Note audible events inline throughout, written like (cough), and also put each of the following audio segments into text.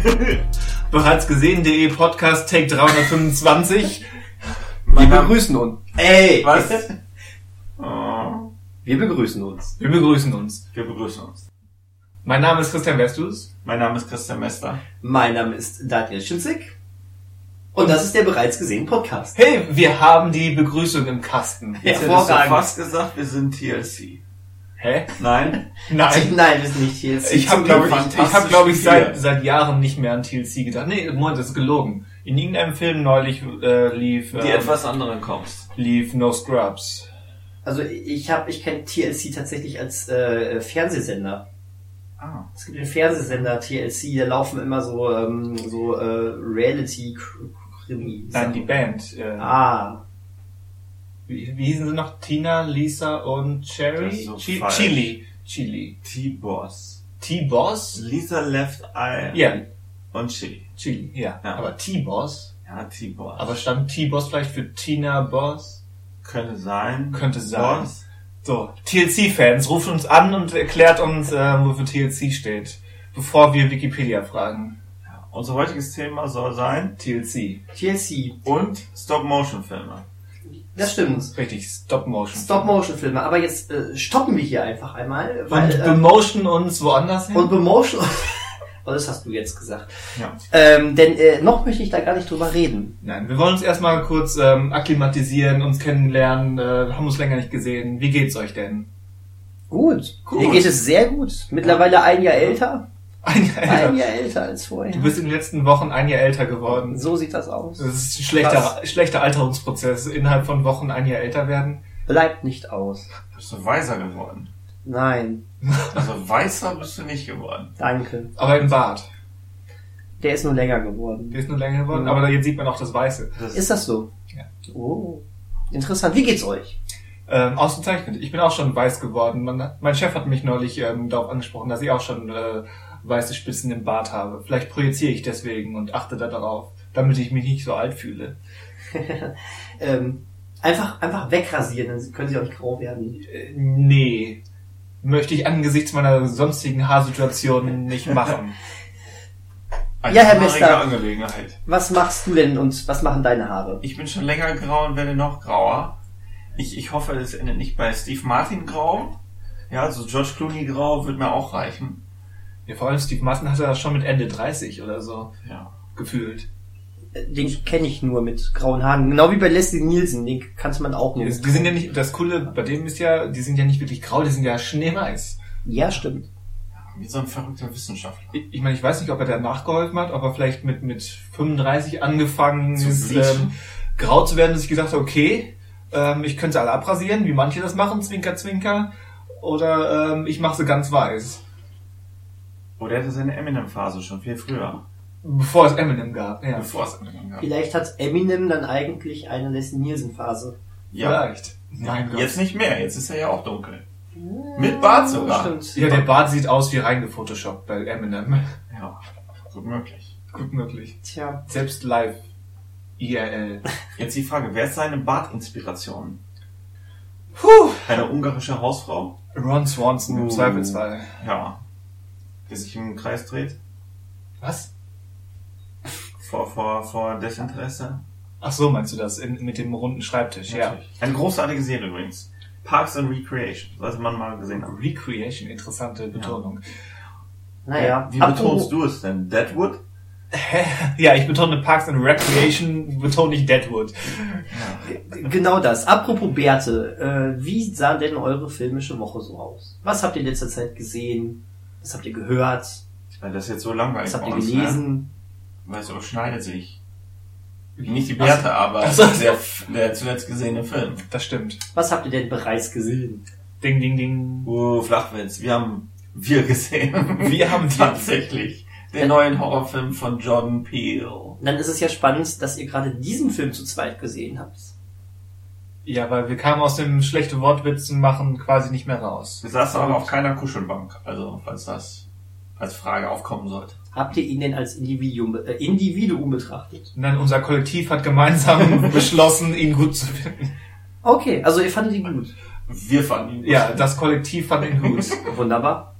(laughs) Bereits gesehen.de Podcast Take 325. Wir begrüßen uns. Ey! Was? Oh, Wir begrüßen uns. Wir begrüßen uns. wir begrüßen uns. Mein Name ist Christian Westus. Mein Name ist Christian Mester. Mein Name ist Daniel Schinzig. Und das ist der bereits gesehen Podcast. Hey, wir haben die Begrüßung im Kasten. Jetzt hättest du Hervorragend. fast gesagt, wir sind TLC. Hä? Nein? (laughs) Nein. Nein, wir sind nicht hier. Ich habe, glaube ich, ich, hab, glaub ich seit, seit Jahren nicht mehr an TLC gedacht. Nee, Moment, das ist gelogen. In irgendeinem Film neulich äh, lief, Die ähm, etwas anderen kommst. lief No Scrubs. Also ich habe, ich kenne TLC tatsächlich als äh, Fernsehsender. Ah. Es gibt einen Fernsehsender TLC, da laufen immer so ähm, so äh, Reality Krimi. Nein, die Band. Äh, Ah, wie, wie hießen sie noch? Tina, Lisa und Das Cherry? ist so Chi- falsch. Chili. Chili. T-Boss. T-Boss? Lisa Left Eye Ja, und Chili. Chili, ja. Ja. Aber T-Boss? Ja, T-Boss. Aber stand T-Boss vielleicht für Tina Boss? könnte sein. Könnte sein. Boss. So, TLC-Fans, ruft uns an und erklärt uns, äh, wofür TLC steht. Bevor wir Wikipedia fragen. Ja. Unser heutiges Thema soll sein TLC. TLC. und Stop-Motion-Filme. Das stimmt. Richtig, Stop-Motion. Stop-Motion-Filme. Aber jetzt äh, stoppen wir hier einfach einmal, Und weil äh, bemotion uns woanders hin? und Bemotion. (laughs) Oh, das hast du jetzt gesagt. Ja. Ähm, denn äh, noch möchte ich da gar nicht drüber reden. Nein, wir wollen uns erstmal kurz ähm, akklimatisieren, uns kennenlernen, äh, haben uns länger nicht gesehen. Wie geht's euch denn? Gut. Gut. Mir geht es sehr gut. Mittlerweile ein Jahr älter. Ein Jahr Ein älter. Jahr älter als vorher. Du bist in den letzten Wochen ein Jahr älter geworden. so sieht das aus. Das ist ein schlechter, schlechter Alterungsprozess. Innerhalb von Wochen ein Jahr älter werden. Bleibt nicht aus. Bist du weiser geworden? Nein. Also weißer bist du nicht geworden. Danke. Aber im Bart. Der ist nur länger geworden. Der ist nur länger geworden, Mhm. aber jetzt sieht man auch das Weiße. Das Ist das so? Ja. Oh. Interessant. Wie geht's euch? Ähm, ausgezeichnet. Ich bin auch schon weiß geworden. Man, mein Chef hat mich neulich ähm, darauf angesprochen, dass ich auch schon äh, weiße Spitzen im Bart habe. Vielleicht projiziere ich deswegen und achte da darauf, damit ich mich nicht so alt fühle. (laughs) Ähm, einfach, einfach wegrasieren, dann können sie auch nicht grau werden. Äh, nee. Möchte ich angesichts meiner sonstigen Haarsituation nicht (laughs) machen. eine Ja, Herr Mester. Angelegenheit. Was machst du denn und was machen deine Haare? Ich bin schon länger grau und werde noch grauer. Ich, ich hoffe, es endet nicht bei Steve Martin grau. Ja, also George Clooney grau wird mir auch reichen. Ja, vor allem Steve Martin hatte das schon mit Ende 30 oder so Ja. gefühlt. Den kenne ich nur mit grauen Haaren. Genau wie bei Leslie Nielsen, den kannte man auch nur. Die sind ja nicht, das Coole bei dem ist ja, die sind ja nicht wirklich grau, die sind ja schneeweiß. Ja, stimmt. Wie so ein verrückter Wissenschaftler. Ich, ich meine, ich weiß nicht, ob er da nachgeholfen hat, ob er vielleicht mit, mit 35 angefangen Zu ist, ähm, grau zu werden, dass ich gedacht habe, okay, ähm, ich könnte sie alle abrasieren, wie manche das machen, Zwinker, Zwinker, oder ähm, ich mache sie ganz weiß, Oder er hatte seine Eminem-Phase schon viel früher. bevor es Eminem gab. Ja, Bevor es Eminem gab. Vielleicht hat Eminem dann eigentlich eine Leslie Nielsen-Phase. Ja. vielleicht. Gott. Jetzt nicht mehr, jetzt ist er ja auch dunkel. Mit Bart sogar. Stimmt. Ja, der Bart sieht aus wie reingefotoshoppt bei Eminem. Ja, gut möglich. Gut möglich. Tja. Selbst live. IRL. Jetzt die Frage, wer ist seine Bartinspiration? Puh. Eine ungarische Hausfrau? Ron Swanson im Uh. Zweifelsfall. Ja. Der sich im Kreis dreht? Was? Vor, vor, vor Desinteresse? Ach so, meinst du das? In, mit dem runden Schreibtisch, ja. Natürlich. Eine großartige Serie übrigens. Parks and Recreation. Sollte man mal gesehen haben. Recreation, interessante Betonung. Naja. Wie apropos- betonst du es denn? Deadwood? Ja, ich betone Parks and Recreation, betone ich Deadwood. Genau das. Apropos Bärte, äh, wie sah denn eure filmische Woche so aus? Was habt ihr in letzter Zeit gesehen? Was habt ihr gehört? Weil das jetzt so langweilig Was habt ihr uns, gelesen? Ne? Weil es überschneidet sich. Nicht die Bärte, aber Ach so. der, der zuletzt gesehene Film. Das stimmt. Was habt ihr denn bereits gesehen? Ding, ding, ding. Uh, Flachwitz. Wir haben wir gesehen. Wir haben (laughs) tatsächlich den neuen Horrorfilm von Jordan Peele. Dann ist es ja spannend, dass ihr gerade diesen Film zu zweit gesehen habt. Ja, weil wir kamen aus dem schlechte Wortwitzen machen quasi nicht mehr raus. Wir saßen aber auf keiner Kuschelbank, also falls das als Frage aufkommen sollte. Habt ihr ihn denn als Individuum, äh, Individuum betrachtet? Nein, unser Kollektiv hat gemeinsam (laughs) beschlossen, ihn gut zu finden. Okay, also ihr fandet ihn gut. Wir fanden ihn Ja, das Kollektiv fand ihn gut. (laughs) Wunderbar.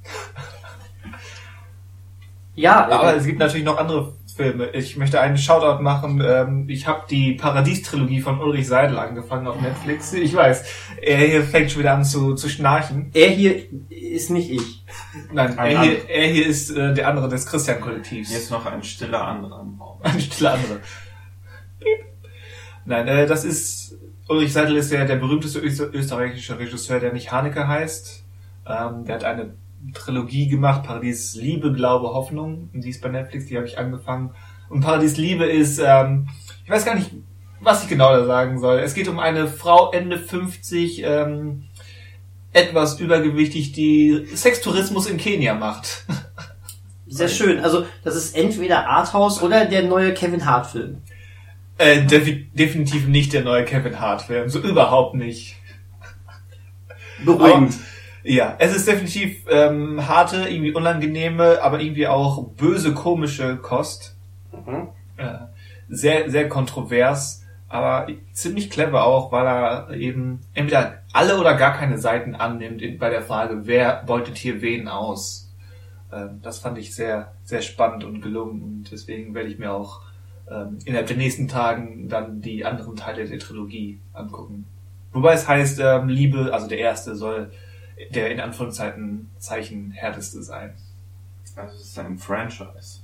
Ja, Aber äh, es gibt natürlich noch andere Filme. Ich möchte einen Shoutout machen. Ähm, Ich habe die Paradies-Trilogie von Ulrich Seidel angefangen auf Netflix. Ich weiß, er hier fängt schon wieder an zu, zu schnarchen. er hier ist nicht ich. Nein, Ein er hier, er hier ist äh, der andere des Christian-Kollektivs. Hier ist noch ein stiller anderer im Raum. (laughs) Eine stille andere. Piep. Nein, äh, das ist Ulrich Seidel ist ja der berühmteste Öster österreichische Regisseur, der nicht Haneke heißt. Ähm, der hat eine Trilogie gemacht, Paradies Liebe, Glaube, Hoffnung. Und die ist bei Netflix, die habe ich angefangen. Und Paradies Liebe ist, ähm, ich weiß gar nicht, was ich genau da sagen soll. Es geht um eine Frau Ende 50, ähm, etwas übergewichtig, die Sextourismus in Kenia macht. (laughs) Sehr schön. Also, das ist entweder Arthouse oder der neue Kevin Hart Film. Äh, defi definitiv nicht der neue Kevin Hart Film, so überhaupt nicht. Beruhigend. Ja, es ist definitiv ähm, harte, irgendwie unangenehme, aber irgendwie auch böse, komische Kost. Mhm. Äh, sehr, sehr kontrovers, aber ziemlich clever auch, weil er eben entweder alle oder gar keine Seiten annimmt in, bei der Frage, wer beutet hier wen aus. Ähm, das fand ich sehr, sehr spannend und gelungen und deswegen werde ich mir auch ähm, innerhalb der nächsten Tagen dann die anderen Teile der Trilogie angucken. Wobei es heißt, ähm, Liebe, also der erste soll der in Anführungszeichen Zeichen härteste sein. Also es ist ein Franchise.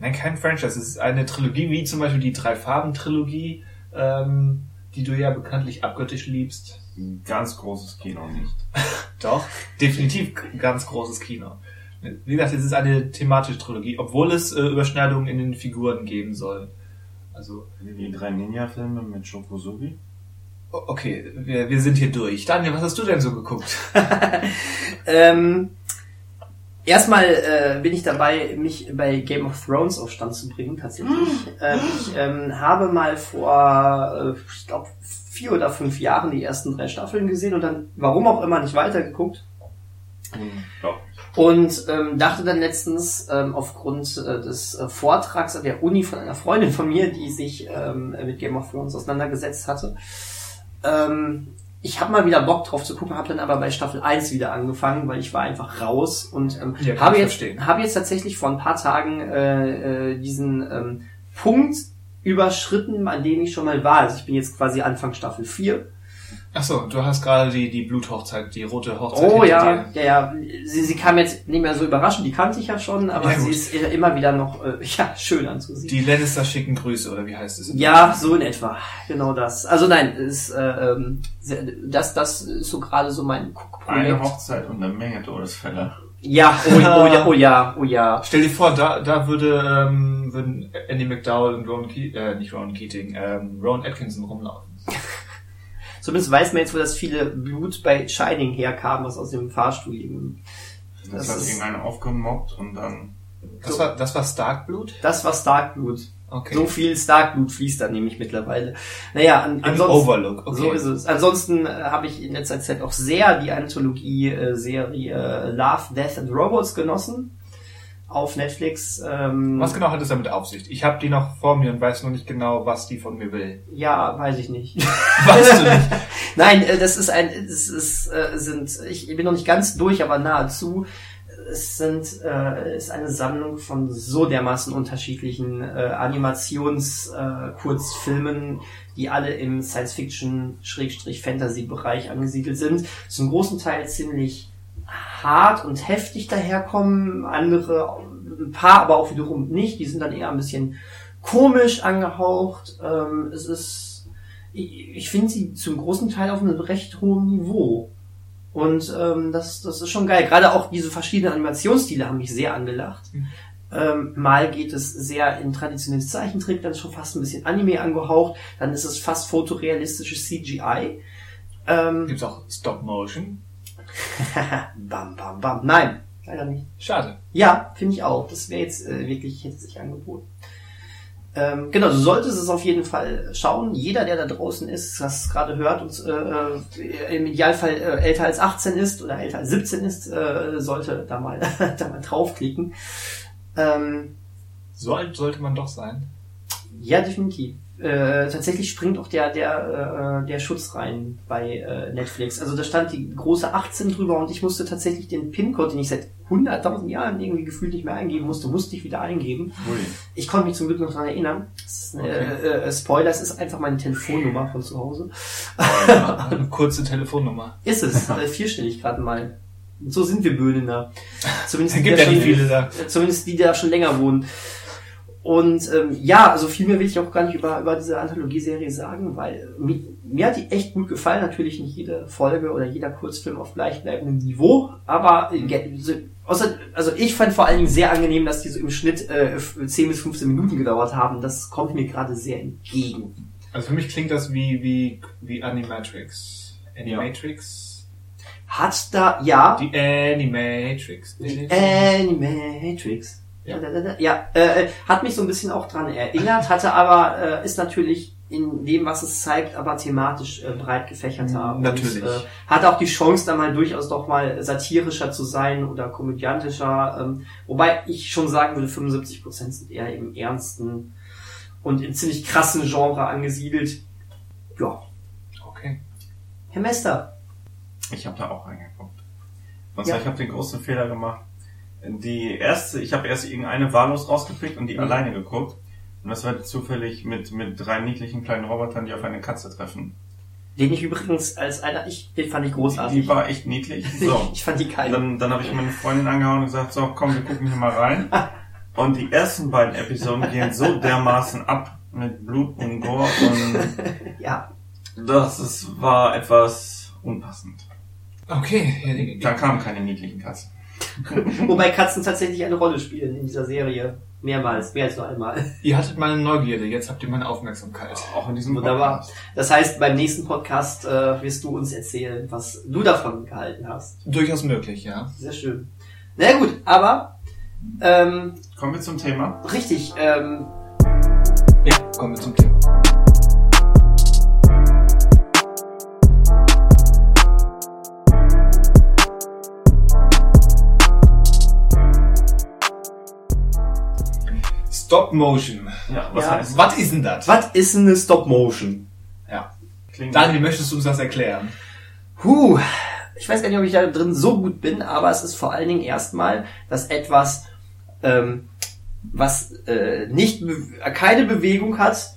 Nein, kein Franchise. Es ist eine Trilogie, wie zum Beispiel die Drei-Farben-Trilogie, ähm, die du ja bekanntlich abgöttisch liebst. Ein ganz großes Kino nicht. (laughs) Doch, definitiv ganz großes Kino. Wie gesagt, es ist eine thematische Trilogie, obwohl es äh, Überschneidungen in den Figuren geben soll. Also, Die drei Ninja-Filme mit Shokosugi. Okay, wir, wir sind hier durch. Daniel, was hast du denn so geguckt? (laughs) Ähm, erstmal äh, bin ich dabei, mich bei Game of Thrones auf Stand zu bringen, tatsächlich. Ähm, ich ähm, habe mal vor, äh, ich glaube, vier oder fünf Jahren die ersten drei Staffeln gesehen und dann, warum auch immer, nicht weitergeguckt. Unglaublich. Und ähm, dachte dann letztens ähm, aufgrund äh, des äh, Vortrags an der Uni von einer Freundin von mir, die sich ähm, mit Game of Thrones auseinandergesetzt hatte, ähm, ich habe mal wieder Bock drauf zu gucken, habe dann aber bei Staffel 1 wieder angefangen, weil ich war einfach raus und ähm, Ja, habe jetzt verstehen. habe jetzt tatsächlich vor ein paar Tagen äh, äh, diesen ähm, Punkt überschritten, an dem ich schon mal war. Also ich bin jetzt quasi Anfang Staffel 4 Ach so, du hast gerade die, die Bluthochzeit, die rote Hochzeit Oh ja, dir. ja, ja. Sie, sie kam jetzt nicht mehr so überraschend, die kannte ich ja schon, aber Ja, sie ist immer wieder noch äh, (laughs) ja, schön anzusehen. Die Lannister schicken Grüße, oder wie heißt es? ja, so in etwa. Genau das. Also nein, es ist, äh, ähm, das, das ist so gerade so mein Eine Guckprojekt. Hochzeit und eine Menge Todesfälle. Ja, oh, oh ja, oh ja, oh ja. Stell dir vor, da, da würde, ähm, würden Andy McDowell und Ron Ke äh, nicht Ron Keating, ähm, Ron Atkinson rumlaufen. (laughs) Zumindest weiß man jetzt, wo das viele Blut bei Shining herkam, was aus dem Fahrstuhl eben. Das, Das hat irgendeiner aufgemobbt und dann Das war, das war Starkblut? Das war Starkblut. Okay. So viel Starkblut fließt da nämlich mittlerweile. Naja, an, ansonsten. Overlook, okay. So ist es. Ansonsten äh, habe ich in letzter Zeit auch sehr die Anthologie-Serie äh, Love, Death and Robots genossen. Auf Netflix. Ähm, Was genau hat es damit auf sich? Ich habe die noch vor mir und weiß noch nicht genau, was die von mir will. Ja, weiß ich nicht. (laughs) Weißt du nicht? (laughs) Nein, äh, das ist ein, es ist, äh, sind, ich bin noch nicht ganz durch, aber nahezu. Es sind, äh, ist eine Sammlung von so dermaßen unterschiedlichen äh, Animations-Kurzfilmen, äh, die alle im Science-Fiction-Fantasy-Bereich angesiedelt sind. Zum großen Teil ziemlich hart und heftig daherkommen, andere, ein paar aber auch wiederum nicht, die sind dann eher ein bisschen komisch angehaucht. Ähm, es ist, ich, ich finde sie zum großen Teil auf einem recht hohen Niveau. Und ähm, das, das ist schon geil. Gerade auch diese verschiedenen Animationsstile haben mich sehr angelacht. Mhm. Ähm, mal geht es sehr in traditionelles Zeichentrick, dann ist schon fast ein bisschen Anime angehaucht, dann ist es fast fotorealistisches CGI. Ähm, Gibt's auch Stop Motion? (laughs) bam, bam, bam. Nein, leider nicht. Schade. Ja, finde ich auch. Das wäre jetzt äh, wirklich, hätte sich angeboten. Ähm, genau, du solltest es auf jeden Fall schauen. Jeder, der da draußen ist, das gerade hört und äh, im Idealfall äh, älter als 18 ist oder älter als 17 ist, äh, sollte da mal, (laughs) da mal draufklicken. Ähm, So alt sollte man doch sein. Ja, definitiv. Äh, tatsächlich springt auch der der äh, der Schutz rein bei äh, Netflix. Also da stand die große 18 drüber und ich musste tatsächlich den PIN-Code, den ich seit 100.000 Jahren irgendwie gefühlt nicht mehr eingeben musste, musste ich wieder eingeben. Ui. Ich konnte mich zum Glück noch dran erinnern. Ist eine, Okay. äh, äh, Spoiler, es ist einfach meine Telefonnummer von zu Hause. Eine kurze Telefonnummer. (laughs) Ist es, äh, vierstellig gerade mal. Und so sind wir Böhnener. (laughs) Zumindest Es die, gibt da ja schon- viele da. äh, Zumindest die, die da schon länger wohnen. Und ähm, ja, also viel mehr will ich auch gar nicht über, über diese Anthologieserie sagen, weil mir, mir hat die echt gut gefallen. Natürlich nicht jede Folge oder jeder Kurzfilm auf gleichbleibendem Niveau, aber äh, so, außer, also ich fand vor allen Dingen sehr angenehm, dass die so im Schnitt äh, f- 10 bis 15 Minuten gedauert haben. Das kommt mir gerade sehr entgegen. Also für mich klingt das wie, wie, wie Animatrix. Animatrix? Hat da, ja, Die Animatrix. Animatrix. Ja. Ja, ja äh, hat mich so ein bisschen auch dran erinnert, hatte aber, äh, ist natürlich in dem, was es zeigt, aber thematisch äh, breit gefächerter. Natürlich. Und, äh, hat auch die Chance, da mal durchaus doch mal satirischer zu sein oder komödiantischer. Ähm, wobei ich schon sagen würde, 75% sind eher im ernsten und in ziemlich krassen Genre angesiedelt. Ja, Okay. Herr Mester. Ich habe da auch reingeguckt. Und Ja. zwar, ich habe den großen Fehler gemacht. Die erste, ich habe erst irgendeine wahllos rausgepickt und die Mhm. alleine geguckt. Und das war zufällig mit, mit drei niedlichen kleinen Robotern, die auf eine Katze treffen. Den ich übrigens als einer, ich, den fand ich großartig. Die war echt niedlich. So. (laughs) Ich fand die geil. Dann, dann habe ich meine Freundin angehauen und gesagt, so, komm, wir gucken hier mal rein. (laughs) Und die ersten beiden Episoden gehen so dermaßen ab mit Blut und Gore und Ja, das ist, war etwas unpassend. Okay. Ja, die- Da kamen keine niedlichen Katzen. (laughs) Wobei Katzen tatsächlich eine Rolle spielen in dieser Serie. Mehrmals, mehr als nur einmal. Ihr hattet meine Neugierde, jetzt habt ihr meine Aufmerksamkeit. Auch in diesem Wunderbar. Podcast. Das heißt, beim nächsten Podcast äh, wirst du uns erzählen, was du davon gehalten hast. Durchaus möglich, ja. Sehr schön. Na ja, gut, aber ähm, Kommen wir zum Thema. richtig, ähm, Ja, kommen wir zum Thema. Stop Motion. Ja, was Ja. heißt Was ist denn das? was ist eine Stop Motion? Ja. Klingt Daniel, möchtest du uns das erklären? Huh, ich weiß gar nicht, ob ich da drin so gut bin, aber es ist vor allen Dingen erstmal, dass etwas, ähm, was äh, nicht be keine Bewegung hat,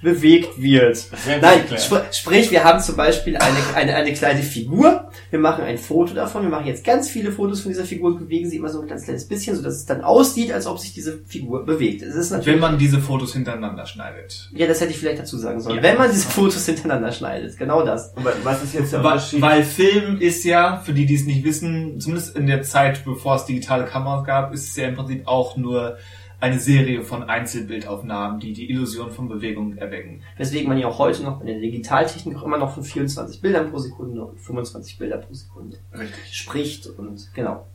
bewegt wird. Nein, sp sprich, wir haben zum Beispiel eine, eine, eine kleine Figur, wir machen ein Foto davon, wir machen jetzt ganz viele Fotos von dieser Figur und bewegen sie immer so ein ganz kleines bisschen, sodass es dann aussieht, als ob sich diese Figur bewegt. Es ist natürlich Wenn man diese Fotos hintereinander schneidet. ja, das hätte ich vielleicht dazu sagen sollen. Ja. Wenn man diese Fotos hintereinander schneidet, genau das. Aber was ist jetzt der Weil, Unterschied? weil Film ist ja, für die, die es nicht wissen, zumindest in der Zeit, bevor es digitale Kameras gab, ist es ja im Prinzip auch nur eine Serie von Einzelbildaufnahmen, die die Illusion von Bewegung erwecken. Weswegen man ja auch heute noch in der Digitaltechnik auch immer noch von 24 Bildern pro Sekunde und 25 Bilder pro Sekunde Richtig. spricht und genau.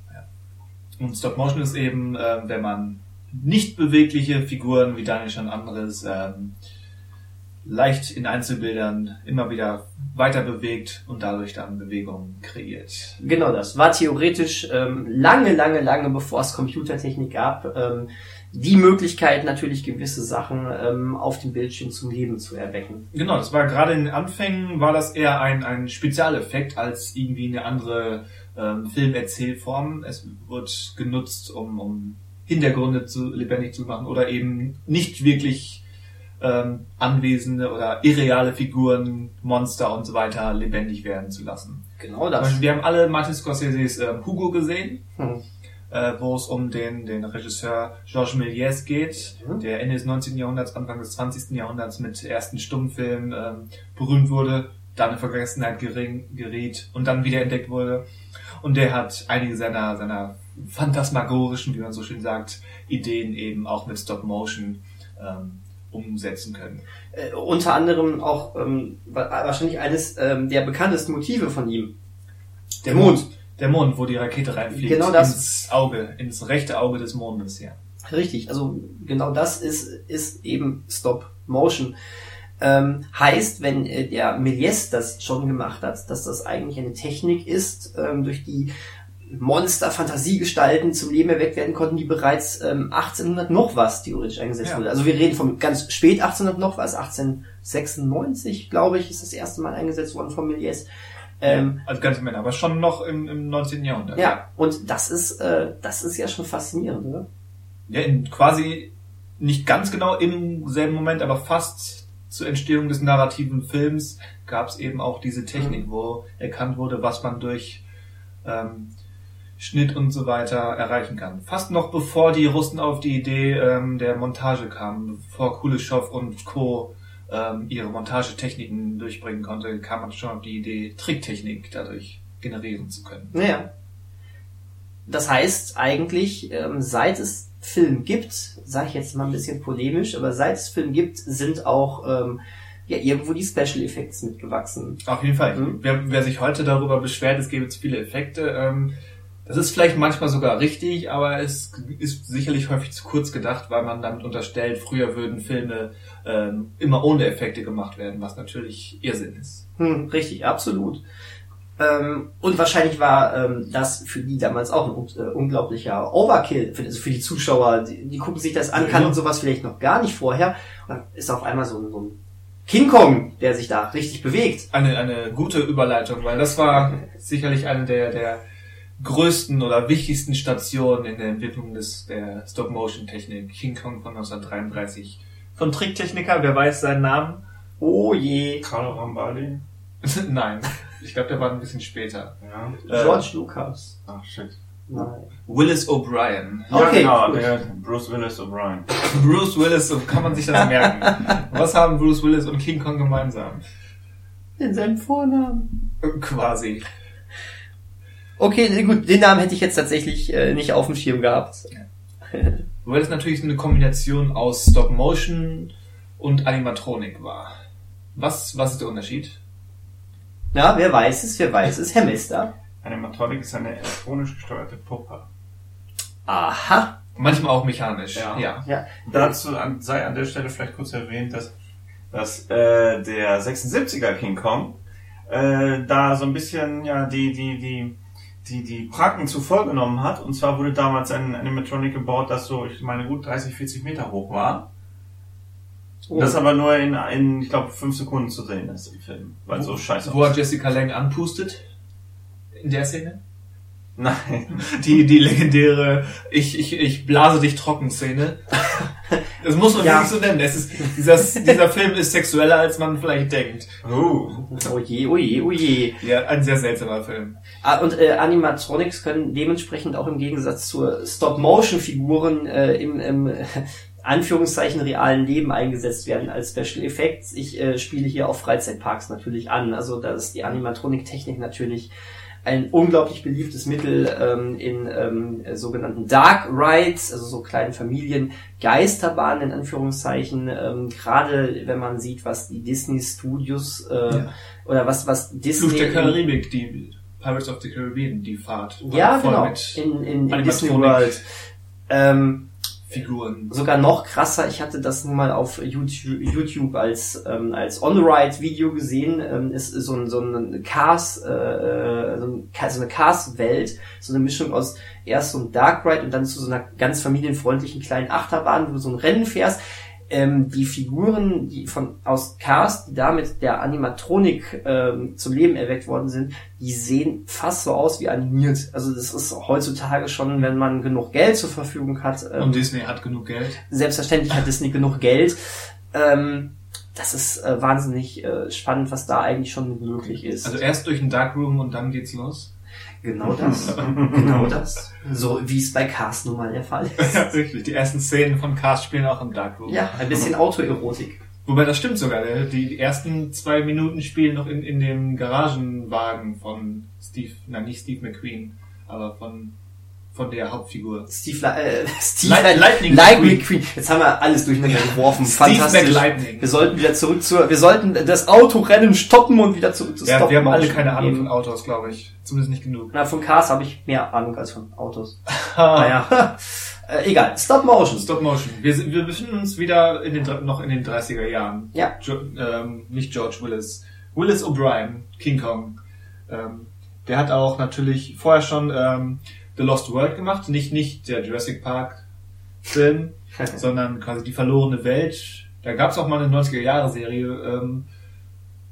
Und Stop Motion ist eben, ähm, wenn man nicht bewegliche Figuren, wie Daniel schon anderes, ähm, leicht in Einzelbildern immer wieder weiter bewegt und dadurch dann Bewegung kreiert. Genau das. War theoretisch ähm, lange, lange, lange bevor es Computertechnik gab, ähm, die Möglichkeit natürlich gewisse Sachen ähm, auf dem Bildschirm zum Leben zu erwecken. Genau, das war gerade in den Anfängen, war das eher ein, ein Spezialeffekt als irgendwie eine andere ähm, Filmerzählform. Es wird genutzt, um, um Hintergründe zu, lebendig zu machen oder eben nicht wirklich ähm, anwesende oder irreale Figuren, Monster und so weiter lebendig werden zu lassen. Genau das. Beispiel, wir haben alle Martin Scorseses ähm, Hugo gesehen, Hm. Äh, wo es um den, den Regisseur Georges Méliès geht, Mhm. der Ende des 19. Jahrhunderts, Anfang des 20. Jahrhunderts mit ersten Stummfilmen ähm, berühmt wurde, dann in Vergessenheit geriet und dann wieder entdeckt wurde. Und der hat einige seiner, seiner phantasmagorischen, wie man so schön sagt, Ideen eben auch mit Stop Motion ähm, umsetzen können. Äh, unter anderem auch ähm, wa- wahrscheinlich eines ähm, der bekanntesten Motive von ihm. Der Mond. Der Mond, wo die Rakete reinfliegt. Genau das. Ins Auge, ins rechte Auge des Mondes, ja. Richtig, also genau das ist, ist eben Stop Motion. Ähm, heißt, wenn äh, der Méliès das schon gemacht hat, dass das eigentlich eine Technik ist, ähm, durch die Monster, Fantasiegestalten zum Leben erweckt werden konnten, die bereits ähm, 1800 noch was theoretisch eingesetzt Ja. wurde. Also wir reden von ganz spät 1800 noch was, 1896, glaube ich, ist das erste Mal eingesetzt worden von Méliès. Ähm, Also ganz im Ende, aber schon noch im, im 19. Jahrhundert. ja, und das ist, äh, das ist ja schon faszinierend, oder? Ja, in quasi nicht ganz genau im selben Moment, aber fast zur Entstehung des narrativen Films gab es eben auch diese Technik, wo erkannt wurde, was man durch ähm, Schnitt und so weiter erreichen kann. Fast noch bevor die Russen auf die Idee ähm, der Montage kamen, bevor Kuleshov und Co. Ähm, ihre Montagetechniken durchbringen konnte, kam man schon auf die Idee, Tricktechnik dadurch generieren zu können. Naja. Das heißt eigentlich, ähm, seit es Film gibt, sage ich jetzt mal ein bisschen polemisch, aber seit es Film gibt, sind auch ähm, ja irgendwo die Special Effects mitgewachsen. Auf jeden Fall. Mhm. Wer, wer sich heute darüber beschwert, es gäbe zu viele Effekte, ähm, das ist vielleicht manchmal sogar richtig, aber es ist sicherlich häufig zu kurz gedacht, weil man damit unterstellt, früher würden Filme ähm, immer ohne Effekte gemacht werden, was natürlich Irrsinn ist. Hm, richtig, absolut. Ähm, und wahrscheinlich war ähm, das für die damals auch ein äh, unglaublicher Overkill, für, also für die Zuschauer. Die, die gucken sich das an, kannten Ja. sowas vielleicht noch gar nicht vorher. Und dann ist auf einmal so ein, so ein King Kong, der sich da richtig bewegt. Eine, eine gute Überleitung, weil das war sicherlich eine der, der größten oder wichtigsten Stationen in der Entwicklung des, der Stop-Motion-Technik. King Kong von 1933. Von Tricktechniker, wer weiß seinen Namen? Oh je. Carlo Rambaldi. (laughs) Nein, ich glaube, der war ein bisschen später. Ja. Äh, George Lucas. Ach, shit. Nein. Willis O'Brien. Ja, Okay, genau, gut. der Bruce Willis O'Brien. (laughs) Bruce Willis, so kann man sich das merken. (laughs) Was haben Bruce Willis und King Kong gemeinsam? In seinem Vornamen. Quasi. Okay, gut, den Namen hätte ich jetzt tatsächlich äh, nicht auf dem Schirm gehabt. Weil es natürlich so eine Kombination aus Stop Motion und Animatronik war. Was, was ist der Unterschied? Na, wer weiß es, wer weiß es, Herr Mister. Animatronic ist eine elektronisch gesteuerte Puppe. Aha. Manchmal auch mechanisch. Ja. ja. Ja. Dazu an, sei an der Stelle vielleicht kurz erwähnt, dass, dass äh, der 76er King Kong äh, da so ein bisschen ja die die die die die Praken zu voll genommen hat. Und zwar wurde damals ein Animatronic gebaut, das so, ich meine, gut 30, 40 Meter hoch war. Oh. Das aber nur in, in ich glaube, fünf Sekunden zu sehen ist im Film. Weil so scheiße Wo aussieht. Jessica Lange anpustet? In der Szene? Nein. Die, die legendäre Ich, ich, ich blase dich trocken Szene. (laughs) (laughs) Das muss man Ja. wirklich so nennen. Es ist, dieser, dieser Film ist sexueller, als man vielleicht denkt. Uh. Oh je, oh je, oh je. Ja, ein sehr seltsamer Film. Ah, Und äh, Animatronics können dementsprechend auch im Gegensatz zur Stop-Motion-Figuren äh, im, im äh, Anführungszeichen realen Leben eingesetzt werden als Special Effects. Ich äh, spiele hier auf Freizeitparks natürlich an. Also da ist die Animatronik-Technik natürlich ein unglaublich beliebtes Mittel ähm, in ähm, äh, sogenannten Dark Rides, also so kleinen Familien, Geisterbahnen in Anführungszeichen. Ähm, Gerade wenn man sieht, was die Disney Studios äh, Ja. oder was was Disney Fluch der Karibik, die Pirates of the Caribbean, die Fahrt. ja, genau. In, in, in. Disney World. Ähm, Figuren. sogar noch krasser, ich hatte das nun mal auf YouTube, YouTube als, ähm, als On-Ride-Video gesehen. Ähm, ist so ein, so ein Cars, äh, äh, so, ein, so eine Cars-Welt, so eine Mischung aus erst so ein Dark Ride und dann zu so einer ganz familienfreundlichen kleinen Achterbahn, wo du so ein Rennen fährst. Ähm, die Figuren, die von aus Cars, die da mit der Animatronik ähm, zum Leben erweckt worden sind, die sehen fast so aus wie animiert. Also das ist heutzutage schon, wenn man genug Geld zur Verfügung hat. ähm, Und Disney hat genug Geld. selbstverständlich hat Disney genug Geld. Ähm, das ist äh, wahnsinnig äh, spannend, was da eigentlich schon möglich ist. Also erst durch den Darkroom und dann geht's los. Genau (laughs) das. genau das. So wie es bei Cars nun mal der Fall ist. (laughs) Ja, richtig. Die ersten Szenen von Cast spielen auch im Darkroom. Ja, ein bisschen Autoerotik. Wobei das stimmt sogar. Die, die ersten zwei Minuten spielen noch in, in dem Garagenwagen von Steve, nein nicht Steve McQueen, aber von, von der Hauptfigur. Steve, äh, (laughs) Steve Light- Lightning Lightning McQueen. McQueen. Jetzt haben wir alles durcheinander geworfen. Steve Fantastisch. McLightning. Wir sollten wieder zurück zur, wir sollten das Autorennen stoppen und wieder zurück zu Ja, Stop wir haben alle keine Ahnung von Autos, glaube ich. Zumindest nicht genug. Na, von Cars habe ich mehr Ahnung als von Autos. (laughs) Naja, (laughs) äh, egal. Stop Motion. Stop Motion. Wir, sind- wir befinden uns wieder in den, noch in den 30er Jahren. Ja. Jo, ähm, nicht George Willis. Willis O'Brien, King Kong. Ähm, Der hat auch natürlich vorher schon ähm, The Lost World gemacht, nicht nicht der Jurassic Park Film, (laughs) sondern quasi die verlorene Welt. Da gab es auch mal eine 90er Jahre Serie ähm,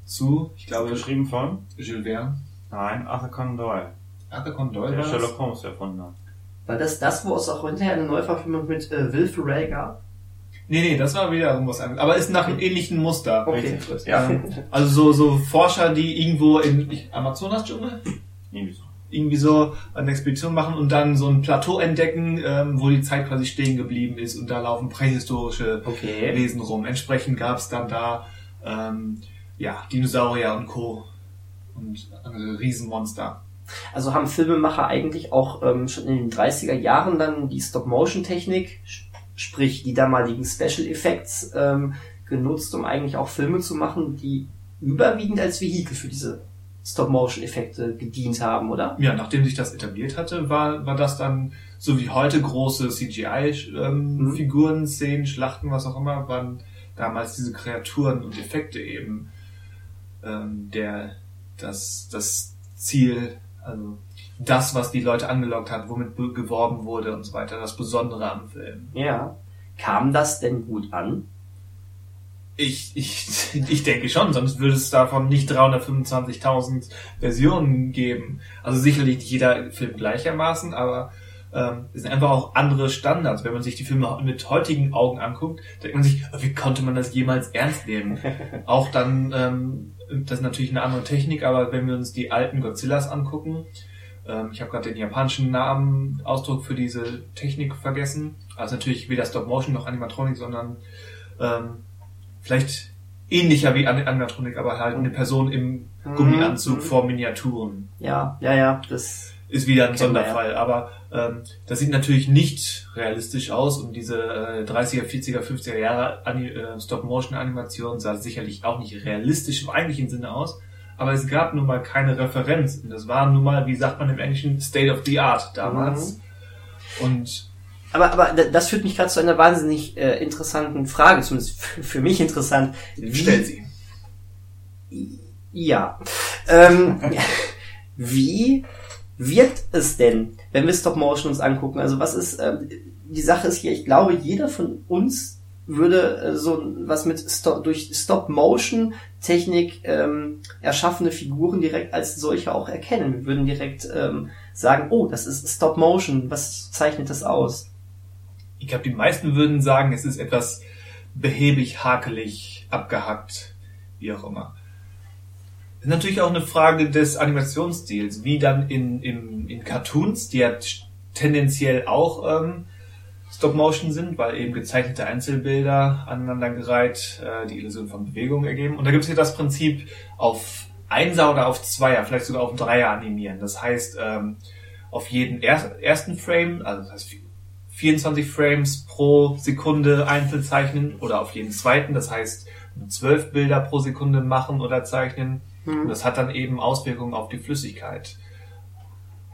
zu, ich glaube Geschrieben von? Jules Verne. Nein, Arthur Conan Doyle. Arthur Conan Doyle Der war das? Sherlock Holmes erfunden hat. War das das, wo es auch hinterher eine Neuverfilmung mit äh, Will Ferrell gab? Nee, nee, das war wieder irgendwas anderes. Aber ist nach einem ähnlichen Muster. Okay. Ja. Ähm, also so, so Forscher, die irgendwo in ich- Amazonas-Dschungel Irgendwie so. Irgendwie so eine Expedition machen und dann so ein Plateau entdecken, ähm, wo die Zeit quasi stehen geblieben ist und da laufen prähistorische Okay. Wesen rum. Entsprechend gab es dann da ähm, ja Dinosaurier und Co. und andere Riesenmonster. Also haben Filmemacher eigentlich auch ähm, schon in den 30er Jahren dann die Stop-Motion-Technik, sp- sprich die damaligen Special Effects, ähm, genutzt, um eigentlich auch Filme zu machen, die überwiegend als Vehikel für diese Stop-Motion-Effekte gedient haben, oder? Ja, nachdem sich das etabliert hatte, war, war das dann so wie heute große CGI-Figuren, Mhm. Szenen, Schlachten, was auch immer, waren damals diese Kreaturen und Effekte eben ähm, der das, das Ziel, also das, was die Leute angelockt hat, womit be- geworben wurde und so weiter, das Besondere am Film. Ja. Kam das denn gut an? Ich, ich, (laughs) ich denke schon, sonst würde es davon nicht 325.000 Versionen geben. Also sicherlich nicht jeder Film gleichermaßen, aber ähm, es sind einfach auch andere Standards. Wenn man sich die Filme mit heutigen Augen anguckt, denkt man sich, wie konnte man das jemals ernst nehmen? (laughs) auch dann, ähm, das ist natürlich eine andere Technik, aber wenn wir uns die alten Godzillas angucken, ähm, ich habe gerade den japanischen Namen, Ausdruck für diese Technik vergessen. Also natürlich weder Stop Motion noch Animatronik, sondern ähm, vielleicht ähnlicher wie An- Animatronik, aber halt eine Person im Gummianzug Mhm. vor Miniaturen. Ja, ja, ja, das, Ist wieder ein Kennen wir, Sonderfall, aber ähm, das sieht natürlich nicht realistisch aus und diese äh, 30er, 40er, 50er Jahre äh, Stop-Motion-Animation sah sicherlich auch nicht realistisch im eigentlichen Sinne aus, aber es gab nun mal keine Referenz und das war nun mal, wie sagt man im Englischen, State of the Art damals. Und aber, aber das führt mich gerade zu einer wahnsinnig äh, interessanten Frage, zumindest für, mich interessant. Wie- stell sie. Ja. Ähm, (laughs) wie wirkt es denn, wenn wir Stop Motion uns angucken? Also was ist, ähm, die Sache ist hier, ich glaube, jeder von uns würde äh, so was mit Stop, durch Stop Motion Technik ähm, erschaffene Figuren direkt als solche auch erkennen. Wir würden direkt ähm, sagen, oh, das ist Stop Motion, was zeichnet das aus? Ich glaube, die meisten würden sagen, es ist etwas behäbig, hakelig, abgehackt, wie auch immer. Das ist natürlich auch eine Frage des Animationsstils, wie dann in, in, in Cartoons, die ja tendenziell auch ähm, Stop-Motion sind, weil eben gezeichnete Einzelbilder aneinandergereiht äh, die Illusion von Bewegung ergeben. Und da gibt es hier das Prinzip auf Einser oder auf Zweier, vielleicht sogar auf Dreier animieren. Das heißt, ähm, auf jeden er ersten Frame, also das heißt 24 Frames pro Sekunde einzeln zeichnen oder auf jeden zweiten, das heißt 12 Bilder pro Sekunde machen oder zeichnen. Und das hat dann eben Auswirkungen auf die Flüssigkeit.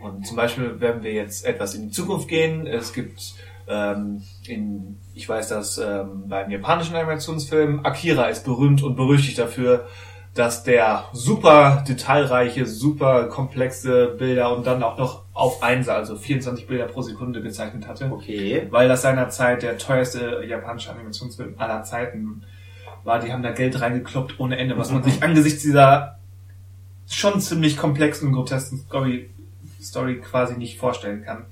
Und zum Beispiel, wenn wir jetzt etwas in die Zukunft gehen, es gibt ähm, in, ich weiß, dass ähm, beim japanischen Animationsfilm Akira ist berühmt und berüchtigt dafür, dass der super detailreiche, super komplexe Bilder und dann auch noch auf Einser, also 24 Bilder pro Sekunde gezeichnet hatte Okay. weil das seinerzeit der teuerste japanische Animationsfilm aller Zeiten war. Die haben da Geld reingekloppt ohne Ende, was man (laughs) sich angesichts dieser schon ziemlich komplexen und grotesken Story, Story quasi nicht vorstellen kann.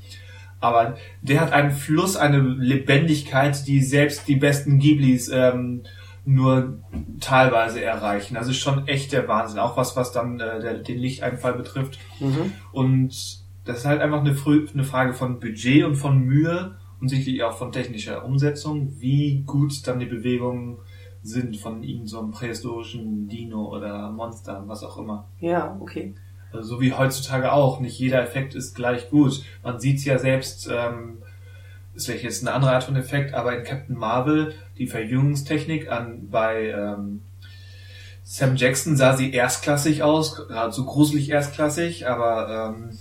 Aber der hat einen Fluss, eine Lebendigkeit, die selbst die besten Ghiblis ähm, nur teilweise erreichen. Also schon echt der Wahnsinn. Auch was, was dann äh, der, den Lichteinfall betrifft. Mhm. Und das ist halt einfach eine, frü- eine Frage von Budget und von Mühe und sicherlich auch von technischer Umsetzung, wie gut dann die Bewegungen sind von irgend so einem prähistorischen Dino oder Monster, was auch immer. Ja, okay. Also so wie heutzutage auch. Nicht jeder Effekt ist gleich gut. Man sieht's ja selbst, ähm, ist vielleicht jetzt eine andere Art von Effekt, aber in Captain Marvel, die Verjüngungstechnik an bei ähm, Sam Jackson sah sie erstklassig aus, geradezu gruselig erstklassig, aber ähm,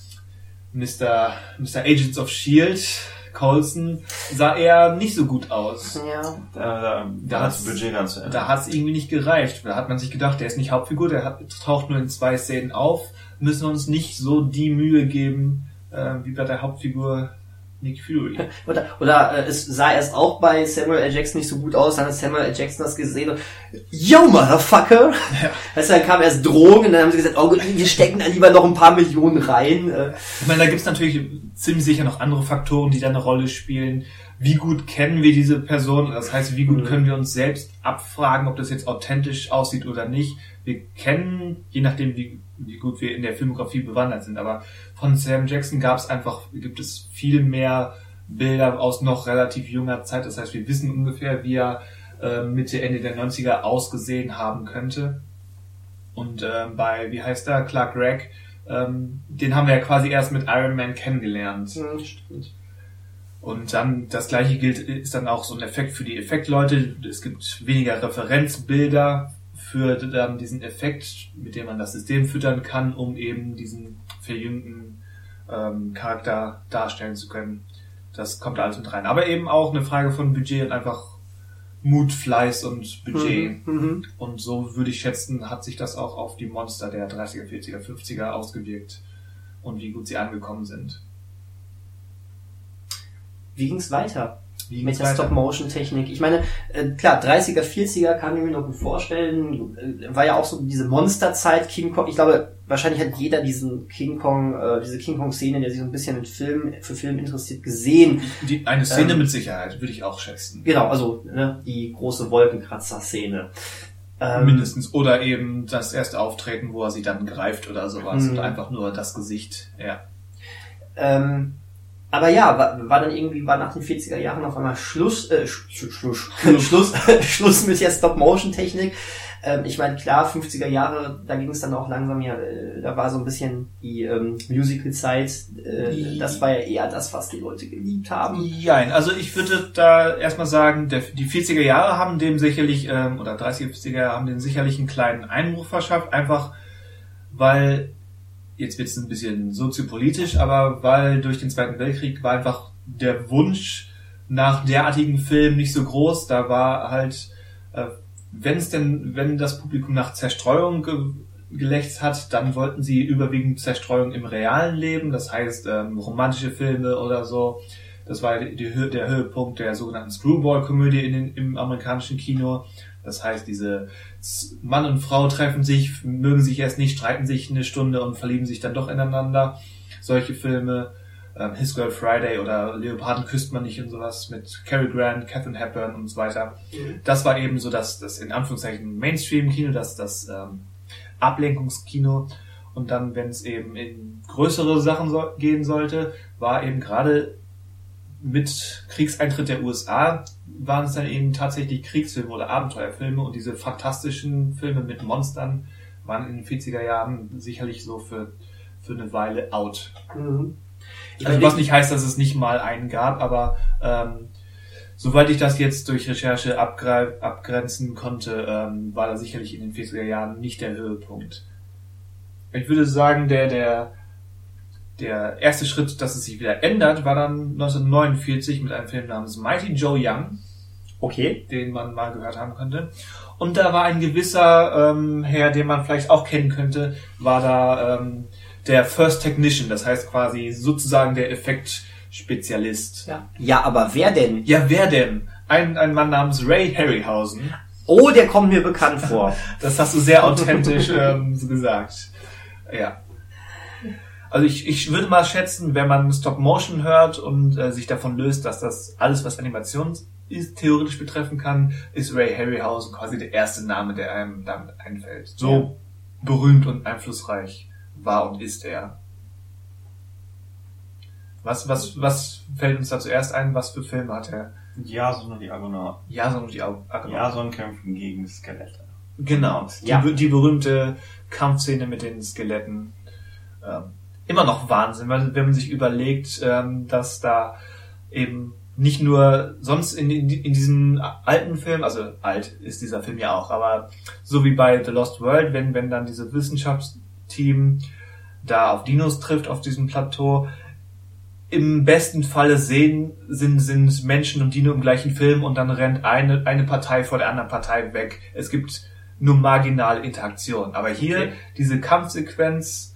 Mr. Mr. Agents of Shield, Coulson, sah eher nicht so gut aus. Ja. Da, da, da hat das Budget Ende. Da hat es irgendwie nicht gereicht. Da hat man sich gedacht, der ist nicht Hauptfigur, der hat, taucht nur in zwei Szenen auf, müssen uns nicht so die Mühe geben, äh, wie bei der Hauptfigur Nick Fury. (laughs) Oder, oder äh, es sah erst auch bei Samuel L. Jackson nicht so gut aus, dann hat Samuel L. Jackson das gesehen und Yo, Motherfucker! Ja. (laughs) Weißt du, dann kam erst Drogen und dann haben sie gesagt, oh gut, wir stecken da lieber noch ein paar Millionen rein. Äh, Ich meine, da gibt's natürlich ziemlich sicher noch andere Faktoren, die da eine Rolle spielen. Wie gut kennen wir diese Person? Das heißt, wie gut Mhm. können wir uns selbst abfragen, ob das jetzt authentisch aussieht oder nicht? Wir kennen, je nachdem, wie, wie gut wir in der Filmografie bewandert sind, aber von Sam Jackson gab's einfach, gibt es viel mehr Bilder aus noch relativ junger Zeit. Das heißt, wir wissen ungefähr, wie er äh, Mitte, Ende der 90er ausgesehen haben könnte. Und ähm, bei, wie heißt er, Clark Gregg, ähm, den haben wir ja quasi erst mit Iron Man kennengelernt. stimmt. Und dann das gleiche gilt, ist dann auch so ein Effekt für die Effektleute. Es gibt weniger Referenzbilder für dann diesen Effekt, mit dem man das System füttern kann, um eben diesen verjüngten ähm, Charakter darstellen zu können. Das kommt alles mit rein. Aber eben auch eine Frage von Budget und einfach Mut, Fleiß und Budget. Mhm, mhm. Und so würde ich schätzen, hat sich das auch auf die Monster der 30er, 40er, 50er ausgewirkt und wie gut sie angekommen sind. Wie ging's weiter? Wie mit der? Stop-Motion-Technik. Ich meine, äh, klar, 30er, 40er kann ich mir noch gut vorstellen. Äh, war ja auch so diese Monsterzeit, King Kong. Ich glaube, wahrscheinlich hat jeder diesen King Kong, äh, diese King Kong-Szene, der sich so ein bisschen mit Film, für Film interessiert, gesehen. Die, eine Szene Ähm, mit Sicherheit, würde ich auch schätzen. Genau, also ne, die große Wolkenkratzer-Szene. Ähm, Mindestens. Oder eben das erste Auftreten, wo er sie dann greift oder sowas. Mhm. Und einfach nur das Gesicht. Ja. Ähm, aber ja, war, war dann irgendwie, war nach den 40er Jahren auf einmal Schluss, äh, Sch Sch (laughs) Schluss, Schluss, Schluss mit der Stop-Motion-Technik. Ähm, ich meine, klar, 50er Jahre, da ging es dann auch langsam ja, äh, da war so ein bisschen die ähm, Musical-Zeit, äh, das war ja eher das, was die Leute geliebt haben. Jein, also ich würde da erstmal sagen, der, die 40er Jahre haben dem sicherlich, ähm, oder 30er, 40er haben dem sicherlich einen kleinen Einbruch verschafft, einfach weil, jetzt wird es ein bisschen soziopolitisch, aber weil durch den Zweiten Weltkrieg war einfach der Wunsch nach derartigen Filmen nicht so groß, da war halt, äh, wenn es denn, wenn das Publikum nach Zerstreuung ge gelächzt hat, dann wollten sie überwiegend Zerstreuung im realen Leben, das heißt ähm, romantische Filme oder so. Das war die, die, der Höhepunkt der sogenannten Screwball-Komödie im amerikanischen Kino. Das heißt, diese Mann und Frau treffen sich, mögen sich erst nicht, streiten sich eine Stunde und verlieben sich dann doch ineinander. Solche Filme, ähm, His Girl Friday oder Leoparden küsst man nicht und sowas mit Cary Grant, Catherine Hepburn und so weiter. Das war eben so das, das in Anführungszeichen Mainstream-Kino, das, das ähm, Ablenkungskino. Und dann, wenn es eben in größere Sachen so gehen sollte, war eben gerade mit Kriegseintritt der USA waren es dann eben tatsächlich Kriegsfilme oder Abenteuerfilme und diese fantastischen Filme mit Monstern waren in den 40er Jahren sicherlich so für, für eine Weile out. Mhm. Also was nicht heißt, dass es nicht mal einen gab, aber ähm, soweit ich das jetzt durch Recherche abgre abgrenzen konnte, ähm, war da sicherlich in den 40er Jahren nicht der Höhepunkt. Ich würde sagen, der, der, der erste Schritt, dass es sich wieder ändert, war dann 1949 mit einem Film namens Mighty Joe Young, Okay. den man mal gehört haben könnte. Und da war ein gewisser ähm, Herr, den man vielleicht auch kennen könnte, war da ähm, der First Technician, das heißt quasi sozusagen der Effektspezialist. Ja. ja, aber wer denn? Ja, wer denn? Ein, ein Mann namens Ray Harryhausen. Oh, der kommt mir bekannt vor. (laughs) Das hast du sehr authentisch ähm, so (laughs) gesagt. Ja. Also ich, ich würde mal schätzen, wenn man Stop Motion hört und äh, sich davon löst, dass das alles, was Animation ist, theoretisch betreffen kann, ist Ray Harryhausen quasi der erste Name, der einem damit einfällt. So Ja. berühmt und einflussreich war und ist er. Was, was, was fällt uns da zuerst ein? Was für Filme hat er? Jason und die Argonauten. Jason und die Au- Argonauten. Jason kämpfen gegen Skelette. Genau, die, Ja. die berühmte Kampfszene mit den Skeletten. Ähm, immer noch Wahnsinn, weil, wenn man sich überlegt, ähm, dass da eben nicht nur sonst in, in, in diesem alten Film, also alt ist dieser Film ja auch, aber so wie bei The Lost World, wenn, wenn dann diese Wissenschaftsteam da auf Dinos trifft auf diesem Plateau, im besten Falle sehen, sind, sind Menschen und Dino im gleichen Film und dann rennt eine, eine Partei vor der anderen Partei weg. Es gibt nur marginale Interaktion. Aber hier, Okay. diese Kampfsequenz,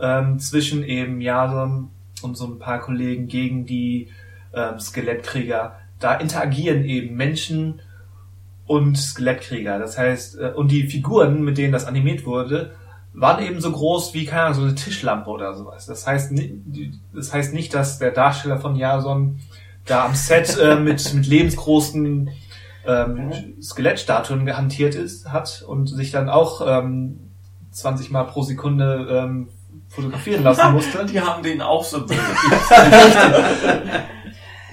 ähm, zwischen eben Jason und so ein paar Kollegen gegen die ähm, Skelettkrieger. Da interagieren eben Menschen und Skelettkrieger. Das heißt, äh, und die Figuren, mit denen das animiert wurde, waren eben so groß wie, keine Ahnung, so eine Tischlampe oder sowas. Das heißt, das heißt nicht, dass der Darsteller von Jason da am Set äh, (laughs) mit, mit lebensgroßen ähm, Skelettstatuen gehantiert ist, hat und sich dann auch ähm, 20 Mal pro Sekunde ähm, fotografieren lassen (laughs) musste. Die haben den auch so (laughs)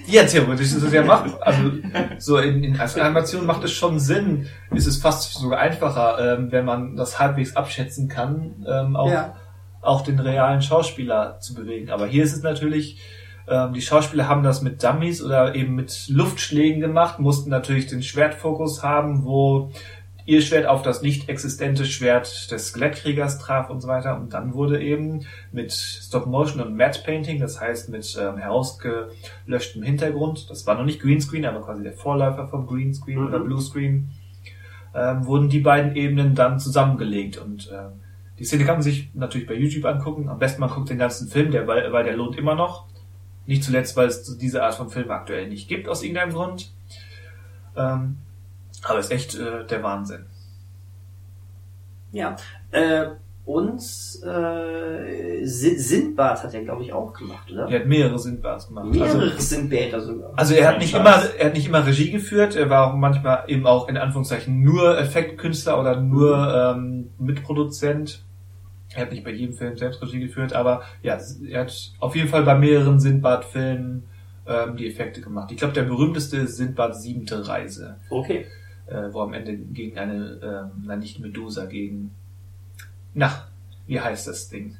Ja, theoretisch ist es ja machbar. Also so in, in als Animation macht es schon Sinn. Ist es fast sogar einfacher, ähm, wenn man das halbwegs abschätzen kann, ähm, auch, ja. auch den realen Schauspieler zu bewegen. Aber hier ist es natürlich, ähm, die Schauspieler haben das mit Dummies oder eben mit Luftschlägen gemacht, mussten natürlich den Schwertfokus haben, wo ihr Schwert auf das nicht existente Schwert des Skelettkriegers traf und so weiter. Und dann wurde eben mit Stop Motion und Matte Painting, das heißt mit ähm, herausgelöschtem Hintergrund, das war noch nicht Greenscreen, aber quasi der Vorläufer vom Greenscreen mhm. oder Bluescreen, ähm, wurden die beiden Ebenen dann zusammengelegt und ähm, die Szene kann man sich natürlich bei YouTube angucken. Am besten man guckt den ganzen Film, der, weil, weil der lohnt immer noch. Nicht zuletzt, weil es diese Art von Film aktuell nicht gibt, aus irgendeinem Grund. Ähm, aber ist echt äh, der Wahnsinn. Ja. Äh, und äh, Sindbad hat er, glaube ich, auch gemacht, oder? Er hat mehrere Sindbads gemacht. Mehrere also, Sindbäder sogar. Also er hat nicht immer, er hat nicht immer Regie geführt, er war auch manchmal eben auch in Anführungszeichen nur Effektkünstler oder nur ähm, Mitproduzent. Er hat nicht bei jedem Film selbst Regie geführt, aber ja, er hat auf jeden Fall bei mehreren Sindbad-Filmen ähm, die Effekte gemacht. Ich glaube, der berühmteste ist Sindbad siebente Reise. Okay äh, wo am Ende gegen eine, äh, na nicht Medusa, gegen, na, wie heißt das Ding?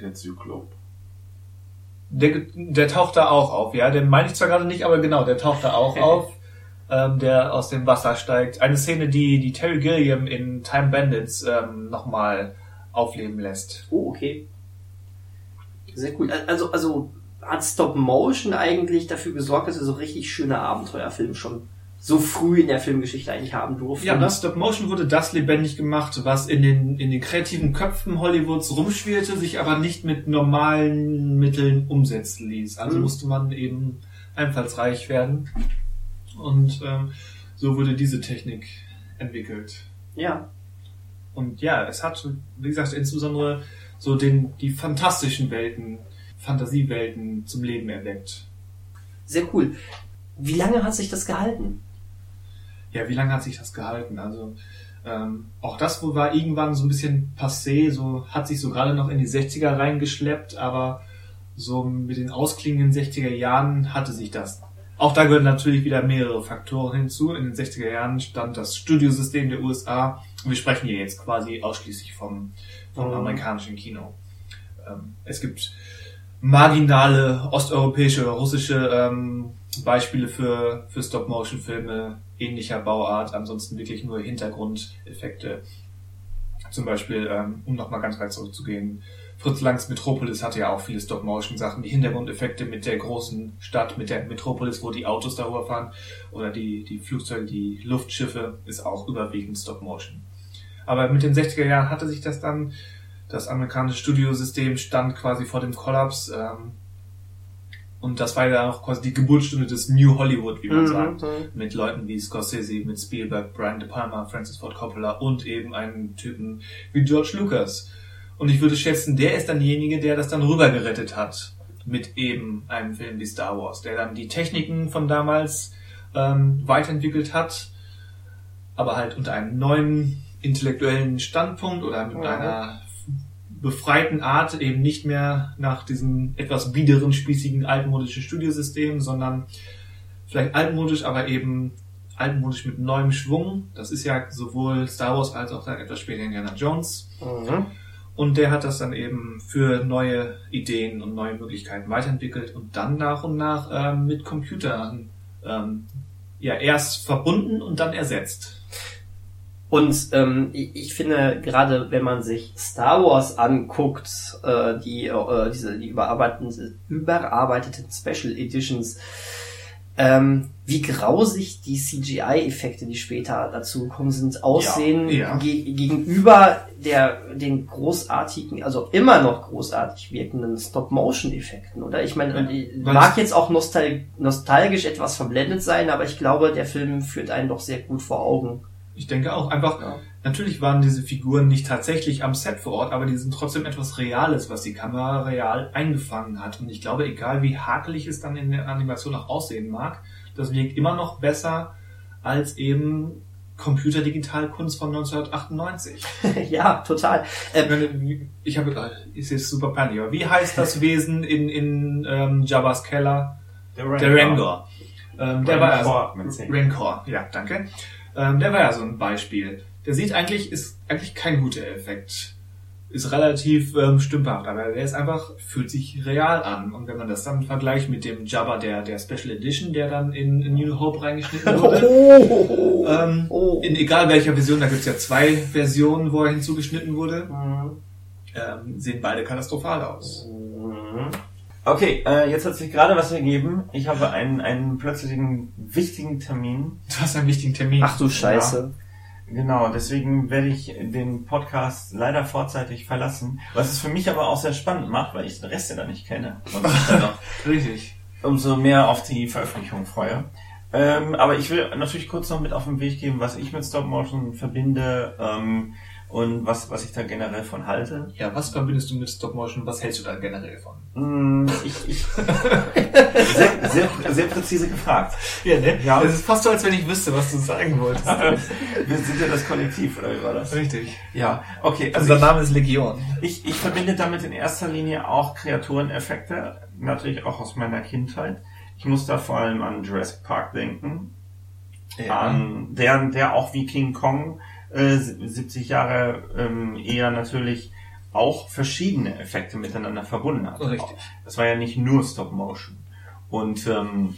Der Zyklop. Der, der taucht da auch auf, ja, den meine ich zwar gerade nicht, aber genau, der taucht da auch (laughs) auf, ähm, der aus dem Wasser steigt. Eine Szene, die, die Terry Gilliam in Time Bandits ähm, nochmal aufleben lässt. Oh, okay. Sehr cool. Also, also hat Stop Motion eigentlich dafür gesorgt, dass er so richtig schöne Abenteuerfilme schon so früh in der Filmgeschichte eigentlich haben durften. Ja, mit Stop Motion wurde das lebendig gemacht, was in den, in den kreativen Köpfen Hollywoods rumschwirrte, sich aber nicht mit normalen Mitteln umsetzen ließ. Also mhm. musste man eben einfallsreich werden. Und ähm, so wurde diese Technik entwickelt. Ja. Und ja, es hat, wie gesagt, insbesondere so den, die fantastischen Welten, Fantasiewelten zum Leben erweckt. Sehr cool. Wie lange hat sich das gehalten? Ja, wie lange hat sich das gehalten? Also ähm, auch das wohl war irgendwann so ein bisschen passé, so hat sich so gerade noch in die 60er reingeschleppt, aber so mit den ausklingenden 60er Jahren hatte sich das. Auch da gehören natürlich wieder mehrere Faktoren hinzu. In den 60er Jahren stand das Studiosystem der USA. Und wir sprechen hier jetzt quasi ausschließlich vom, vom mhm. amerikanischen Kino. Ähm, es gibt marginale osteuropäische oder russische ähm, Beispiele für, für Stop-Motion-Filme ähnlicher Bauart, ansonsten wirklich nur Hintergrundeffekte. Zum Beispiel, ähm, um nochmal ganz weit zurückzugehen, Fritz Langs Metropolis hatte ja auch viele Stop-Motion-Sachen, die Hintergrundeffekte mit der großen Stadt, mit der Metropolis, wo die Autos darüber fahren, oder die, die Flugzeuge, die Luftschiffe, ist auch überwiegend Stop-Motion. Aber mit den 60er Jahren hatte sich das dann, das amerikanische Studiosystem stand quasi vor dem Kollaps, ähm, und das war ja auch quasi die Geburtsstunde des New Hollywood, wie man mhm. sagt. Mit Leuten wie Scorsese, mit Spielberg, Brian De Palma, Francis Ford Coppola und eben einen Typen wie George Lucas. Und ich würde schätzen, der ist dann derjenige, der das dann rübergerettet hat. Mit eben einem Film wie Star Wars, der dann die Techniken von damals ähm, weiterentwickelt hat, aber halt unter einem neuen intellektuellen Standpunkt oder mit ja. einer befreiten Art eben nicht mehr nach diesem etwas biederen, spießigen, altmodischen Studiosystem, sondern vielleicht altmodisch, aber eben altmodisch mit neuem Schwung. Das ist ja sowohl Star Wars als auch dann etwas später Indiana Jones. Mhm. Und der hat das dann eben für neue Ideen und neue Möglichkeiten weiterentwickelt und dann nach und nach ähm, mit Computern ähm, ja erst verbunden und dann ersetzt. Und ähm, ich, ich finde, gerade wenn man sich Star Wars anguckt, äh, die, äh, diese, die überarbeiteten, überarbeiteten Special Editions, ähm, wie grausig die CGI-Effekte, die später dazu gekommen sind, aussehen Ja, ja. Ge gegenüber der den großartigen, also immer noch großartig wirkenden Stop-Motion-Effekten, oder? Ich meine, weil mag jetzt auch nostal nostalgisch etwas verblendet sein, aber ich glaube, der Film führt einen doch sehr gut vor Augen. Ich denke auch einfach, Ja. natürlich waren diese Figuren nicht tatsächlich am Set vor Ort, aber die sind trotzdem etwas Reales, was die Kamera real eingefangen hat. Und ich glaube, egal wie hakelig es dann in der Animation auch aussehen mag, das wirkt immer noch besser als eben Computerdigitalkunst von 1998. (laughs) ja, total. Wie- ich habe, äh, ist jetzt super peinlich, aber wie heißt das (laughs) Wesen in, in ähm, Jabba's Keller? Der Rancor. Ähm, der war Rancor ja mit C. Rancor, ja, danke. Ähm, der war ja so ein Beispiel. Der sieht eigentlich, ist eigentlich kein guter Effekt. Ist relativ ähm, stümperhaft, aber der ist einfach, fühlt sich real an. Und wenn man das dann vergleicht mit dem Jabba der, der Special Edition, der dann in, in New Hope reingeschnitten wurde, (laughs) Oh. ähm, Oh. in egal welcher Version, da gibt's ja zwei Versionen, wo er hinzugeschnitten wurde, Mhm. ähm, sehen beide katastrophal aus. Mhm. Okay, äh, jetzt hat sich gerade was ergeben. Ich habe einen, einen plötzlichen wichtigen Termin. Du hast einen wichtigen Termin. Ach du Scheiße. Genau, deswegen werde ich den Podcast leider vorzeitig verlassen. Was es für mich aber auch sehr spannend macht, weil ich den Rest ja da nicht kenne. Und mich dann noch (laughs) Richtig. umso mehr auf die Veröffentlichung freue. Ähm, aber ich will natürlich kurz noch mit auf den Weg geben, was ich mit Stop Motion verbinde ähm, und was, was ich da generell von halte. Ja, was verbindest du mit Stop Motion? Was hältst du da generell von? Mm, Ich, ich (laughs) sehr, sehr, sehr präzise gefragt. Ja, ne? Ja. Es ist fast so, als wenn ich wüsste, was du sagen wolltest. (laughs) Wir sind ja das Kollektiv, oder wie war das? Richtig. Ja, okay. Also Also der Name ist Legion. ich, ich verbinde damit in erster Linie auch Kreatureneffekte, natürlich auch aus meiner Kindheit. Ich muss da vor allem an Jurassic Park denken, an der, der auch wie King Kong äh, 70 Jahre ähm, eher natürlich auch verschiedene Effekte miteinander verbunden hat. Richtig. Das war ja nicht nur Stop Motion. Und ähm,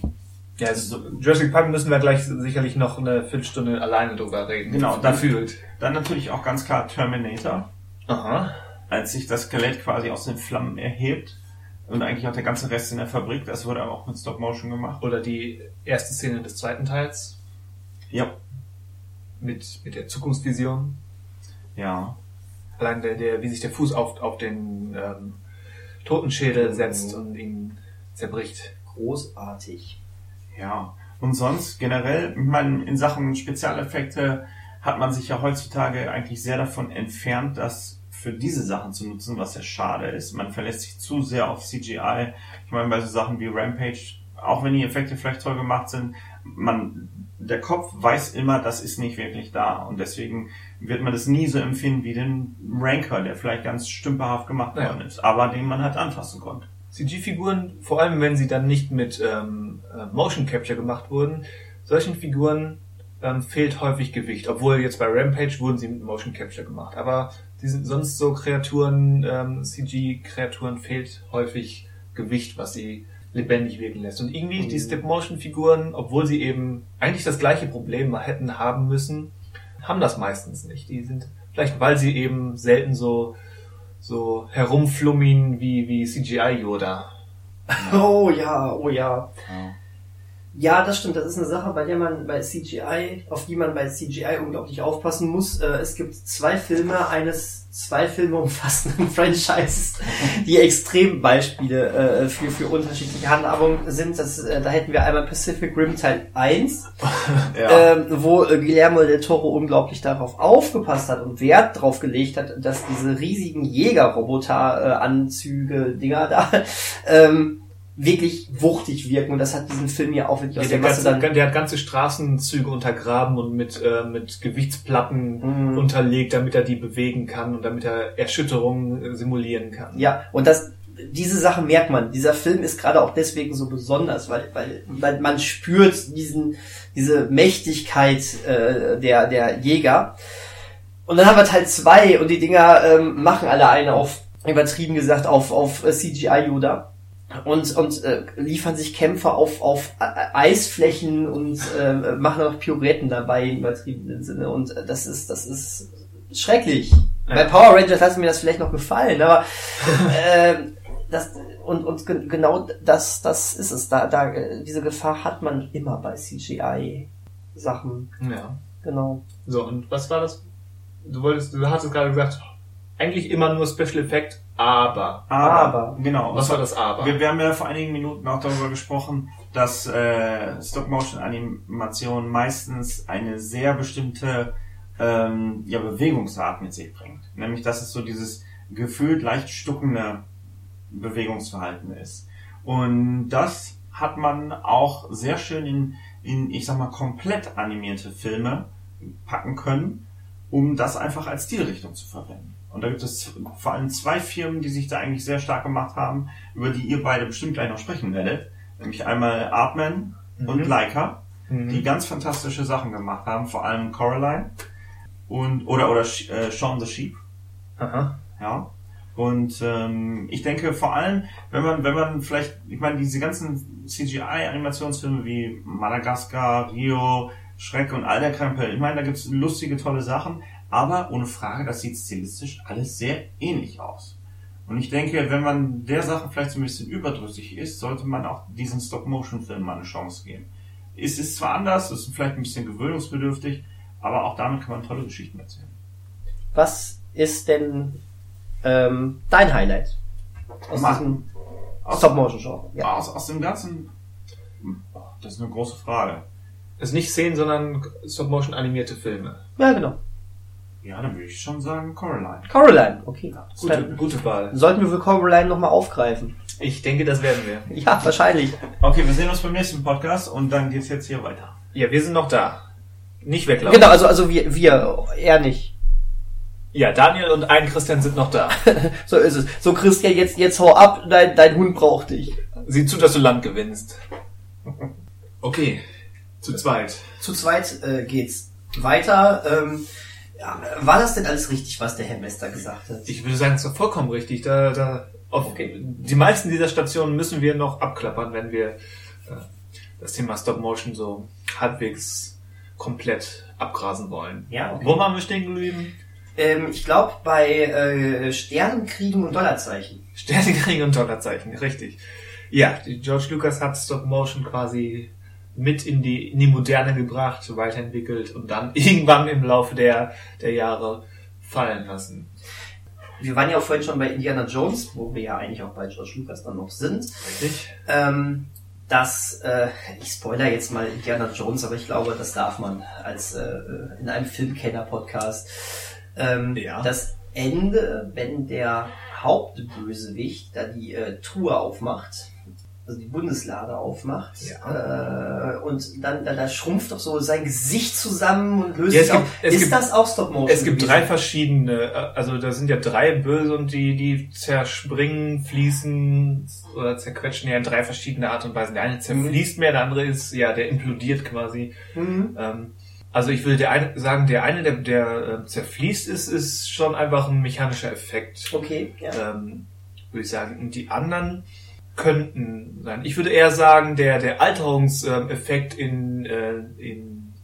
Ja, also Jurassic Park müssen wir gleich sicherlich noch eine Viertelstunde alleine drüber reden. Genau, dann- gefühlt. dann natürlich auch ganz klar Terminator, Aha. als sich das Skelett quasi aus den Flammen erhebt und eigentlich auch der ganze Rest in der Fabrik, das wurde aber auch mit Stop Motion gemacht. Oder die erste Szene des zweiten Teils Ja, mit, mit der Zukunftsvision. ja. Allein der, der, wie sich der Fuß auf, auf den ähm, Totenschädel setzt und ihn zerbricht. Großartig. Ja, und sonst generell, ich meine, in Sachen Spezialeffekte hat man sich ja heutzutage eigentlich sehr davon entfernt, das für diese Sachen zu nutzen, was ja schade ist. Man verlässt sich zu sehr auf CGI. Ich meine, bei so Sachen wie Rampage, auch wenn die Effekte vielleicht toll gemacht sind, man, der Kopf weiß immer, das ist nicht wirklich da. Und deswegen wird man das nie so empfinden wie den Ranker, der vielleicht ganz stümperhaft gemacht Ja. worden ist, aber den man halt anfassen konnte. CG-Figuren, vor allem wenn sie dann nicht mit ähm, äh, Motion Capture gemacht wurden, solchen Figuren ähm, fehlt häufig Gewicht. Obwohl jetzt bei Rampage wurden sie mit Motion Capture gemacht. Aber diese, sonst so Kreaturen, ähm, CG-Kreaturen fehlt häufig Gewicht, was sie lebendig wirken lässt. Und irgendwie die Step-Motion-Figuren, obwohl sie eben eigentlich das gleiche Problem hätten haben müssen, haben das meistens nicht. Die sind vielleicht, weil sie eben selten so so herumflummin wie, wie CGI Yoda. (laughs) Oh ja, oh ja. Ja, das stimmt. Das ist eine Sache, bei der man bei CGI, auf die man bei CGI unglaublich aufpassen muss. Äh, Es gibt zwei Filme eines zwei Filme umfassenden (laughs) Franchises, die Extrembeispiele äh, für, für unterschiedliche Handhabungen sind. Das, äh, da hätten wir einmal Pacific Rim Teil 1, (laughs) ähm, wo Guillermo del Toro unglaublich darauf aufgepasst hat und Wert drauf gelegt hat, dass diese riesigen Jägerroboter-Anzüge, Dinger da, (laughs) ähm, wirklich wuchtig wirken. Und das hat diesen Film ja auch wirklich aus der, der Masse ganze, dann... der hat ganze Straßenzüge untergraben und mit, äh, mit Gewichtsplatten Mhm. unterlegt, damit er die bewegen kann und damit er Erschütterungen äh, simulieren kann. Ja, und das, diese Sache merkt man. Dieser Film ist gerade auch deswegen so besonders, weil, weil, weil man spürt diesen, diese Mächtigkeit äh, der, der Jäger. Und dann haben wir Teil 2 und die Dinger ähm, machen alle eine auf, übertrieben gesagt, auf, auf äh, CGI-Yoda. Und, und äh, liefern sich Kämpfer auf, auf äh, Eisflächen und äh, machen auch Pirouetten dabei im übertriebenen Sinne. Und äh, das ist, das ist schrecklich. Ja. Bei Power Rangers hat mir das vielleicht noch gefallen, aber (laughs) äh, das, und, und ge- genau das, das ist es. Da, da, äh, diese Gefahr hat man immer bei CGI-Sachen. Ja. Genau. So, und was war das? Du wolltest, du hattest gerade gesagt, eigentlich immer nur Special Effect, aber. Aber. Genau. Was war das Aber? Wir, wir haben ja vor einigen Minuten auch darüber gesprochen, dass äh, Stop-Motion-Animation meistens eine sehr bestimmte ähm, ja, Bewegungsart mit sich bringt. Nämlich, dass es so dieses gefühlt leicht stuckende Bewegungsverhalten ist. Und das hat man auch sehr schön in, in, ich sag mal, komplett animierte Filme packen können, um das einfach als Stilrichtung zu verwenden. Und da gibt es vor allem zwei Firmen, die sich da eigentlich sehr stark gemacht haben, über die ihr beide bestimmt gleich noch sprechen werdet. Nämlich einmal Artman und Leica, die ganz fantastische Sachen gemacht haben, vor allem Coraline und oder oder äh, Shaun the Sheep. Aha. Ja. Und ähm, ich denke vor allem, wenn man, wenn man vielleicht, ich meine, diese ganzen CGI-Animationsfilme wie Madagaskar, Rio, Schreck und all der Krempel, ich meine, da gibt's lustige, tolle Sachen, aber ohne Frage, das sieht stilistisch alles sehr ähnlich aus. Und ich denke, wenn man der Sache vielleicht so ein bisschen überdrüssig ist, sollte man auch diesen Stop-Motion-Film mal eine Chance geben. Es ist zwar anders, es ist vielleicht ein bisschen gewöhnungsbedürftig, aber auch damit kann man tolle Geschichten erzählen. Was ist denn ähm, dein Highlight aus Mann. diesem Aus- Stop-Motion-Genre? Ja. Aus, aus dem ganzen, das ist eine große Frage. Ist nicht Szenen, sondern Stop-Motion animierte Filme. ja, genau. Ja, dann würde ich schon sagen Coraline. Coraline, okay. Gute, Dann gute Wahl. sollten wir für Coraline nochmal aufgreifen. Ich denke, das werden wir. (laughs) Ja, wahrscheinlich. Okay, wir sehen uns beim nächsten Podcast und dann geht's jetzt hier weiter. Ja, wir sind noch da. Nicht weglaufen. Genau, also, also wir, wir, er nicht. Ja, Daniel und ein Christian sind noch da. (laughs) So ist es. So, Christian, jetzt, jetzt hau ab, dein, dein Hund braucht dich. Sieh zu, dass du Land gewinnst. Okay, zu zweit. Zu zweit äh, geht's weiter. Ähm, ja, war das denn alles richtig, was der Herr Mester gesagt hat? Ich würde sagen, es ist vollkommen richtig. Da, da, auf, Okay. Die meisten dieser Stationen müssen wir noch abklappern, wenn wir äh, das Thema Stop Motion so halbwegs komplett abgrasen wollen. Ja, okay. Wo waren wir stehen geblieben? Ähm, ich glaube bei äh, Sternenkriegen und Dollarzeichen. Sternekrieg und Dollarzeichen, richtig. Ja, George Lucas hat Stop Motion quasi mit in die, in die Moderne gebracht, weiterentwickelt und dann (laughs) irgendwann im Laufe der, der Jahre fallen lassen. Wir waren ja auch vorhin schon bei Indiana Jones, wo wir ja eigentlich auch bei George Lucas dann noch sind. Richtig? Ähm, dass, äh, ich spoiler jetzt mal Indiana Jones, aber ich glaube, das darf man als äh, in einem Filmkenner-Podcast. Ähm, Ja. Das Ende, wenn der Hauptbösewicht da die äh, Truhe aufmacht, also die Bundeslade aufmacht, äh, und dann, dann da schrumpft doch so sein Gesicht zusammen und löst Ja, es sich gibt- auf. es Ist gibt- das auch Stop Motion? Es gibt gewesen? drei verschiedene, äh, also da sind ja drei Böse und die, die zerspringen, fließen oder zerquetschen ja in drei verschiedene Art und Weisen. Der eine zerfließt mehr, der andere ist, ja, der implodiert quasi. Mhm. Ähm, also ich würde der eine, sagen, der eine, der, der äh, zerfließt ist, ist schon einfach ein mechanischer Effekt, Okay, ja. ähm, würde ich sagen. Und die anderen könnten sein. Ich würde eher sagen, der, der Alterungseffekt in, äh, in,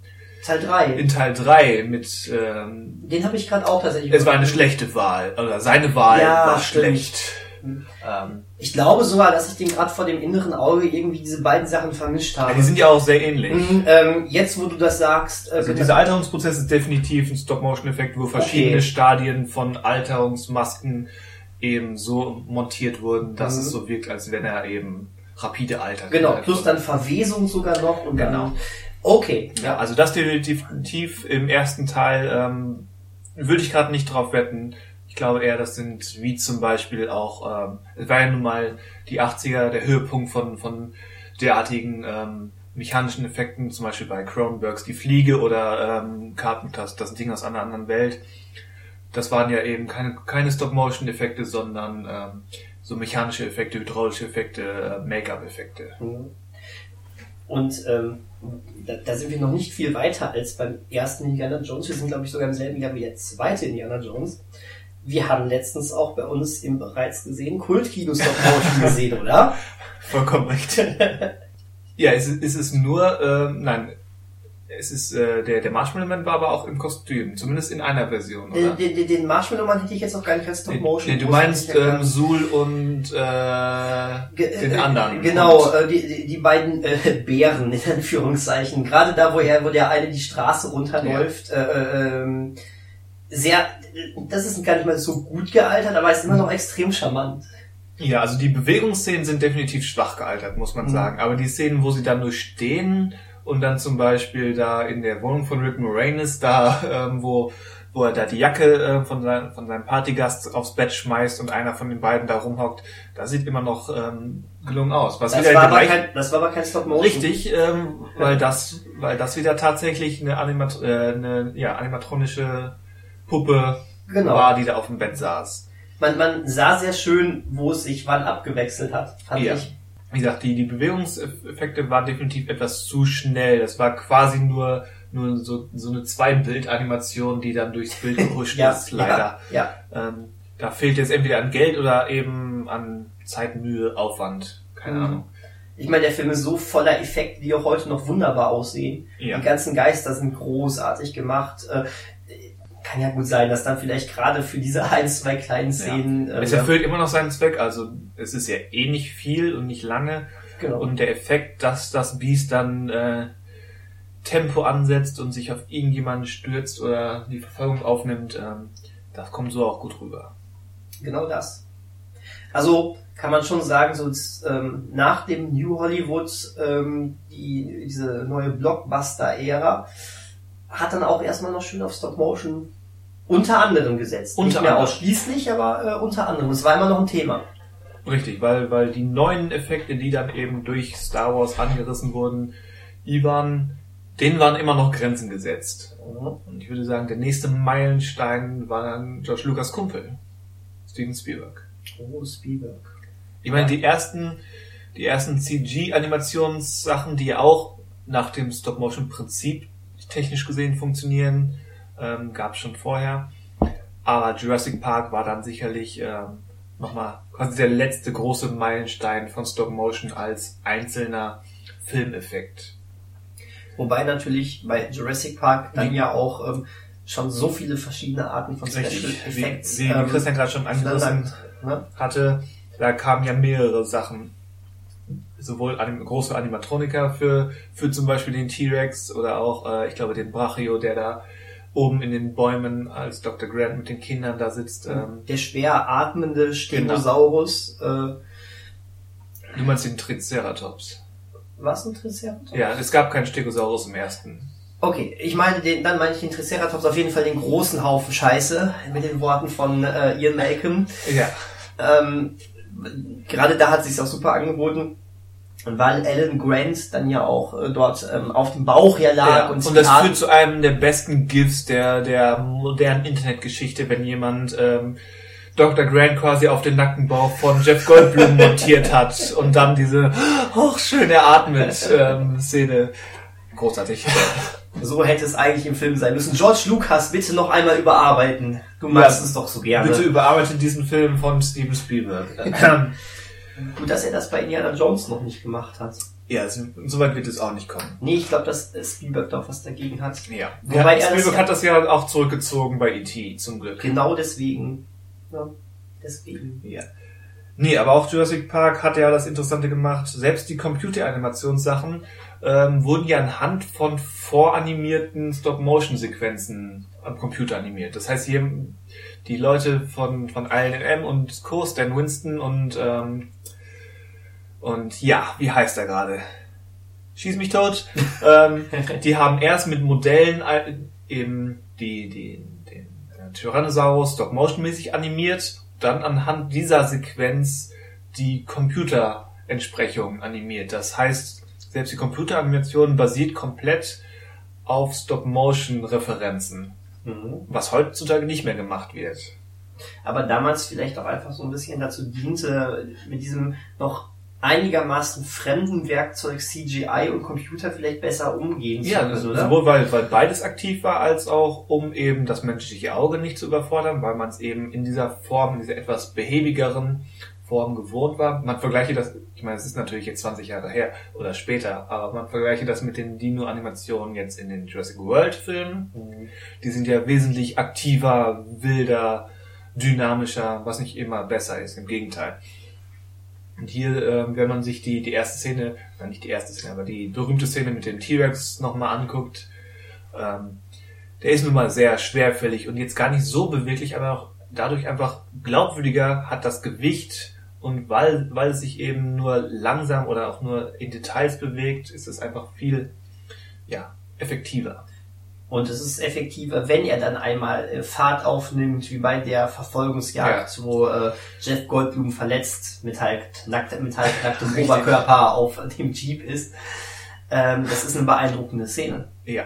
Teil 3. in Teil 3 mit, ähm, Den habe ich gerade auch tatsächlich. es war eine schlechte Wahl, oder seine Wahl Ja, war stimmt. schlecht. Ähm, Ich glaube sogar, dass ich den gerade vor dem inneren Auge irgendwie diese beiden Sachen vermischt habe. die sind ja auch sehr ähnlich. Mhm, ähm, jetzt, wo du das sagst, äh, Also dieser Alterungsprozess ist definitiv ein Stop-Motion-Effekt, wo verschiedene Okay. Stadien von Alterungsmasken eben so montiert wurden, dass Mhm. es so wirkt, als wenn er eben rapide altert. genau, plus dann Verwesung sogar noch und Genau. dann, okay, Ja, also das definitiv im ersten Teil ähm, würde ich gerade nicht drauf wetten. Ich glaube eher, das sind wie zum Beispiel auch, ähm, es war ja nun mal die 80er, der Höhepunkt von, von derartigen ähm, mechanischen Effekten, zum Beispiel bei Cronenbergs Die Fliege oder ähm, Carpenters Das Ding aus einer anderen Welt. Das waren ja eben keine, keine Stop-Motion-Effekte, sondern ähm, so mechanische Effekte, hydraulische Effekte, äh, Make-up-Effekte. Mhm. Und ähm, da, da sind wir noch nicht viel weiter als beim ersten Indiana Jones. Wir sind, glaube ich, sogar im selben Jahr wie der zweite Indiana Jones. Wir haben letztens auch bei uns im bereits gesehen Kultkino Stop Motion gesehen, oder? (laughs) Vollkommen recht. ja, es ist, es ist nur, ähm, nein, es ist äh, der der Marshmallow Man war aber auch im Kostüm, zumindest in einer Version, Den, oder? den, den Marshmallow Man hätte ich jetzt auch gar nicht als Stop Motion. Nee, du großartig meinst ähm, Sul und äh, Ge- den äh, anderen. Genau, äh, die, die- beiden äh, (laughs) Bären in Anführungszeichen. Gerade da, wo er, wo der eine die Straße runterläuft, äh, äh, ähm, sehr, das ist gar nicht mal so gut gealtert, aber ist immer noch extrem charmant. ja, also die Bewegungsszenen sind definitiv schwach gealtert, muss man Mhm. sagen. Aber die Szenen, wo sie dann nur stehen und dann zum Beispiel da in der Wohnung von Rick Moranis, da ähm, wo wo er da die Jacke äh, von, sein, von seinem Partygast aufs Bett schmeißt und einer von den beiden da rumhockt, das sieht immer noch ähm, gelungen aus. Was Das wieder war, aber kein, das war aber kein Stop Motion. Richtig, ähm, weil das, weil das wieder tatsächlich eine, Animat äh, eine ja, animatronische Puppe Genau. war, die da auf dem Bett saß. Man, man sah sehr schön, wo es sich wann abgewechselt hat, fand Ja. ich. Wie gesagt, die, die Bewegungseffekte waren definitiv etwas zu schnell. Das war quasi nur, nur so, so eine Zwei-Bild-Animation, die dann durchs Bild (laughs) gehuscht Ja, ist, leider. Ja, Ähm, da fehlt jetzt entweder an Geld oder eben an Zeit, Mühe, Aufwand. Keine Mhm. Ahnung. Ich meine, der Film ist so voller Effekte, die auch heute noch wunderbar aussehen. Ja. Die ganzen Geister sind großartig gemacht. Kann ja gut sein, dass dann vielleicht gerade für diese (laughs) ein, zwei kleinen Szenen. Es äh, erfüllt immer noch seinen Zweck, also es ist ja eh nicht viel und nicht lange. genau. Und der Effekt, dass das Biest dann äh, Tempo ansetzt und sich auf irgendjemanden stürzt oder die Verfolgung aufnimmt, ähm, das kommt so auch gut rüber. Genau das. Also kann man schon sagen, so jetzt, ähm, nach dem New Hollywood, ähm, die, diese neue Blockbuster-Ära, hat dann auch erstmal noch schön auf Stop Motion unter anderem gesetzt. Unter Nicht mehr anderem. ausschließlich, aber äh, unter anderem. Es war immer noch ein Thema. Richtig, weil, weil die neuen Effekte, die dann eben durch Star Wars angerissen wurden, die waren, denen waren immer noch Grenzen gesetzt. Und ich würde sagen, der nächste Meilenstein war dann George Lucas Kumpel, Steven Spielberg. Oh, Spielberg. Ich meine, die ersten, die ersten CG-Animationssachen, die auch nach dem Stop-Motion-Prinzip technisch gesehen funktionieren, ähm, gab es schon vorher. Aber Jurassic Park war dann sicherlich ähm, nochmal quasi der letzte große Meilenstein von Stop-Motion als einzelner Filmeffekt. Wobei natürlich bei Jurassic Park dann ja auch ähm, schon so viele verschiedene Arten von Special Effects wie, wie ähm, Christian gerade schon angerissen ne? hatte, da kamen ja mehrere Sachen. Sowohl anim große Animatroniker für, für zum Beispiel den T-Rex oder auch, äh, ich glaube, den Brachio, der da oben in den Bäumen als Dr. Grant mit den Kindern da sitzt. Ähm, Der schwer atmende Stegosaurus. Äh, du meinst den Triceratops. was ein Triceratops? Ja, es gab keinen Stegosaurus im ersten. Okay, ich meine den, dann meine ich den Triceratops auf jeden Fall den großen Haufen Scheiße mit den Worten von äh, Ian Malcolm. Ja. Ähm, gerade da hat sich auch super angeboten, weil Alan Grant dann ja auch äh, dort ähm, auf dem Bauch ja lag ja. und, Und das führt zu einem der besten GIFs der, der modernen Internetgeschichte, wenn jemand ähm, Dr. Grant quasi auf den nackten Bauch von Jeff Goldblum (laughs) montiert hat und dann diese hoch schön eratmet ähm, Szene. Großartig. So hätte es eigentlich im Film sein müssen. George Lucas, bitte noch einmal überarbeiten. Du magst Ja. es doch so gerne. Bitte überarbeite diesen Film von Steven Spielberg. (laughs) Gut, dass er das bei Indiana Jones noch nicht gemacht hat. ja, so so weit wird es auch nicht kommen. Nee, ich glaube, dass Spielberg doch was dagegen hat. Ja. Wobei ja, er das Spielberg hat das ja auch zurückgezogen bei E.T. zum Glück. Genau deswegen. Ja, deswegen. Ja. Nee, aber auch Jurassic Park hat ja das Interessante gemacht. Selbst die Computeranimationssachen ähm, wurden ja anhand von voranimierten Stop-Motion-Sequenzen am Computer animiert. Das heißt, hier die Leute von, von ILM und Co., Stan Winston und, ähm, und ja, wie heißt er gerade? Schieß mich tot. (laughs) ähm, die haben erst mit Modellen äh, eben die, die, den äh, Tyrannosaurus Stop-Motion-mäßig animiert, dann anhand dieser Sequenz die Computerentsprechung animiert. Das heißt, selbst die Computeranimation basiert komplett auf Stop-Motion-Referenzen, Mhm. was heutzutage nicht mehr gemacht wird. Aber damals vielleicht auch einfach so ein bisschen dazu diente, mit diesem noch einigermaßen fremden Werkzeug CGI und Computer vielleicht besser umgehen zu Ja, können, oder? sowohl weil, weil beides aktiv war, als auch um eben das menschliche Auge nicht zu überfordern, weil man es eben in dieser Form, in dieser etwas behäbigeren Form gewohnt war. Man vergleiche das, ich meine, es ist natürlich jetzt 20 Jahre her oder später, aber man vergleiche das mit den Dino-Animationen jetzt in den Jurassic World-Filmen. Mhm. Die sind ja wesentlich aktiver, wilder, dynamischer, was nicht immer besser ist, im Gegenteil. Und hier, ähm, wenn man sich die, die erste Szene, nicht die erste Szene, aber die berühmte Szene mit dem T-Rex nochmal anguckt, ähm, der ist nun mal sehr schwerfällig und jetzt gar nicht so beweglich, aber auch dadurch einfach glaubwürdiger hat das Gewicht und weil, weil es sich eben nur langsam oder auch nur in Details bewegt, ist es einfach viel, ja, effektiver. Und es ist effektiver, wenn er dann einmal äh, Fahrt aufnimmt, wie bei der Verfolgungsjagd, wo äh, Jeff Goldblum verletzt mit halb nackt, mit halb nacktem. Oberkörper auf (laughs) dem Jeep ist. Ähm, das ist eine beeindruckende Szene. Ja,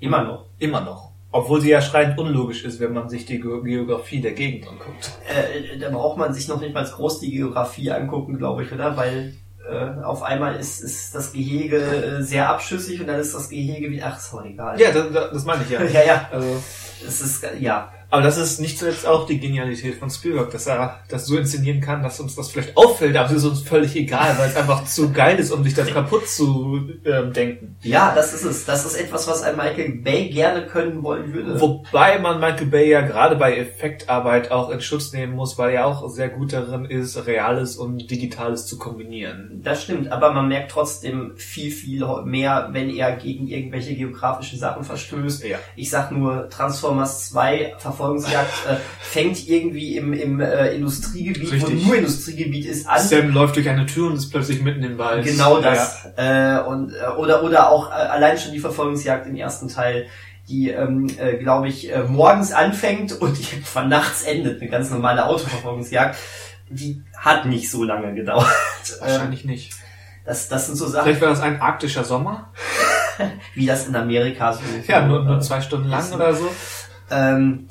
Immer noch. immer noch. Obwohl sie ja schreiend unlogisch ist, wenn man sich die Ge- Geografie der Gegend anguckt. Äh, da braucht man sich noch nicht mal groß die Geografie angucken, glaube ich, oder? Weil äh, auf einmal ist, ist das Gehege äh, sehr abschüssig und dann ist das Gehege wie, ach, ist voll egal. Ja, das, das meine ich ja. (laughs) ja, ja. Also, Es ist, ja. Aber das ist nicht zuletzt auch die Genialität von Spielberg, dass er das so inszenieren kann, dass uns das vielleicht auffällt, aber es ist uns völlig egal, weil es einfach zu geil ist, um sich das kaputt zu ähm, denken. Ja, das ist es. Das ist etwas, was ein Michael Bay gerne können wollen würde. Wobei man Michael Bay ja gerade bei Effektarbeit auch in Schutz nehmen muss, weil er auch sehr gut darin ist, Reales und Digitales zu kombinieren. Das stimmt, aber man merkt trotzdem viel, viel mehr, wenn er gegen irgendwelche geografischen Sachen verstößt. Ja. Ich sag nur, Transformers 2 Verfolgungsjagd äh, fängt irgendwie im, im äh, Industriegebiet, Richtig. wo nur Industriegebiet ist, an. Sam läuft durch eine Tür und ist plötzlich mitten im Wald. Genau das. Äh, und, äh, oder, oder auch äh, allein schon die Verfolgungsjagd im ersten Teil, die, ähm, äh, glaube ich, äh, morgens anfängt und (laughs) irgendwann nachts endet. Eine ganz normale Autoverfolgungsjagd. Die hat nicht so lange gedauert. Ja, (laughs) wahrscheinlich nicht. Das, das sind so Sachen, Vielleicht war das ein arktischer Sommer. (laughs) wie das in Amerika so Ja, nur, nur äh, zwei Stunden lang oder so. Ähm,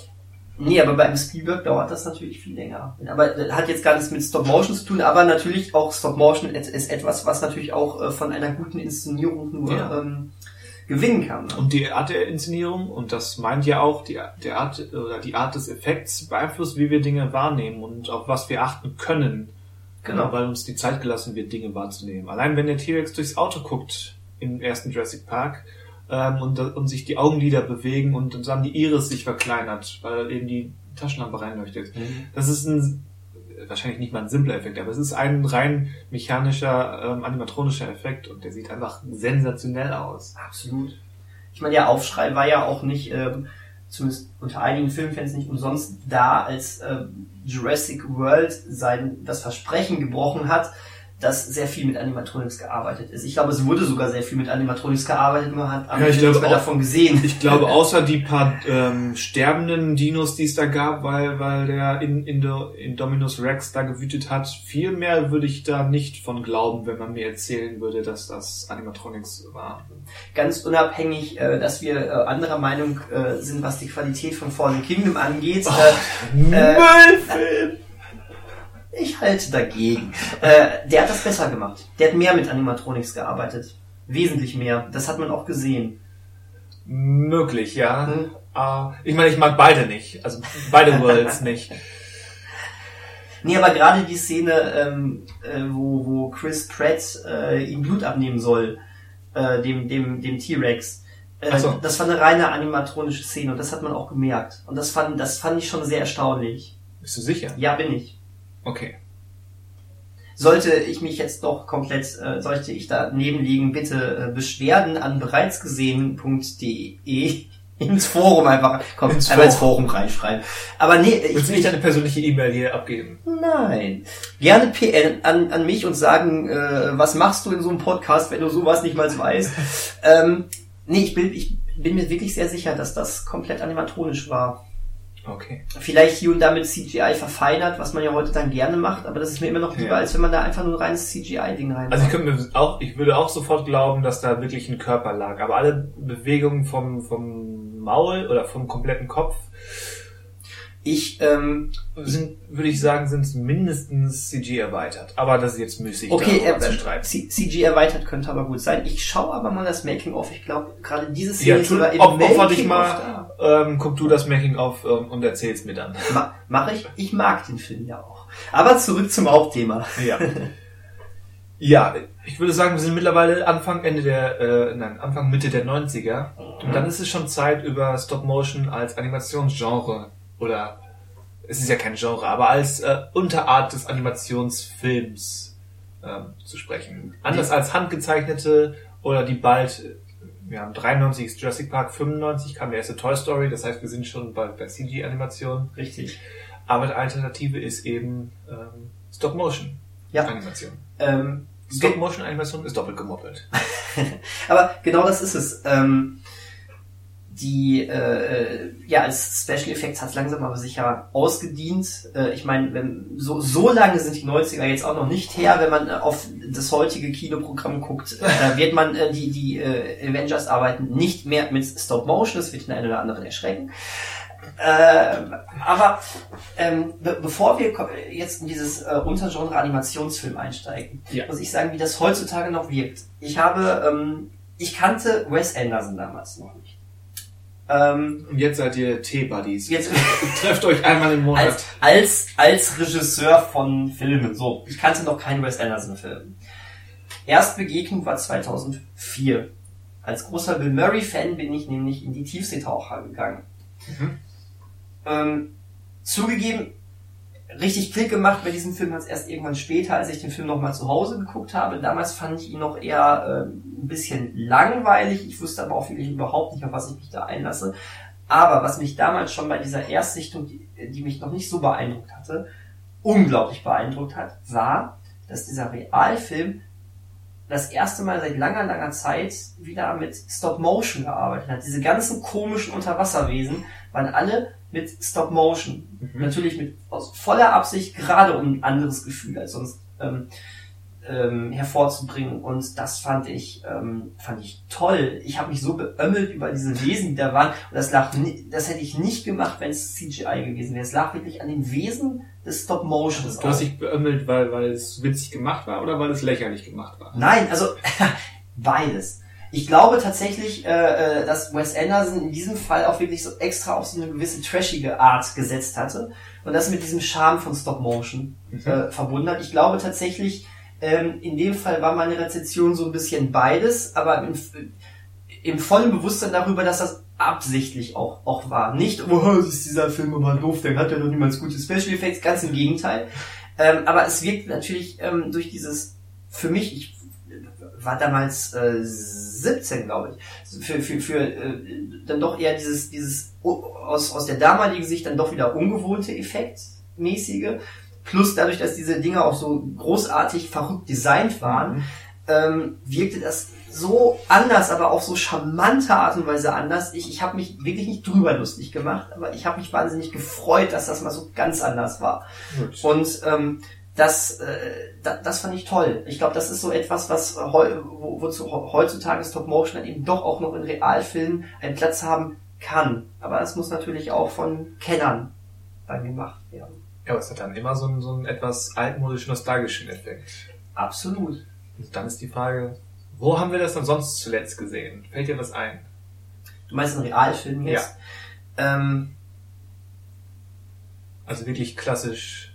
nee, aber beim Spielberg dauert das natürlich viel länger. Aber hat jetzt gar nichts mit Stop Motion zu tun, aber natürlich auch Stop Motion ist etwas, was natürlich auch äh, von einer guten Inszenierung nur Ja. ähm, gewinnen kann. Ne? Und die Art der Inszenierung, und das meint ja auch die, die Art oder die Art des Effekts beeinflusst, wie wir Dinge wahrnehmen und auf was wir achten können. Genau. Weil uns die Zeit gelassen wird, Dinge wahrzunehmen. Allein wenn der T-Rex durchs Auto guckt im ersten Jurassic Park ähm, und, und sich die Augenlider bewegen und, und dann die Iris sich verkleinert, weil eben die Taschenlampe reinleuchtet. Das ist ein wahrscheinlich nicht mal ein simpler Effekt, aber es ist ein rein mechanischer, ähm, animatronischer Effekt und der sieht einfach sensationell aus. Absolut. Ich meine, der Aufschrei war ja auch nicht, ähm, zumindest unter einigen Filmfans nicht umsonst da, als ähm, Jurassic World sein das Versprechen gebrochen hat, dass sehr viel mit Animatronics gearbeitet ist. Ich glaube, es wurde sogar sehr viel mit Animatronics gearbeitet, man hat am Ja, nichts mehr davon gesehen. Ich glaube, (laughs) außer die paar ähm, sterbenden Dinos, die es da gab, weil, weil der in, in, der, in Dominus Rex da gewütet hat, viel mehr würde ich da nicht von glauben, wenn man mir erzählen würde, dass das Animatronics war. Ganz unabhängig, äh, dass wir äh, anderer Meinung äh, sind, was die Qualität von Fallen Kingdom angeht. Äh, Müllfilm! Ich halte dagegen. Äh, der hat das besser gemacht. Der hat mehr mit Animatronics gearbeitet. Wesentlich mehr. Das hat man auch gesehen. Möglich, ja. Hm. Ah, ich meine, ich mag beide nicht. Also beide Worlds (laughs) nicht. Nee, aber gerade die Szene, ähm, äh, wo, wo Chris Pratt äh, ihm Blut abnehmen soll, äh, dem, dem, dem T-Rex. Äh, so. Das war eine reine animatronische Szene und das hat man auch gemerkt. Und das fand, das fand ich schon sehr erstaunlich. Bist du sicher? Ja, bin ich. Okay. Sollte ich mich jetzt doch komplett, äh, sollte ich daneben liegen, bitte äh, Beschwerden an bereitsgesehen.de (laughs) ins Forum einfach, komm, Ins einfach ins Forum. Forum reinschreiben. Aber nee, ich, Willst du nicht deine persönliche E-Mail hier abgeben? Nein. Gerne PN an, an mich und sagen, äh, was machst du in so einem Podcast, wenn du sowas nicht mal weißt. (laughs) ähm, nee, ich bin, ich bin mir wirklich sehr sicher, dass das komplett animatronisch war. Okay. Vielleicht hier und da mit CGI verfeinert, was man ja heute dann gerne macht, aber das ist mir immer noch lieber, Ja. als wenn man da einfach nur ein reines CGI-Ding rein Also ich könnte mir auch, ich würde auch sofort glauben, dass da wirklich ein Körper lag. Aber alle Bewegungen vom, vom Maul oder vom kompletten Kopf, Ich, ähm, Sind, würde ich sagen, sind mindestens CG erweitert. Aber das ist jetzt müßig, okay, darüber äh, CG erweitert könnte aber gut sein. Ich schaue aber mal das Making-of. Ich glaube, gerade diese Ja, Szene tu, sogar im op, opfer dich Making-of mal, ähm, guck du das Making auf ähm, und erzähl's mir dann. Ma Mache ich. Ich mag den Film ja auch. Aber zurück zum Hauptthema. Ja. (laughs) ja, ich würde sagen, wir sind mittlerweile Anfang, Ende der, äh, nein, Anfang, Mitte der 90er. Und dann ist es schon Zeit, über Stop Motion als Animationsgenre oder es ist ja kein Genre, aber als äh, Unterart des Animationsfilms ähm, zu sprechen. Anders als handgezeichnete oder die bald, äh, wir haben 93 ist Jurassic Park, 95 kam der erste Toy Story, das heißt, wir sind schon bald bei CG-Animation. Richtig. Aber die Alternative ist eben ähm, Stop Motion Ja. Animation. Ähm, Stop Motion Animation ist doppelt gemoppelt. (laughs) Aber genau das ist es. Ähm, die, äh, ja, als Special Effects hat es langsam aber sicher ausgedient. Äh, ich meine, so, so lange sind die 90er jetzt auch noch nicht her, wenn man äh, auf das heutige Kinoprogramm guckt, äh, da (laughs) wird man äh, die, die äh, Avengers arbeiten nicht mehr mit Stop Motion, das wird den einen oder anderen erschrecken. Ähm, aber ähm, be bevor wir jetzt in dieses äh, Untergenre Animationsfilm einsteigen, Ja. muss ich sagen, wie das heutzutage noch wirkt. Ich habe, ähm, ich kannte Wes Anderson damals noch nicht. Ähm, Und jetzt seid ihr T-Buddies. jetzt (laughs) Trefft euch einmal im Monat. als, als, als Regisseur von Filmen. So, ich kannte noch keinen Wes Anderson-Film. Erstbegegnung war 2004. Als großer Bill Murray-Fan bin ich nämlich in die Tiefseetaucher gegangen. Mhm. Ähm, zugegeben, richtig Klick gemacht bei diesem Film hat es erst irgendwann später, als ich den Film nochmal zu Hause geguckt habe. Damals fand ich ihn noch eher ähm, ein bisschen langweilig. Ich wusste aber auch wirklich überhaupt nicht, auf was ich mich da einlasse. Aber was mich damals schon bei dieser Erstsichtung, die, die mich noch nicht so beeindruckt hatte, unglaublich beeindruckt hat, war, dass dieser Realfilm das erste Mal seit langer, langer Zeit wieder mit Stop Motion gearbeitet hat. Diese ganzen komischen Unterwasserwesen waren alle mit Stop Motion. Mhm. Natürlich mit aus voller Absicht, gerade um ein anderes Gefühl als sonst ähm, ähm, hervorzubringen. Und das fand ich, ähm, fand ich toll. Ich habe mich so beömmelt über diese Wesen, die da waren. Und das lag, das hätte ich nicht gemacht, wenn es CGI gewesen wäre. Es lag wirklich an den Wesen des Stop Motions. Du hast dich beömmelt, weil, weil es witzig gemacht war oder weil es lächerlich gemacht war? Nein, also (laughs) beides. Ich glaube tatsächlich, äh, äh, dass Wes Anderson in diesem Fall auch wirklich so extra auf so eine gewisse trashige Art gesetzt hatte und das mit diesem Charme von Stop Motion äh, verbunden hat. Ich glaube tatsächlich, ähm, in dem Fall war meine Rezension so ein bisschen beides, aber im, im vollen Bewusstsein darüber, dass das absichtlich auch, auch war. Nicht, oh, ist dieser Film immer doof, der hat ja noch niemals gute Special Effects, ganz im Gegenteil. Ähm, aber es wirkt natürlich ähm, durch dieses, für mich, ich war damals äh, 17, glaube ich, für, für, für äh, dann doch eher dieses, dieses aus, aus der damaligen Sicht dann doch wieder ungewohnte Effektmäßige, plus dadurch, dass diese Dinge auch so großartig verrückt designt waren, Mhm. ähm, wirkte das so anders, aber auf so charmante Art und Weise anders. Ich, ich habe mich wirklich nicht drüber lustig gemacht, aber ich habe mich wahnsinnig gefreut, dass das mal so ganz anders war. Gut. Und ähm, das, äh, da, das fand ich toll. Ich glaube, das ist so etwas, was heu, wo, wozu heutzutage Stop Motion dann eben doch auch noch in Realfilmen einen Platz haben kann. Aber es muss natürlich auch von Kennern dann gemacht werden. Ja, aber es hat dann immer so einen, so einen etwas altmodisch nostalgischen Effekt. Absolut. Und dann ist die Frage, wo haben wir das dann sonst zuletzt gesehen? Fällt dir was ein? Du meinst in Realfilmen jetzt? Ähm, Also wirklich klassisch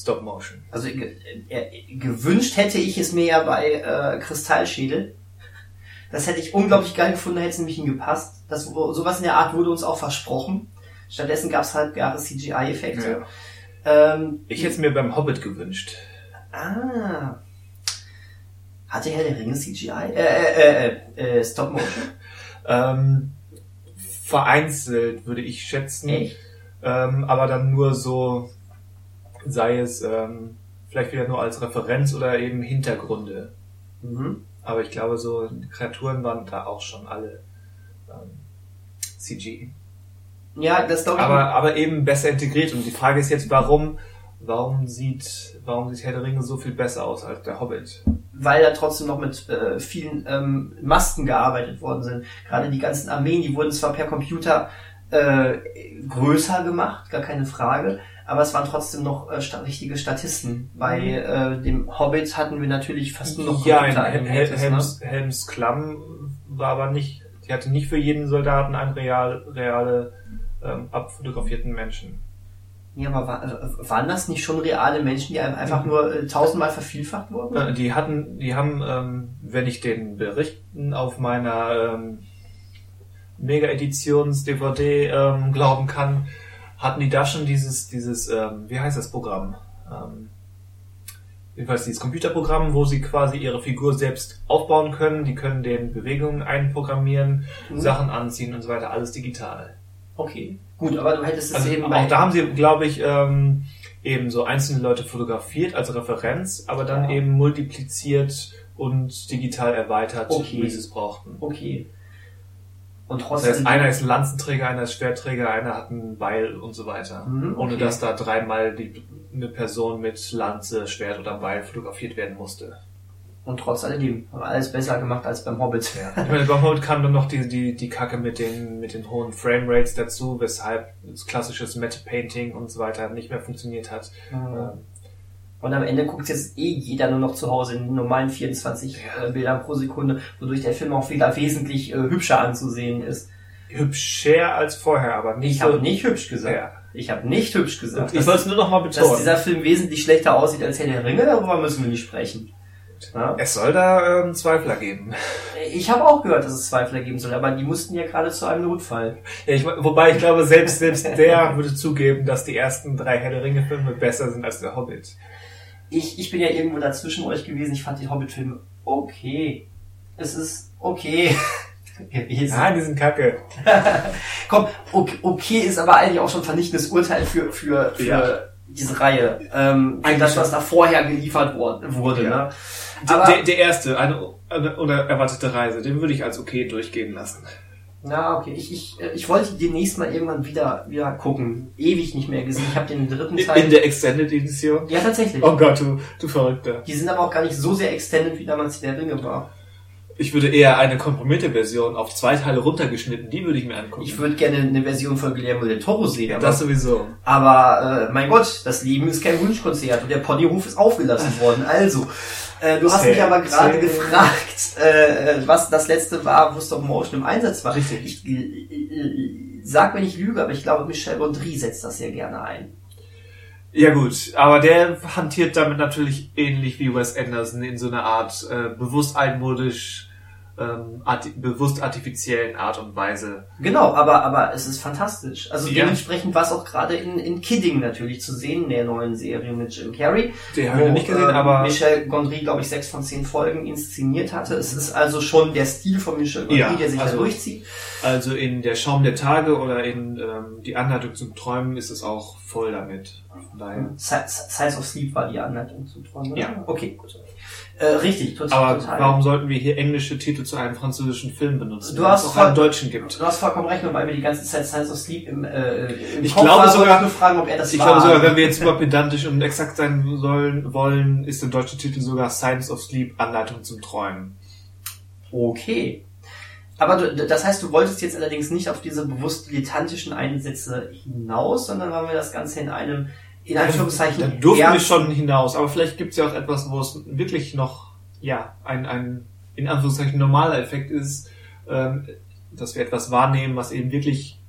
Stop Motion. Also ge äh, gewünscht hätte ich es mir ja bei äh, Kristallschädel. Das hätte ich unglaublich geil gefunden, hätte es nämlich hingepasst. Das, sowas in der Art wurde uns auch versprochen. Stattdessen gab es halt halbgare CGI-Effekte. Ähm, Ich hätte es mir beim Hobbit gewünscht. ah. Hatte Herr der Ringe CGI? Äh, äh, äh, äh, Stop Motion. (laughs) Ähm, vereinzelt würde ich schätzen. Echt? Ähm, aber dann nur so, sei es ähm, vielleicht wieder nur als Referenz oder eben Hintergründe. Mhm. Aber ich glaube, so Kreaturen waren da auch schon alle ähm, CG. Ja, das glaube ich. Aber, aber eben besser integriert. Und die Frage ist jetzt, warum, warum sieht, warum sieht Herr der Ringe so viel besser aus als der Hobbit? weil da trotzdem noch mit äh, vielen ähm, Masken gearbeitet worden sind. Gerade die ganzen Armeen, die wurden zwar per Computer äh, größer gemacht, gar keine Frage. Aber es waren trotzdem noch äh, sta richtige Statisten. Bei äh, dem Hobbit hatten wir natürlich fast nur noch ja, Hel Animated, ne? Helms, Helms Klamm war aber nicht, die hatte nicht für jeden Soldaten einen real, reale ähm, abfotografierten Menschen. Ja, aber war, äh, waren das nicht schon reale Menschen, die einfach nur äh, tausendmal vervielfacht wurden? Äh, Die hatten, die haben, ähm, wenn ich den Berichten auf meiner ähm, Mega-Editions-DVD ähm, glauben kann, hatten die da schon dieses, dieses, ähm, wie heißt das Programm? Ähm, jedenfalls dieses Computerprogramm, wo sie quasi ihre Figur selbst aufbauen können. Die können den Bewegungen einprogrammieren, Mhm. Sachen anziehen und so weiter, alles digital. Okay. Gut, aber du hättest es Also eben auch da haben sie, glaube ich, ähm, eben so einzelne Leute fotografiert als Referenz, aber dann Ja. eben multipliziert und digital erweitert, Okay. wie sie es brauchten. Okay. Und Das trotzdem. heißt, einer ist ein Lanzenträger, einer ist Schwertträger, einer hat einen Beil und so weiter. Mhm, Ohne okay. dass da dreimal die, eine Person mit Lanze, Schwert oder Beil fotografiert werden musste. Und trotz alledem. Haben alles besser gemacht als beim Hobbit. Ich meine, beim Hobbit kam dann noch die, die, die Kacke mit den, mit den hohen Framerates dazu, weshalb das klassisches Matte Painting und so weiter nicht mehr funktioniert hat. Ähm, Und am Ende guckt jetzt eh jeder nur noch zu Hause in normalen 24 Ja. äh, Bildern pro Sekunde, wodurch der Film auch wieder wesentlich äh, hübscher anzusehen ist. hübscher als vorher, aber nicht Ich so. habe nicht hübsch gesagt. Ja. Ich habe nicht hübsch gesagt. Ich wollte es nur noch mal dass betonen. dieser Film wesentlich schlechter aussieht als Herr der Ringe, darüber müssen wir nicht sprechen. Ja? Es soll da ähm, Zweifler geben. Ich habe auch gehört, dass es Zweifler geben soll, aber die mussten ja gerade zu einem Notfall. Ja, ich, wobei ich glaube, selbst, selbst der würde zugeben, dass die ersten drei Herr der Ringe-Filme besser sind als der Hobbit. Ich, ich bin ja irgendwo dazwischen euch gewesen. Ich fand die Hobbit-Filme okay. Es ist okay gewesen. (laughs) Ja, die sind kacke. (laughs) Komm, okay, okay ist aber eigentlich auch schon ein vernichtendes Urteil für, für, für Ja. diese Reihe. Ähm, für das, was da vorher geliefert wurde. wurde Ja. ne? Aber, der, der erste, eine, eine unerwartete Reise, den würde ich als okay durchgehen lassen. Na, okay. Ich, ich, äh, ich wollte demnächst mal irgendwann wieder, wieder gucken. Ewig nicht mehr gesehen. Ich habe den dritten In, Teil. in der Extended Edition. ja, tatsächlich. Oh Gott, du, du Verrückter. Die sind aber auch gar nicht so sehr extended, wie damals der Ringe war. Ich würde eher eine komprimierte Version auf zwei Teile runtergeschnitten, die würde ich mir angucken. Ich würde gerne eine Version von Guillermo del Toro sehen. Aber, das sowieso. aber äh, mein Gott, das Leben ist kein Wunschkonzert und der Ponyhof ist aufgelassen (laughs) worden. Also, äh, du hast mich aber gerade gefragt, äh, was das letzte war, wo Stop Motion im Einsatz war. Richtig. Ich äh, äh, sag, wenn ich lüge, aber ich glaube, Michel Gondry setzt das sehr gerne ein. Ja gut, aber der hantiert damit natürlich ähnlich wie Wes Anderson in so einer Art äh, bewusst altmodisch, ähm, arti bewusst artifiziellen Art und Weise. Genau, aber, aber es ist fantastisch. Also Ja. dementsprechend war es auch gerade in, in Kidding natürlich zu sehen, in der neuen Serie mit Jim Carrey. Den habe ich nicht gesehen, ähm, aber Michel Gondry, glaube ich, sechs von zehn Folgen inszeniert hatte. Es ist also schon der Stil von Michel Gondry, Ja, der sich also- da durchzieht. also in der Schaum der Tage oder in ähm, die Anleitung zum Träumen ist es auch voll damit. Von daher. Science of Sleep war die Anleitung zu träumen. oder? Ja. Okay, gut. Äh, richtig, total. Aber total. warum sollten wir hier englische Titel zu einem französischen Film benutzen, Du hast es auch einen deutschen gibt? Du hast vollkommen recht, weil mir die ganze Zeit Science of Sleep im, äh, im Ich Kopf glaube war, sogar- nur fragen, ob er das Ich war. glaube sogar, wenn wir jetzt super pedantisch und exakt sein sollen, wollen, ist der deutsche Titel sogar Science of Sleep, Anleitung zum Träumen. Okay. Aber du, das heißt, du wolltest jetzt allerdings nicht auf diese bewusst dilettantischen Einsätze hinaus, sondern haben wir das Ganze in einem, in Anführungszeichen, Da durften wir schon hinaus, aber vielleicht gibt es ja auch etwas, wo es wirklich noch, ja, ein, ein in Anführungszeichen normaler Effekt ist, ähm, dass wir etwas wahrnehmen, was eben wirklich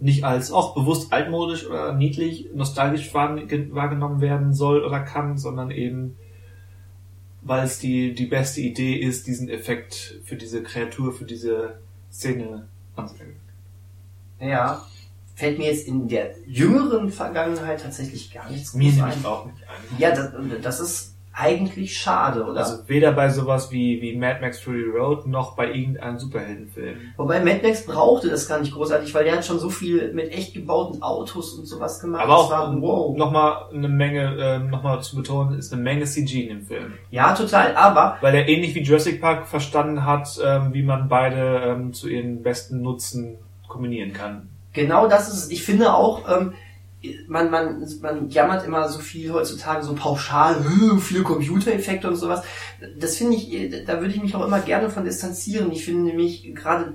nicht als auch bewusst altmodisch oder niedlich, nostalgisch wahrgenommen werden soll oder kann, sondern eben, weil es die, die beste Idee ist, diesen Effekt für diese Kreatur, für diese Szene anzuwenden. Ja. Fällt mir jetzt in der jüngeren Vergangenheit tatsächlich gar nichts Mir groß nämlich ein. auch nicht ein. Ja, das, das ist eigentlich schade, oder? Also weder bei sowas wie, wie Mad Max Fury Road noch bei irgendeinem Superheldenfilm. Wobei Mad Max brauchte das gar nicht großartig, weil der hat schon so viel mit echt gebauten Autos und sowas gemacht. Aber auch war, wow. nochmal eine Menge, ähm, nochmal zu betonen, ist eine Menge CG in dem Film. Ja, total, aber Weil er ähnlich wie Jurassic Park verstanden hat, ähm, wie man beide ähm, zu ihren besten Nutzen kombinieren kann. Genau das ist es. Ich finde auch, ähm, man, man, man jammert immer so viel heutzutage so pauschal, (laughs) "Äh, viele Computereffekte und sowas. Das finde ich, da würde ich mich auch immer gerne von distanzieren. Ich finde nämlich gerade,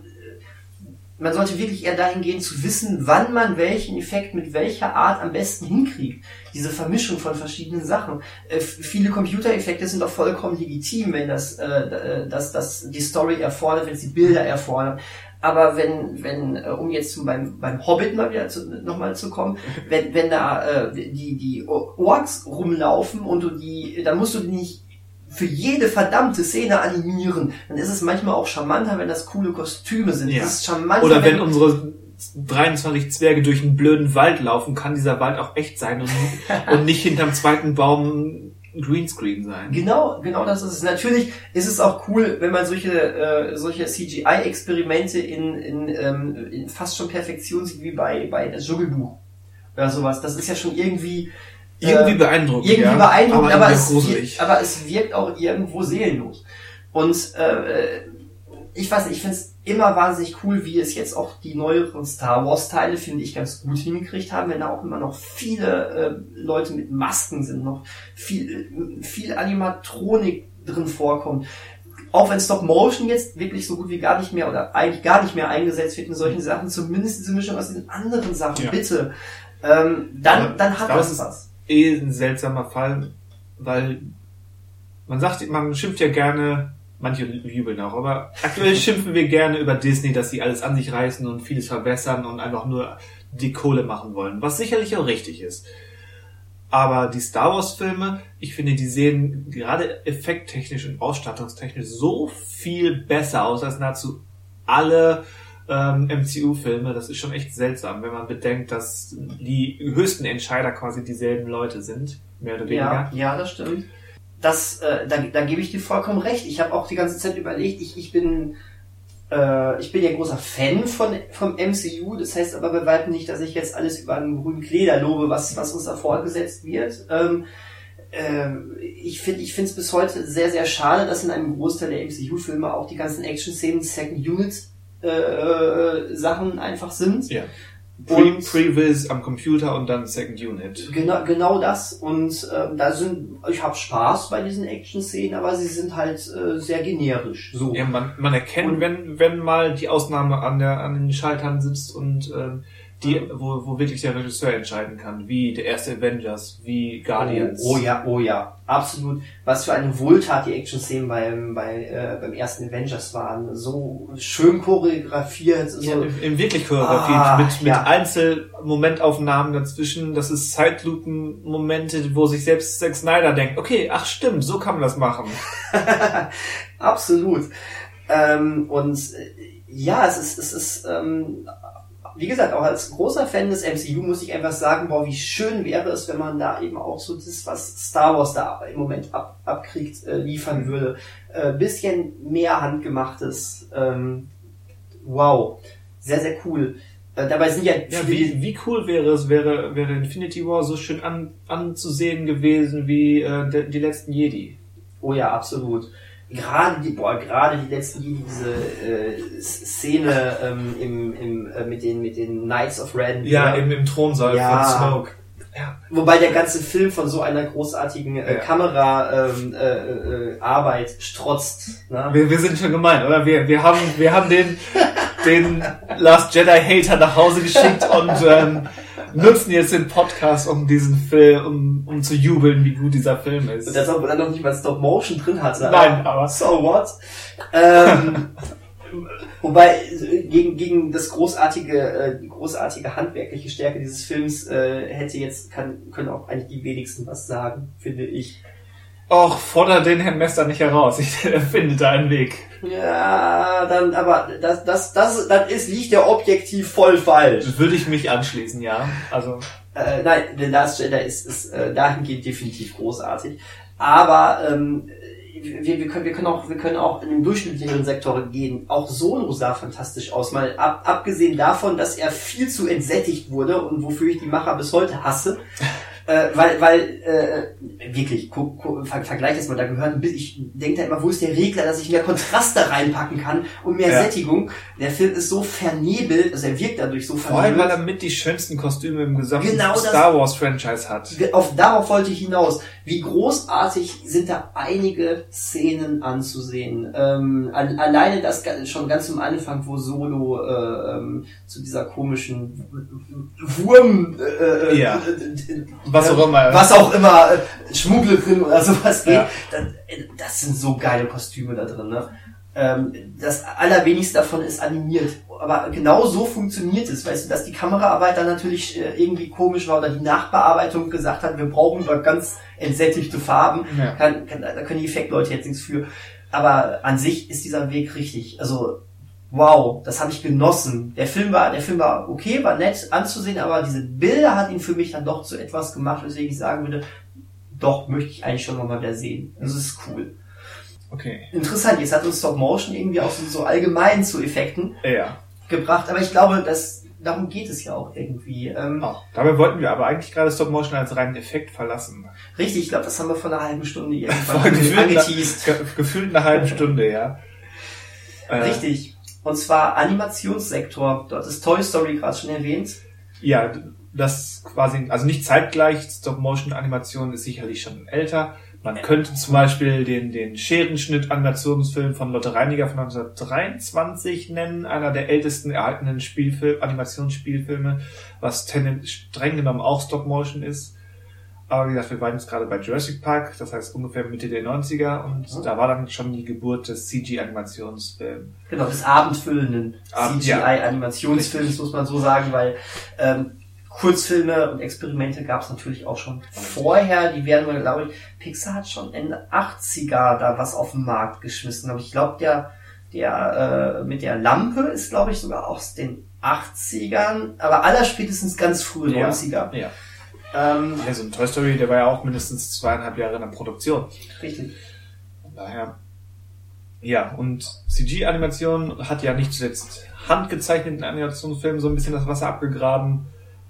man sollte wirklich eher dahin gehen zu wissen, wann man welchen Effekt mit welcher Art am besten hinkriegt. Diese Vermischung von verschiedenen Sachen. Äh, viele Computereffekte sind auch vollkommen legitim, wenn das, äh, äh, das, das die Story erfordert, wenn es die Bilder erfordert. Aber wenn, wenn, äh, um jetzt zum, beim, beim Hobbit mal wieder zu, nochmal zu kommen, (laughs) wenn, wenn da äh, die, die Orks rumlaufen und du die, dann musst du die nicht für jede verdammte Szene animieren, dann ist es manchmal auch charmanter, wenn das coole Kostüme sind. Ja. Es ist charmanter, Oder wenn du- unsere 23 Zwerge durch einen blöden Wald laufen, kann dieser Wald auch echt sein und, (laughs) und nicht hinterm zweiten Baum Greenscreen sein. Genau, genau das ist es. Natürlich ist es auch cool, wenn man solche, äh, solche CGI-Experimente in, in, ähm, in fast schon Perfektion sieht, wie bei, bei das Dschungelbuch oder sowas. Das ist ja schon irgendwie Irgendwie äh, beeindruckend. irgendwie ja, beeindruckend, aber, aber, es wirkt, aber es wirkt auch irgendwo seelenlos. Und äh, ich weiß nicht, ich finde es immer wahnsinnig cool, wie es jetzt auch die neueren Star Wars Teile, finde ich, ganz gut hingekriegt haben, wenn da auch immer noch viele äh, Leute mit Masken sind, noch viel, viel Animatronik drin vorkommt. Auch wenn Stop Motion jetzt wirklich so gut wie gar nicht mehr oder eigentlich gar nicht mehr eingesetzt wird in solchen Sachen, zumindest diese Mischung aus den anderen Sachen, Ja. bitte. Ähm, dann, dann hat das was. Eh ein seltsamer Fall, weil man sagt, man schimpft ja gerne, manche jubeln auch, aber aktuell (laughs) schimpfen wir gerne über Disney, dass sie alles an sich reißen und vieles verbessern und einfach nur die Kohle machen wollen, was sicherlich auch richtig ist. Aber die Star Wars Filme, ich finde, die sehen gerade effekttechnisch und ausstattungstechnisch so viel besser aus als nahezu alle ähm, MCU-Filme. Das ist schon echt seltsam, wenn man bedenkt, dass die höchsten Entscheider quasi dieselben Leute sind, mehr oder weniger. Ja, ja, das stimmt. Das, äh, da, da gebe ich dir vollkommen recht. Ich habe auch die ganze Zeit überlegt, ich, ich bin äh, ich bin ja großer Fan von vom MCU, das heißt aber bei weitem nicht, dass ich jetzt alles über einen grünen Kleder lobe, was, was uns da vorgesetzt wird. Ähm, ähm, ich finde ich finde es bis heute sehr, sehr schade, dass in einem Großteil der MCU-Filme auch die ganzen Action-Szenen Second Unit äh, Sachen einfach sind. Ja. Pre Previs am Computer und dann Second Unit. Genau, genau das. Und ähm, da sind, ich habe Spaß bei diesen Action-Szenen, aber sie sind halt äh, sehr generisch. So. Ja, man, man erkennt, Und- wenn, wenn mal die Ausnahme an der an den Schaltern sitzt und ähm, die, wo, wo wirklich der Regisseur entscheiden kann, wie der erste Avengers, wie Guardians. Oh, oh ja, oh ja, absolut. Was für eine Wohltat die Action-Szenen beim, bei, äh, beim ersten Avengers waren. So schön choreografiert. So. Ja, im, im wirklich choreografiert, Ah, mit, mit ja. Einzelmomentaufnahmen dazwischen. Das ist Zeitlupen-Momente, wo sich selbst Zack Snyder denkt, okay, ach stimmt, so kann man das machen. (laughs) Absolut. Ähm, und äh, ja, es ist, es ist, ähm, wie gesagt, auch als großer Fan des MCU muss ich einfach sagen, boah, wie schön wäre es, wenn man da eben auch so das, was Star Wars da im Moment ab, abkriegt, äh, liefern würde. Äh, bisschen mehr handgemachtes. Ähm, wow. Sehr, sehr cool. Äh, dabei sind ja, Ja, wie, wie cool wäre es, wäre, wäre Infinity War so schön an, anzusehen gewesen wie äh, die letzten Jedi. Oh ja, absolut. Gerade die, boah, gerade die letzten Jedi, diese äh, Szene ähm, im, im, äh, mit den mit den Knights of Ren. Ja, im, im Thronsaal Ja. von Snoke. Ja. Wobei der ganze Film von so einer großartigen äh, Ja. Kameraarbeit ähm, äh, äh, strotzt. Ne? Wir, wir sind schon gemeint, oder? Wir, wir haben, wir haben den, den Last Jedi Hater nach Hause geschickt und ähm, nutzen jetzt den Podcast, um diesen Film, um, um zu jubeln, wie gut dieser Film ist. Und das, obwohl er noch nicht mal Stop Motion drin hatte. Nein, aber- so what? Ähm, (laughs) wobei gegen, gegen das großartige, äh, die großartige handwerkliche Stärke dieses Films äh, hätte jetzt kann, können auch eigentlich die wenigsten was sagen, finde ich. Och, fordere den Herrn Mester nicht heraus. Ich (laughs) er findet da einen Weg. Ja, dann, aber das, das, das, das ist, liegt ja objektiv voll falsch. Würde ich mich anschließen, ja. Also, Äh, nein, Last Jedi ist, ist äh, dahingehend definitiv großartig. Aber ähm, wir, wir, können, wir können auch, wir können auch in den durchschnittlicheren Sektor gehen. Auch Solo sah fantastisch aus. Mal ab, abgesehen davon, dass er viel zu entsättigt wurde und wofür ich die Macher bis heute hasse. Äh, weil, weil, äh, wirklich, guck, guck, ver vergleich das mal, da gehören, ich denke da immer, wo ist der Regler, dass ich mehr Kontrast da reinpacken kann und mehr Ja. Sättigung. Der Film ist so vernebelt, also er wirkt dadurch so Vor allem, vernebelt. weil er mit die schönsten Kostüme im gesamten Genau Star Wars Franchise hat. Auf darauf wollte ich hinaus. Wie großartig sind da einige Szenen anzusehen. Ähm, al- alleine das schon ganz am Anfang, wo Solo äh, ähm, zu dieser komischen Wurm, äh, Ja. äh, Was auch immer. was auch immer, äh, Schmugglerin oder sowas geht. Ja. Das, äh, das sind so geile Kostüme da drin. Ne? Ähm, das allerwenigste davon ist animiert. Aber genau so funktioniert es. Weißt du, dass die Kameraarbeit dann natürlich äh, irgendwie komisch war oder die Nachbearbeitung gesagt hat, wir brauchen da ganz entsättigte Farben. Ja. Kann, kann, da können die Effektleute jetzt nichts für. Aber an sich ist dieser Weg richtig. Also wow, das habe ich genossen. Der Film war, der Film war okay, war nett anzusehen, aber diese Bilder hat ihn für mich dann doch zu etwas gemacht, weswegen ich sagen würde, doch möchte ich eigentlich schon noch mal wieder sehen. Das ist cool. Okay. Interessant, jetzt hat uns Stop Motion irgendwie auch so, so allgemein zu Effekten Ja. gebracht, aber ich glaube, dass darum geht es ja auch irgendwie. Ähm, Oh, dabei wollten wir aber eigentlich gerade Stop Motion als reinen Effekt verlassen. Richtig, ich glaube, das haben wir vor einer halben Stunde (laughs) irgendwann gefühlt, angeteased. ge (laughs) gefühlt eine halbe Stunde, ja. (laughs) Äh, Richtig. Und zwar Animationssektor. Dort ist Toy Story gerade schon erwähnt. Ja, das quasi, also nicht zeitgleich, Stop-Motion-Animation ist sicherlich schon älter. Man könnte zum Beispiel den, den Scherenschnitt-Animationsfilm von Lotte Reiniger von 1923 nennen, einer der ältesten erhaltenen Spielfilm, Animationsspielfilme, was streng genommen auch Stop-Motion ist. Aber wie gesagt, wir waren jetzt gerade bei Jurassic Park, das heißt ungefähr Mitte der 90er und Mhm. da war dann schon die Geburt des CG-Animationsfilms. Genau, des abendfüllenden Abend- ja. CGI-Animationsfilms, muss man so sagen, weil ähm, Kurzfilme und Experimente gab es natürlich auch schon vorher. Die werden, wir, glaube ich, Pixar hat schon Ende 80er da was auf den Markt geschmissen. Aber ich glaube, der, der äh, mit der Lampe ist, glaube ich, sogar aus den 80ern, aber allerspätestens ganz frühe Ja. 90er. Ja. Ähm, Ja, so ein Toy Story, der war ja auch mindestens zweieinhalb Jahre in der Produktion. richtig. Von daher. Ja, und CG-Animation hat ja nicht zuletzt handgezeichneten Animationsfilmen so ein bisschen das Wasser abgegraben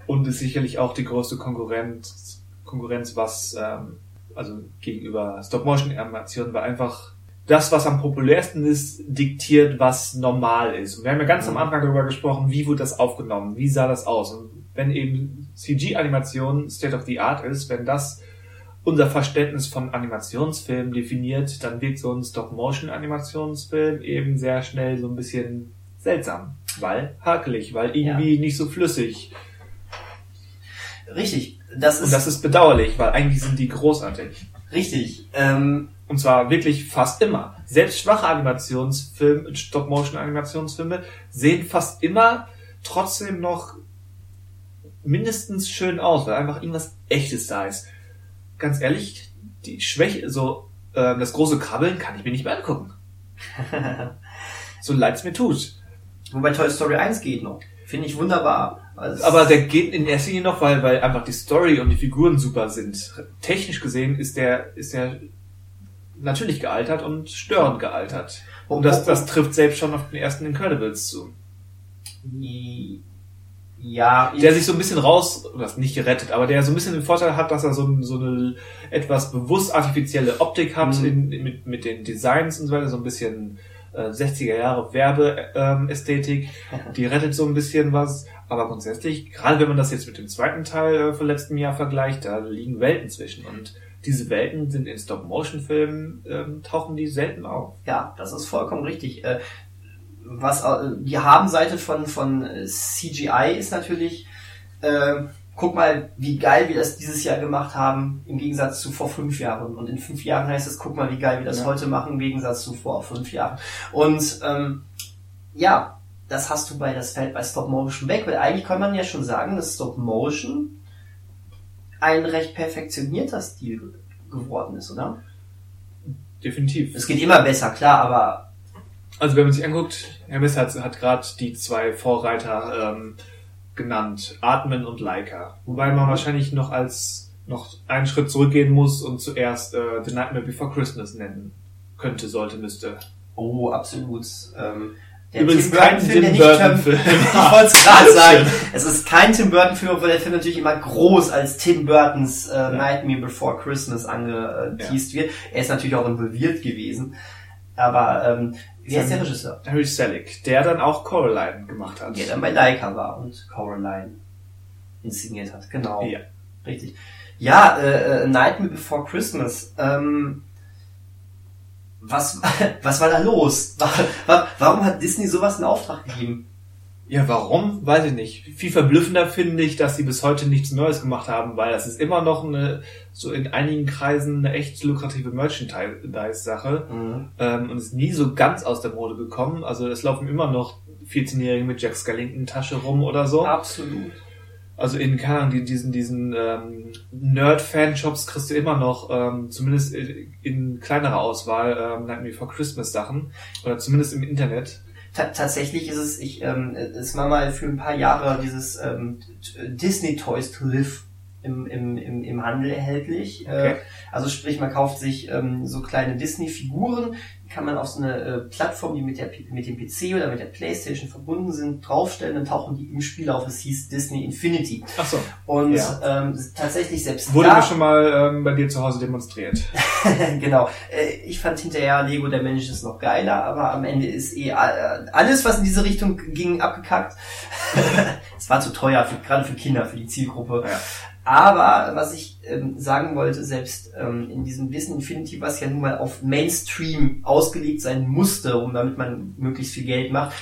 und ist sicherlich auch die größte Konkurrenz, Konkurrenz was, ähm, also gegenüber Stop-Motion-Animationen, weil einfach das, was am populärsten ist, diktiert, was normal ist. Und wir haben ja ganz am Anfang darüber gesprochen, wie wurde das aufgenommen, wie sah das aus. Und wenn eben CG-Animation State of the Art ist, wenn das unser Verständnis von Animationsfilmen definiert, dann wirkt so ein Stop-Motion-Animationsfilm eben sehr schnell so ein bisschen seltsam, weil hakelig, weil irgendwie nicht so flüssig. Richtig. Das Und ist das ist bedauerlich, weil eigentlich sind die großartig. richtig. Ähm, Und zwar wirklich fast immer. Selbst schwache Animationsfilme, Stop-Motion-Animationsfilme sehen fast immer trotzdem noch mindestens schön aus, weil einfach irgendwas Echtes da ist. Ganz ehrlich, die Schwäche, so äh, das große Krabbeln kann ich mir nicht mehr angucken. (laughs) so leid's mir tut. Wobei Toy Story 1 geht noch. Finde ich wunderbar. Also Aber der geht in erster Linie noch, weil, weil einfach die Story und die Figuren super sind. Technisch gesehen ist der, ist der natürlich gealtert und störend gealtert. Und das, das trifft selbst schon auf den ersten Incredibles zu. Ja, Der sich so ein bisschen raus, das nicht gerettet, aber der so ein bisschen den Vorteil hat, dass er so, ein- so eine etwas bewusst artifizielle Optik hat Mhm. in, mit, mit den Designs und so weiter, so ein bisschen äh, 60er Jahre Werbeästhetik. (laughs) Die rettet so ein bisschen was. Aber grundsätzlich, gerade wenn man das jetzt mit dem zweiten Teil äh, von letztem Jahr vergleicht, da liegen Welten zwischen. Und diese Welten sind in Stop-Motion-Filmen, ähm, tauchen die selten auf. ja, das ist vollkommen richtig. Äh, was die Habenseite von von CGI ist natürlich, äh, guck mal, wie geil wir das dieses Jahr gemacht haben, im Gegensatz zu vor fünf Jahren. Und in fünf Jahren heißt es, guck mal, wie geil wir das Ja. heute machen, im Gegensatz zu vor fünf Jahren. Und ähm, ja, das hast du bei das fällt bei Stop Motion weg, weil eigentlich kann man ja schon sagen, dass Stop Motion ein recht perfektionierter Stil geworden ist, oder? Definitiv. Es geht immer besser, klar, aber Also wenn man sich anguckt, Herr Messer hat, hat gerade die zwei Vorreiter ähm, genannt, Atmen und Leica. Wobei man wahrscheinlich noch als noch einen Schritt zurückgehen muss und zuerst äh, The Nightmare Before Christmas nennen könnte, sollte, müsste. Oh, absolut. Ähm, Der Übrigens Tim Burton kein Film, Tim der nicht Burton Tim- Film. (laughs) Ich (laughs) wollte es gerade sagen. Es ist kein Tim Burton Film, obwohl der Film natürlich immer groß als Tim Burtons äh, Nightmare Before Christmas angeteased wird. Er ist natürlich auch involviert gewesen. Aber ähm, wie heißt der Regisseur? Harry Selick, der dann auch Coraline gemacht hat. Der dann bei Leica war und Coraline inszeniert hat. Genau. Ja. Richtig. Ja, äh, äh, Nightmare Before Christmas. Ähm, was, (laughs) was war da los? Wa- wa- Warum hat Disney sowas in Auftrag gegeben? Ja, warum? Weiß ich nicht. Viel verblüffender finde ich, dass sie bis heute nichts Neues gemacht haben, weil das ist immer noch eine, so in einigen Kreisen eine echt lukrative Merchandise-Sache ähm, und ist nie so ganz aus der Mode gekommen. Also es laufen immer noch 14-Jährige mit Jack Skellington Tasche rum oder so. Absolut. Also in, keine Ahnung, die- diesen, diesen ähm, Nerd-Fan-Shops kriegst du immer noch, ähm, zumindest in, in kleinerer Auswahl, ähm, Nightmare Before Christmas Sachen. Oder zumindest im Internet. Ta tatsächlich ist es, ich, ähm, es war mal für ein paar Jahre dieses ähm, Disney Toys to Live im, im, im, im Handel erhältlich. Okay. Äh, also sprich, man kauft sich ähm, so kleine Disney-Figuren, kann man auf so eine äh, Plattform, die mit, der, mit dem PC oder mit der Playstation verbunden sind, draufstellen, dann tauchen die im Spiel auf. Es hieß Disney Infinity. Ach so. Und Ja. ähm, ähm, selbst Wurde da, mir schon mal ähm, bei dir zu Hause demonstriert. (laughs) genau. Äh, Ich fand hinterher Lego der Mensch ist noch geiler, aber am Ende ist eh äh, alles, was in diese Richtung ging, abgekackt. (laughs) es war zu teuer, für, gerade für Kinder, für die Zielgruppe. Ja. Aber was ich ähm, sagen wollte, selbst ähm, in diesem Disney Infinity, was ja nun mal auf Mainstream ausgelegt sein musste, um damit man möglichst viel Geld macht,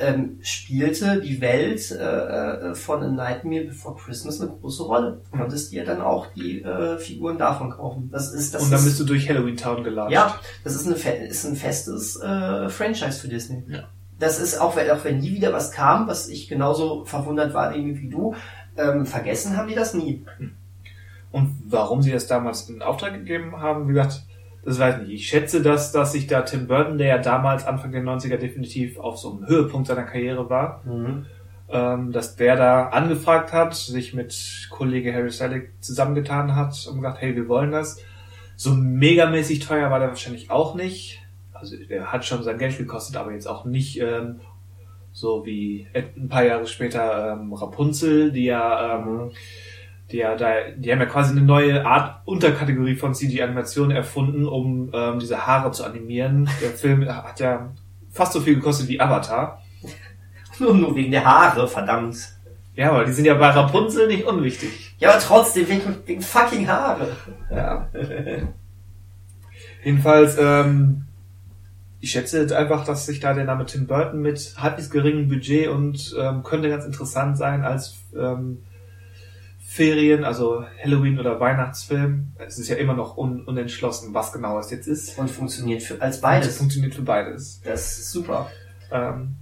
ähm, spielte die Welt äh, äh, von A Nightmare Before Christmas eine große Rolle. Du konntest dir dann auch die äh, Figuren davon kaufen. Das ist das Und dann ist, bist du durch Halloween Town gelatscht. ja, das ist, eine, ist ein festes äh, Franchise für Disney. Ja. Das ist auch, wenn, auch wenn nie wieder was kam, was ich genauso verwundert war wie du, ähm, vergessen haben die das nie. Und warum sie das damals in Auftrag gegeben haben, wie gesagt, das weiß ich nicht. Ich schätze, dass, dass sich da Tim Burton, der ja damals Anfang der 90er definitiv auf so einem Höhepunkt seiner Karriere war, ähm, dass der da angefragt hat, sich mit Kollege Harry Selick zusammengetan hat und gesagt, hey, wir wollen das. So megamäßig teuer war der wahrscheinlich auch nicht. Also der hat schon sein Geld gekostet, aber jetzt auch nicht ähm, so wie ein paar Jahre später ähm, Rapunzel, die ja, ähm, die ja da, die haben ja quasi eine neue Art Unterkategorie von CG-Animation erfunden, um ähm, diese Haare zu animieren. Der (laughs) Film hat ja fast so viel gekostet wie Avatar. (laughs) Nur, nur wegen der Haare, verdammt. Ja, aber die sind ja bei Rapunzel nicht unwichtig. Ja, aber trotzdem, wegen, wegen fucking Haare. Ja. Jedenfalls, ähm, ich schätze jetzt einfach, dass sich da der Name Tim Burton mit halbwegs geringem Budget und ähm, könnte ganz interessant sein als ähm, Ferien, also Halloween oder Weihnachtsfilm. Es ist ja immer noch un unentschlossen, was genau es jetzt ist. Und funktioniert für, als Es beides. funktioniert für beides. Das ist super. Ähm,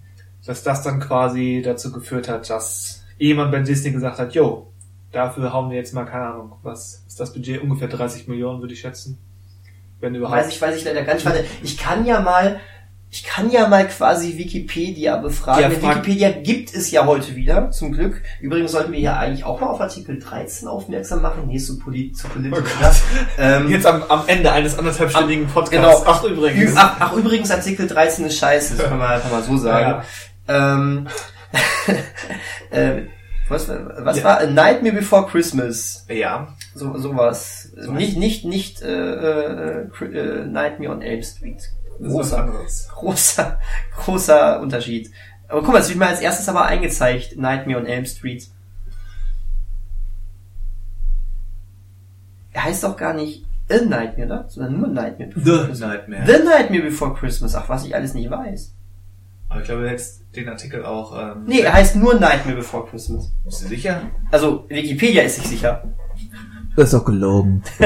dass das dann quasi dazu geführt hat, dass jemand bei Disney gesagt hat, yo, dafür hauen wir jetzt mal, keine Ahnung, was ist das Budget? Ungefähr 30 Millionen, würde ich schätzen. Wenn überhaupt. Weiß ich, weiß ich leider gar nicht. Warte, ich kann ja mal, ich kann ja mal quasi Wikipedia befragen. Ja, Wikipedia gibt es ja heute wieder, zum Glück. Übrigens sollten wir hier eigentlich auch mal auf Artikel 13 aufmerksam machen. Nee, zu, polit zu politisch. Oh ja. Ähm, Jetzt am, am Ende eines anderthalbstündigen Podcasts. genau. Ach, übrigens. Ach, ach, übrigens, Artikel 13 ist scheiße, das kann man, kann man so sagen. Ähm, (laughs) ähm, was, was Ja. war A Nightmare Before Christmas? Ja. So, sowas. So nicht, nicht, nicht äh, äh, äh, Nightmare on Elm Street. Großer, großer, großer Unterschied. Aber guck mal, es wird mir als erstes aber eingezeigt, Nightmare on Elm Street. Er heißt doch gar nicht A Nightmare, oder? Sondern nur Nightmare Before Christmas. Nightmare. The Nightmare Before Christmas. Ach, was ich alles nicht weiß. Aber ich glaube, du hättest den Artikel auch... Ähm, Nee, er heißt nur Nightmare Before Christmas. Bist du sicher? Also, Wikipedia ist sich sicher. Das ist doch gelogen. (laughs)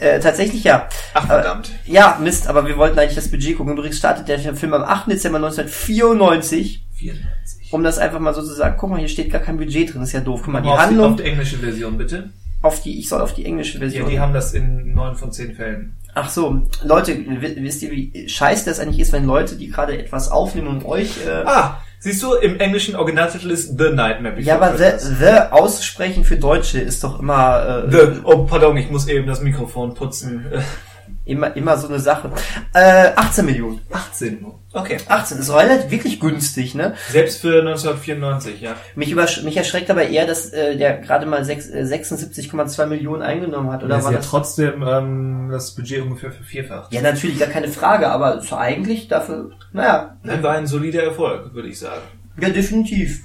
Äh, tatsächlich ja. Ach, verdammt. Ja, Mist, aber wir wollten eigentlich das Budget gucken. Übrigens startet der Film am 8. Dezember 1994. 94. Um das einfach mal so zu sagen, guck mal, hier steht gar kein Budget drin, ist ja doof. Guck mal, die auf, die, Handlung auf die englische Version, bitte. auf die, ich soll auf die englische Ja, Version. die haben das in neun von zehn Fällen. Ach so, Leute, wi- wisst ihr, wie scheiße das eigentlich ist, wenn Leute, die gerade etwas aufnehmen und euch, äh, Ah, siehst du, im englischen Originaltitel ist The Nightmare Before ja, aber the, the aussprechen für Deutsche ist doch immer, äh, The, oh, pardon, ich muss eben das Mikrofon putzen. (laughs) Immer, immer so eine Sache. Äh, 18 Millionen. 18 nur. Okay. 18 ist relativ wirklich günstig, ne? Selbst für 1994, ja. Mich, übersch mich erschreckt aber eher, dass äh, der gerade mal sechs- äh, 76,2 Millionen eingenommen hat. Oder Das war ist ja das? trotzdem ähm, das Budget ungefähr vervierfacht. Ja, natürlich, gar keine Frage, aber so eigentlich dafür, naja, Nein, war ein solider Erfolg, würde ich sagen. ja, definitiv.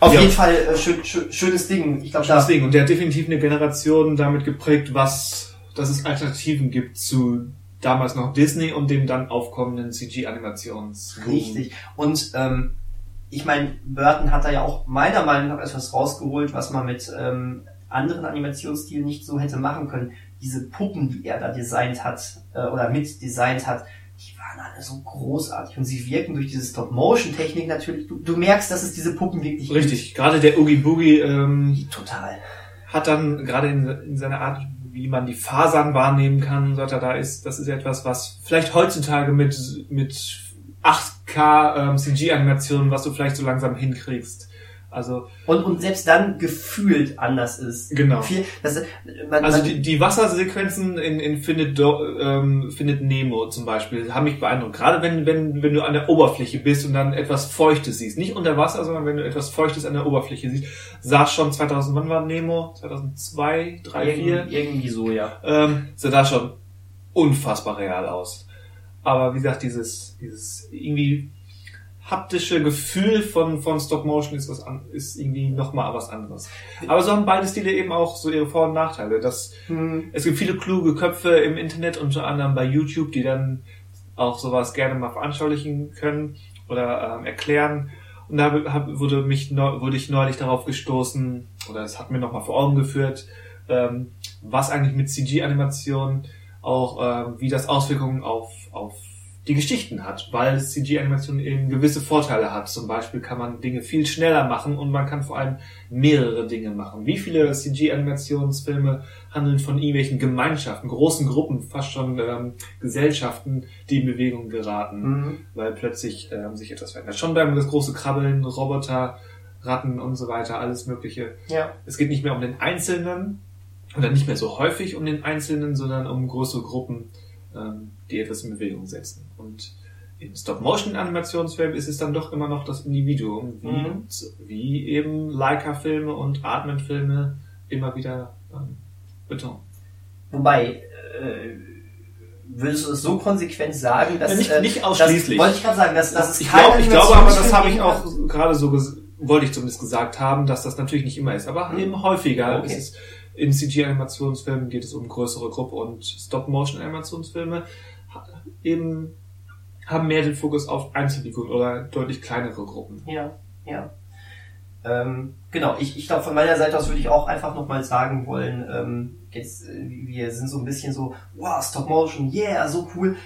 Auf Ja. jeden Fall äh, schön, schön, schönes Ding. Ich glaube, da, Schönes Ding. Und der hat definitiv eine Generation damit geprägt, was, dass es Alternativen gibt zu damals noch Disney und dem dann aufkommenden CG-Animations. Richtig. Und ähm, ich meine, Burton hat da ja auch meiner Meinung nach etwas rausgeholt, was man mit ähm, anderen Animationsstilen nicht so hätte machen können. Diese Puppen, die er da designt hat äh, oder mit designt hat, die waren alle so großartig und sie wirken durch diese Stop-Motion-Technik natürlich. Du, du merkst, dass es diese Puppen wirklich Richtig. Gerade der Oogie Boogie ähm, gibt. Total. hat dann gerade in, in seiner Art, wie man die Fasern wahrnehmen kann, so da ist, das ist etwas, was vielleicht heutzutage mit, mit 8K ähm, CG-Animationen, was du vielleicht so langsam hinkriegst. Also, Und, und selbst dann gefühlt anders ist. genau. Viel, das, man, Also die, die Wassersequenzen in, in Findet, ähm, Findet Nemo zum Beispiel haben mich beeindruckt. Gerade wenn, wenn, wenn du an der Oberfläche bist und dann etwas Feuchtes siehst. Nicht unter Wasser, sondern wenn du etwas Feuchtes an der Oberfläche siehst. Sah schon 2000, wann war Nemo? 2002, 3, 4? irgendwie, irgendwie so, ja. Ähm, sah da schon unfassbar real aus. Aber wie gesagt, dieses, dieses irgendwie haptische Gefühl von, von Stop Motion ist was an, ist irgendwie nochmal was anderes. Aber so haben beide Stile eben auch so ihre Vor- und Nachteile. Das, Hm. es gibt viele kluge Köpfe im Internet, unter anderem bei YouTube, die dann auch sowas gerne mal veranschaulichen können oder ähm, erklären. Und da hab, wurde mich wurde ich neulich darauf gestoßen, oder es hat mir nochmal vor Augen geführt, ähm, was eigentlich mit CG-Animation auch, ähm, wie das Auswirkungen auf, auf die Geschichten hat, weil CG-Animation eben gewisse Vorteile hat. Zum Beispiel kann man Dinge viel schneller machen und man kann vor allem mehrere Dinge machen. Wie viele CG-Animationsfilme handeln von irgendwelchen Gemeinschaften, großen Gruppen, fast schon ähm, Gesellschaften, die in Bewegung geraten, Mhm. weil plötzlich ähm, sich etwas verändert. Schon beim das große Krabbeln, Roboter, Ratten und so weiter, alles Mögliche. Ja. Es geht nicht mehr um den Einzelnen oder nicht mehr so häufig um den Einzelnen, sondern um große Gruppen, ähm, die etwas in Bewegung setzen. Und in Stop-Motion-Animationsfilmen ist es dann doch immer noch das Individuum, wie, Mhm. wie eben Leica-Filme und Artman-Filme immer wieder ähm, betonen. Wobei, äh, würdest du es so konsequent sagen, dass... Ja, nicht- äh, nicht ausschließlich. Das, wollte ich gerade sagen, dass, dass es ich, kein glaub, ich glaube aber, das habe ich auch gerade so, wollte ich zumindest gesagt haben, dass das natürlich nicht immer ist, aber Mhm. eben häufiger. Okay. Es ist, in CG-Animationsfilmen geht es um größere Gruppe und Stop-Motion-Animationsfilme eben haben mehr den Fokus auf Einzelfiguren oder deutlich kleinere Gruppen. Ja, ja. Ähm, genau, ich, ich glaube, von meiner Seite aus würde ich auch einfach nochmal sagen wollen, ähm, jetzt, äh, wir sind so ein bisschen so, wow, Stop Motion, yeah, so cool.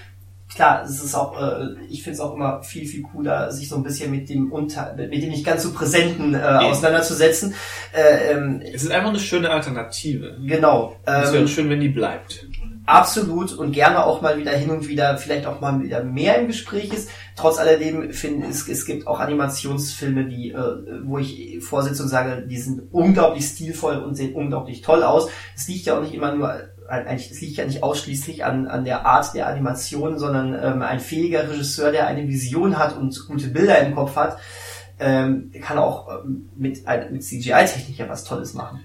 Klar, es ist auch, äh, ich finde es auch immer viel, viel cooler, sich so ein bisschen mit dem unter, mit dem nicht ganz so präsenten äh, auseinanderzusetzen. Äh, ähm, Es ist einfach eine schöne Alternative. genau. Es Ähm, wäre schön, wenn die bleibt. Absolut und gerne auch mal wieder hin und wieder, vielleicht auch mal wieder mehr im Gespräch ist. Trotz alledem finde ich, es gibt auch Animationsfilme, die, äh, wo ich vorsitze und sage, die sind unglaublich stilvoll und sehen unglaublich toll aus. Es liegt ja auch nicht immer nur, eigentlich, es liegt ja nicht ausschließlich an, an der Art der Animation, sondern ähm, ein fähiger Regisseur, der eine Vision hat und gute Bilder im Kopf hat, ähm, kann auch ähm, mit, mit CGI-Technik ja was Tolles machen.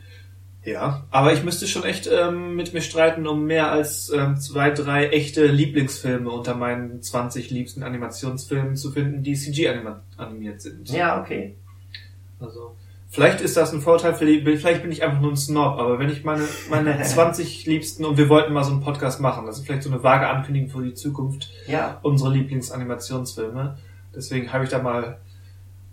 Ja, aber ich müsste schon echt ähm, mit mir streiten, um mehr als ähm, zwei, drei echte Lieblingsfilme unter meinen 20 liebsten Animationsfilmen zu finden, die CG-animiert sind. Ja, okay. Also, vielleicht ist das ein Vorteil für die, vielleicht bin ich einfach nur ein Snob, aber wenn ich meine, meine (laughs) 20 liebsten, und wir wollten mal so einen Podcast machen, das ist vielleicht so eine vage Ankündigung für die Zukunft, Ja, unsere Lieblingsanimationsfilme. Deswegen habe ich da mal,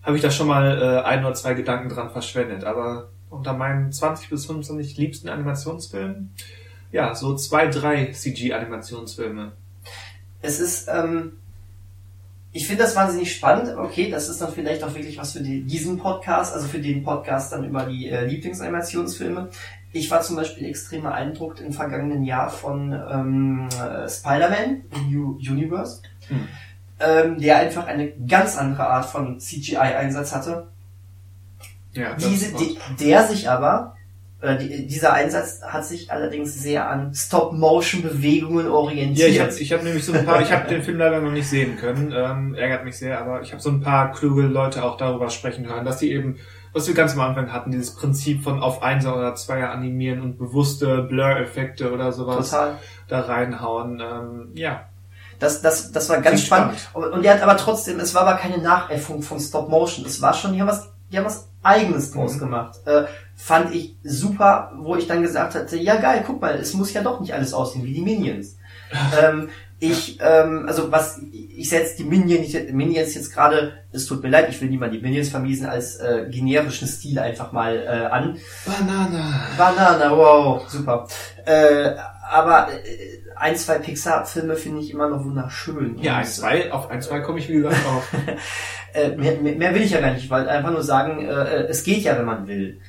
habe ich da schon mal äh, ein oder zwei Gedanken dran verschwendet. Aber unter meinen 20 bis 25 liebsten Animationsfilmen, ja, so zwei, drei CG-Animationsfilme. es ist, ähm, ich finde das wahnsinnig spannend. Okay, das ist dann vielleicht auch wirklich was für die, diesen Podcast, also für den Podcast dann über die äh, Lieblingsanimationsfilme. Ich war zum Beispiel extrem beeindruckt im vergangenen Jahr von ähm, äh, Spider-Man, New Universe, Hm. ähm, der einfach eine ganz andere Art von CGI-Einsatz hatte. Ja, Diese, die, der sich aber Äh, die, dieser Einsatz hat sich allerdings sehr an Stop-Motion-Bewegungen Ja, orientiert. ich habe ich hab nämlich so ein paar, ich habe den Film leider noch nicht sehen können, ähm, ärgert mich sehr, aber ich habe so ein paar kluge Leute auch darüber sprechen hören, dass die eben, was wir ganz am Anfang hatten, dieses Prinzip von auf Einser oder Zweier animieren und bewusste Blur-Effekte oder sowas Total. da reinhauen. Ähm, ja, Das, das, das war ganz Klingt spannend. Und, der hat aber trotzdem, es war aber keine Nachäffung von Stop Motion. Es war schon, die haben was, die haben was eigenes draus Mhm. gemacht. Äh, fand ich super, wo ich dann gesagt hatte, ja geil, guck mal, es muss ja doch nicht alles aussehen wie die Minions. (laughs) ähm, ich, ähm, also was, ich setze die Minions, Minions jetzt gerade, es tut mir leid, ich will niemand die Minions vermiesen, als äh, generischen Stil einfach mal äh, an. Banana. Banana, wow, super. Äh, aber äh, ein, zwei Pixar-Filme finde ich immer noch wunderschön. Ja, ein, zwei, auf ein, zwei komme ich wie gesagt auf. Äh, mehr, mehr, will ich ja gar nicht, weil einfach nur sagen, äh, es geht ja, wenn man will.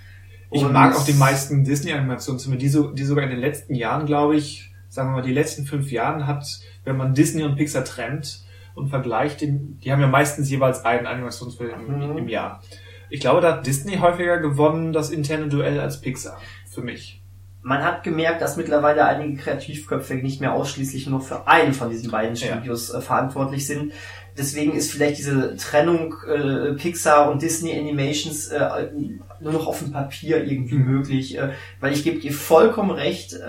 Ich Und- mag auch die meisten Disney-Animationsfilme, die, so, die sogar in den letzten Jahren, glaube ich, sagen wir mal, die letzten fünf Jahren hat, wenn man Disney und Pixar trennt und vergleicht, den, die haben ja meistens jeweils einen Animationsfilm im, Mhm. im Jahr. Ich glaube, da hat Disney häufiger gewonnen, das interne Duell als Pixar. Für mich. Man hat gemerkt, dass mittlerweile einige Kreativköpfe nicht mehr ausschließlich nur für einen von diesen beiden Ja. Studios äh, verantwortlich sind. Deswegen ist vielleicht diese Trennung äh, Pixar und Disney Animations äh, nur noch auf dem Papier irgendwie Mhm. möglich, äh, weil ich gebe dir vollkommen recht, äh,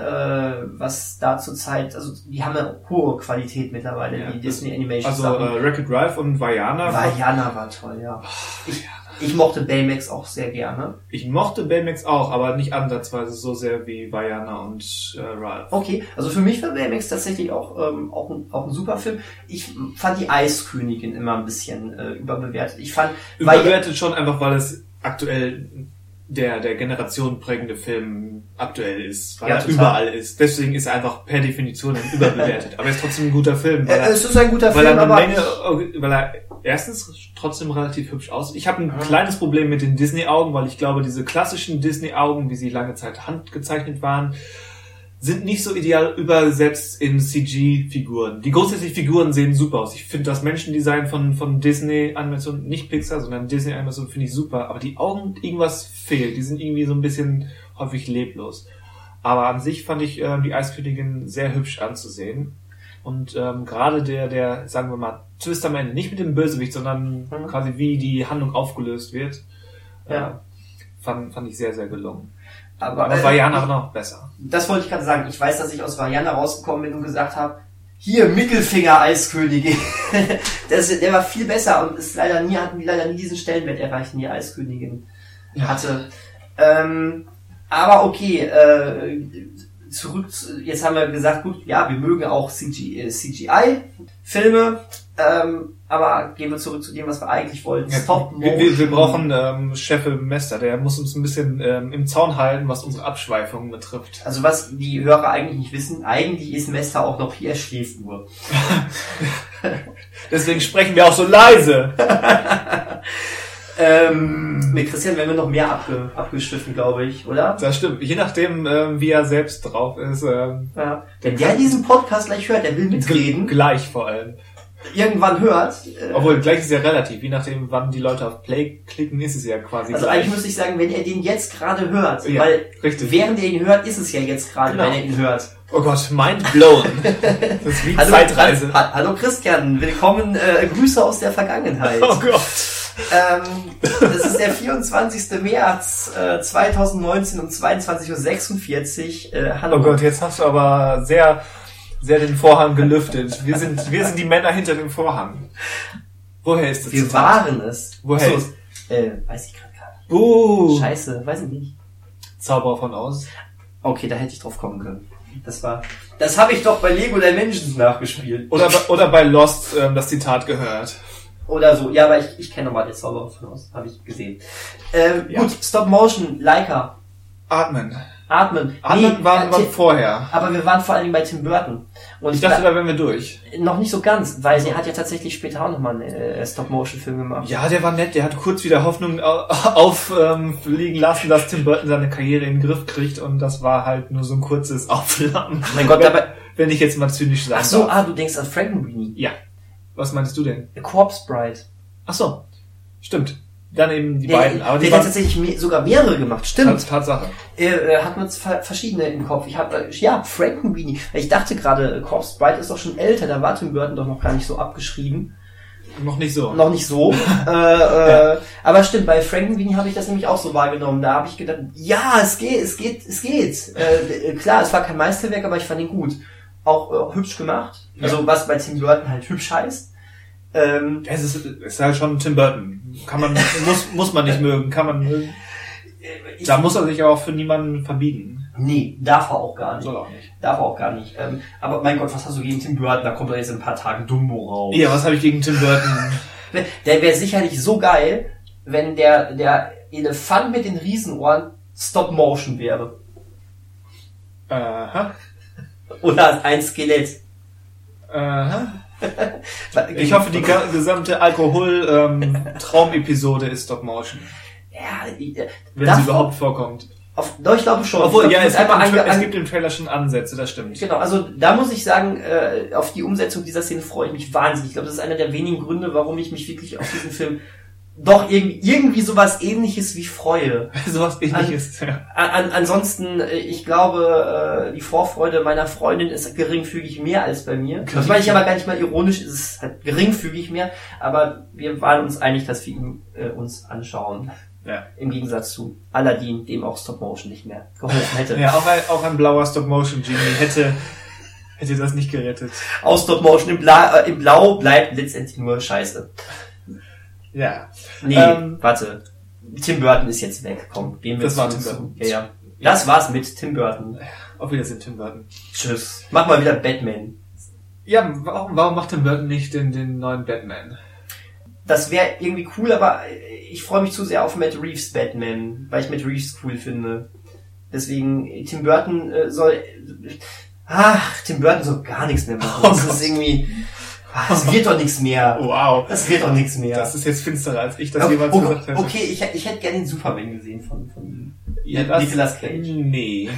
was da zurzeit, also die haben eine hohe Qualität mittlerweile, Ja, die Disney Animations. Also äh, Wreck-It Ralph und Vajana. Vajana war toll, ja. Ich, ich mochte Baymax auch sehr gerne. Ich mochte Baymax auch, aber nicht ansatzweise so sehr wie Vajana und äh, Ralph. Okay, also für mich war Baymax tatsächlich auch, ähm, auch, ein, auch ein super Film. Ich fand die Eiskönigin immer ein bisschen äh, überbewertet. Ich fand, Überbewertet schon einfach, weil es aktuell der, der Generation prägende Film aktuell ist, weil Ja, er total. überall ist. Deswegen ist er einfach per Definition überbewertet. (laughs) aber er ist trotzdem ein guter Film, weil er, es ist ein guter weil er Film, eine aber Menge, weil er erstens trotzdem relativ hübsch aussieht. Ich habe ein Ja. kleines Problem mit den Disney-Augen, weil ich glaube, diese klassischen Disney-Augen, wie sie lange Zeit handgezeichnet waren, sind nicht so ideal übersetzt in CG-Figuren. Die grundsätzlich Figuren sehen super aus. Ich finde das Menschendesign von, von Disney-Animation, nicht Pixar, sondern Disney-Animation finde ich super. Aber die Augen, irgendwas fehlt. Die sind irgendwie so ein bisschen häufig leblos. Aber an sich fand ich ähm, die Eiskönigin sehr hübsch anzusehen. Und ähm, gerade der, der, sagen wir mal, Twist am Ende, nicht mit dem Bösewicht, sondern Mhm. quasi wie die Handlung aufgelöst wird, Ja. äh, fand, fand ich sehr, sehr gelungen. aber, Aber äh, Vajana noch besser. das wollte ich gerade sagen. Ich weiß, dass ich aus Vajana rausgekommen bin und gesagt habe, hier Mittelfinger Eiskönigin. (laughs) das, der war viel besser und ist leider nie hatten die leider nie diesen Stellenwert erreicht, den die Eiskönigin Ja. hatte. Ähm, aber okay, äh, zurück, zu, jetzt haben wir gesagt, gut, ja, wir mögen auch CG, äh, CGI-Filme, ähm, aber gehen wir zurück zu dem, was wir eigentlich wollten. Ja, Stop wir, wir, wir brauchen ähm, Chef Mester, der muss uns ein bisschen ähm, im Zaun halten, was unsere Abschweifungen betrifft. Also was die Hörer eigentlich nicht wissen, eigentlich ist Mester auch noch hier, er schläft nur. (laughs) Deswegen sprechen wir auch so leise. (laughs) Ähm, mit Christian werden wir noch mehr abge, abgeschliffen, glaube ich, oder? Das stimmt. Je nachdem, ähm, wie er selbst drauf ist. Ähm, Ja. Wenn der diesen Podcast gleich hört, der will mitreden, Gleich vor allem. irgendwann hört. Äh, Obwohl, gleich ist ja relativ. Je nachdem, wann die Leute auf Play klicken, ist es ja quasi also gleich. eigentlich müsste ich sagen, wenn er den jetzt gerade hört, Ja, weil richtig. während er ihn hört, ist es ja jetzt gerade, Genau. wenn er ihn hört. Oh Gott, mind blown. (laughs) Das ist wie Hallo, Zeitreise. ha hallo Christian, willkommen, äh, Grüße aus der Vergangenheit. Oh Gott. Ähm, das ist der 24. März äh, 2019 um 22.46 Uhr. Äh, hallo. Oh Gott, jetzt hast du aber sehr, sehr den Vorhang gelüftet. Wir sind, wir sind die Männer hinter dem Vorhang. Woher ist das? Wir Zitat? waren es. Woher So, ist? Äh, weiß ich gerade gar nicht. Buh. Scheiße, weiß ich nicht. Zauberer von Oz. Okay, da hätte ich drauf kommen können. Das war. Das habe ich doch bei Lego Dimensions nachgespielt. Oder, bei- oder bei Lost ähm, das Zitat gehört. Oder so. Ja, aber ich, ich kenne nochmal den Zauberer von aus. Habe ich gesehen. Ähm, Ja. Gut, Stop Motion, Leica, Atmen. Atmen. Atmen Nee, waren äh, wir vorher. aber wir waren vor allen Dingen bei Tim Burton. Und Ich dachte, da wären wir durch. noch nicht so ganz, weil der hat ja tatsächlich später auch nochmal einen äh, Stop-Motion-Film gemacht. Ja, der war nett. Der hat kurz wieder Hoffnung (laughs) auffliegen ähm, lassen, dass Tim Burton seine Karriere in den Griff kriegt. Und das war halt nur so ein kurzes (laughs) Aufflammen. Mein Gott, wenn, dabei. wenn ich jetzt mal zynisch sein Ach so, darf. ah, du denkst an Frankenweenie. Ja. Was meinst du denn? A Corpse Bride. Ach so. Stimmt. Dann eben die Der, beiden. Aber die der hat tatsächlich me sogar mehrere gemacht, stimmt. Tats- Tatsache. äh, hat man ver- verschiedene im Kopf. Ich habe äh, ja Frankenweenie. Ich dachte gerade, Corpse Bride ist doch schon älter, da war Tim Burton doch noch gar nicht so abgeschrieben. Noch nicht so. Noch nicht so. (laughs) äh, äh, aber stimmt, bei Frankenweenie habe ich das nämlich auch so wahrgenommen. Da habe ich gedacht, ja, es geht, es geht, es geht. Äh, äh, klar, es war kein Meisterwerk, aber ich fand ihn gut. Auch äh, hübsch gemacht. Also was bei Tim Burton halt hübsch heißt. Ähm, Es ist, es ist halt schon Tim Burton. Kann man, (laughs) muss, muss man nicht mögen, kann man mögen. ich, Da muss er sich auch für niemanden verbiegen. nee, darf er auch gar nicht. Soll auch nicht. Darf er auch gar nicht. Ähm, aber mein Gott, was hast du gegen Tim Burton? Da kommt doch jetzt in ein paar Tagen Dumbo raus. Ja, was habe ich gegen Tim Burton? (laughs) Der wäre sicherlich so geil, wenn der, der Elefant mit den Riesenohren Stop Motion wäre. Aha. Oder ein Skelett. Aha. (laughs) Ich hoffe, die gesamte Alkohol-Traumepisode ist Stop Motion. Ja, äh, Wenn sie überhaupt vorkommt. Auf, doch, ich glaube schon. Obwohl, ich ja, glaub, es gibt, einmal es gibt im Trailer schon Ansätze, das stimmt. Genau, also da muss ich sagen, äh, auf die Umsetzung dieser Szene freue ich mich wahnsinnig. Ich glaube, das ist einer der wenigen Gründe, warum ich mich wirklich auf diesen Film doch irgendwie, irgendwie sowas ähnliches wie freue. (laughs) Sowas ähnliches. Ja. An, an, ansonsten, äh, ich glaube, äh, die Vorfreude meiner Freundin ist geringfügig mehr als bei mir. Das meine ich aber gar nicht mal ironisch, es ist halt geringfügig mehr, aber wir waren uns einig, dass wir ihn äh, uns anschauen. Ja. Im Gegensatz zu Aladdin, dem auch Stop Motion nicht mehr geholfen hätte. (laughs) Ja, auch ein, auch ein blauer Stop-Motion-Genie hätte, hätte das nicht gerettet. Aus Stop Motion im, Bla äh, im Blau bleibt letztendlich nur Scheiße. Ja. Nee, Ähm, warte. Tim Burton ist jetzt weg. Komm, gehen wir Das war Tim Burton. Ja, ja. Das war's mit Tim Burton. Auf Wiedersehen, Tim Burton. Tschüss. Mach mal wieder Batman. Ja, warum, warum macht Tim Burton nicht den, den neuen Batman? Das wäre irgendwie cool, aber ich freue mich zu sehr auf Matt Reeves Batman, weil ich Matt Reeves cool finde. Deswegen, Tim Burton äh, soll. Ach, Tim Burton soll gar nichts mehr machen. Oh das Gott. ist irgendwie. Ach, das wird doch nichts mehr. Wow. Das wird doch nichts mehr. Das ist jetzt finsterer, als ich das Ja, jemals oh, gesagt hätte. okay, ich, ich hätte gerne den Superman gesehen von, von Ja, das, Nicolas Cage. Nee.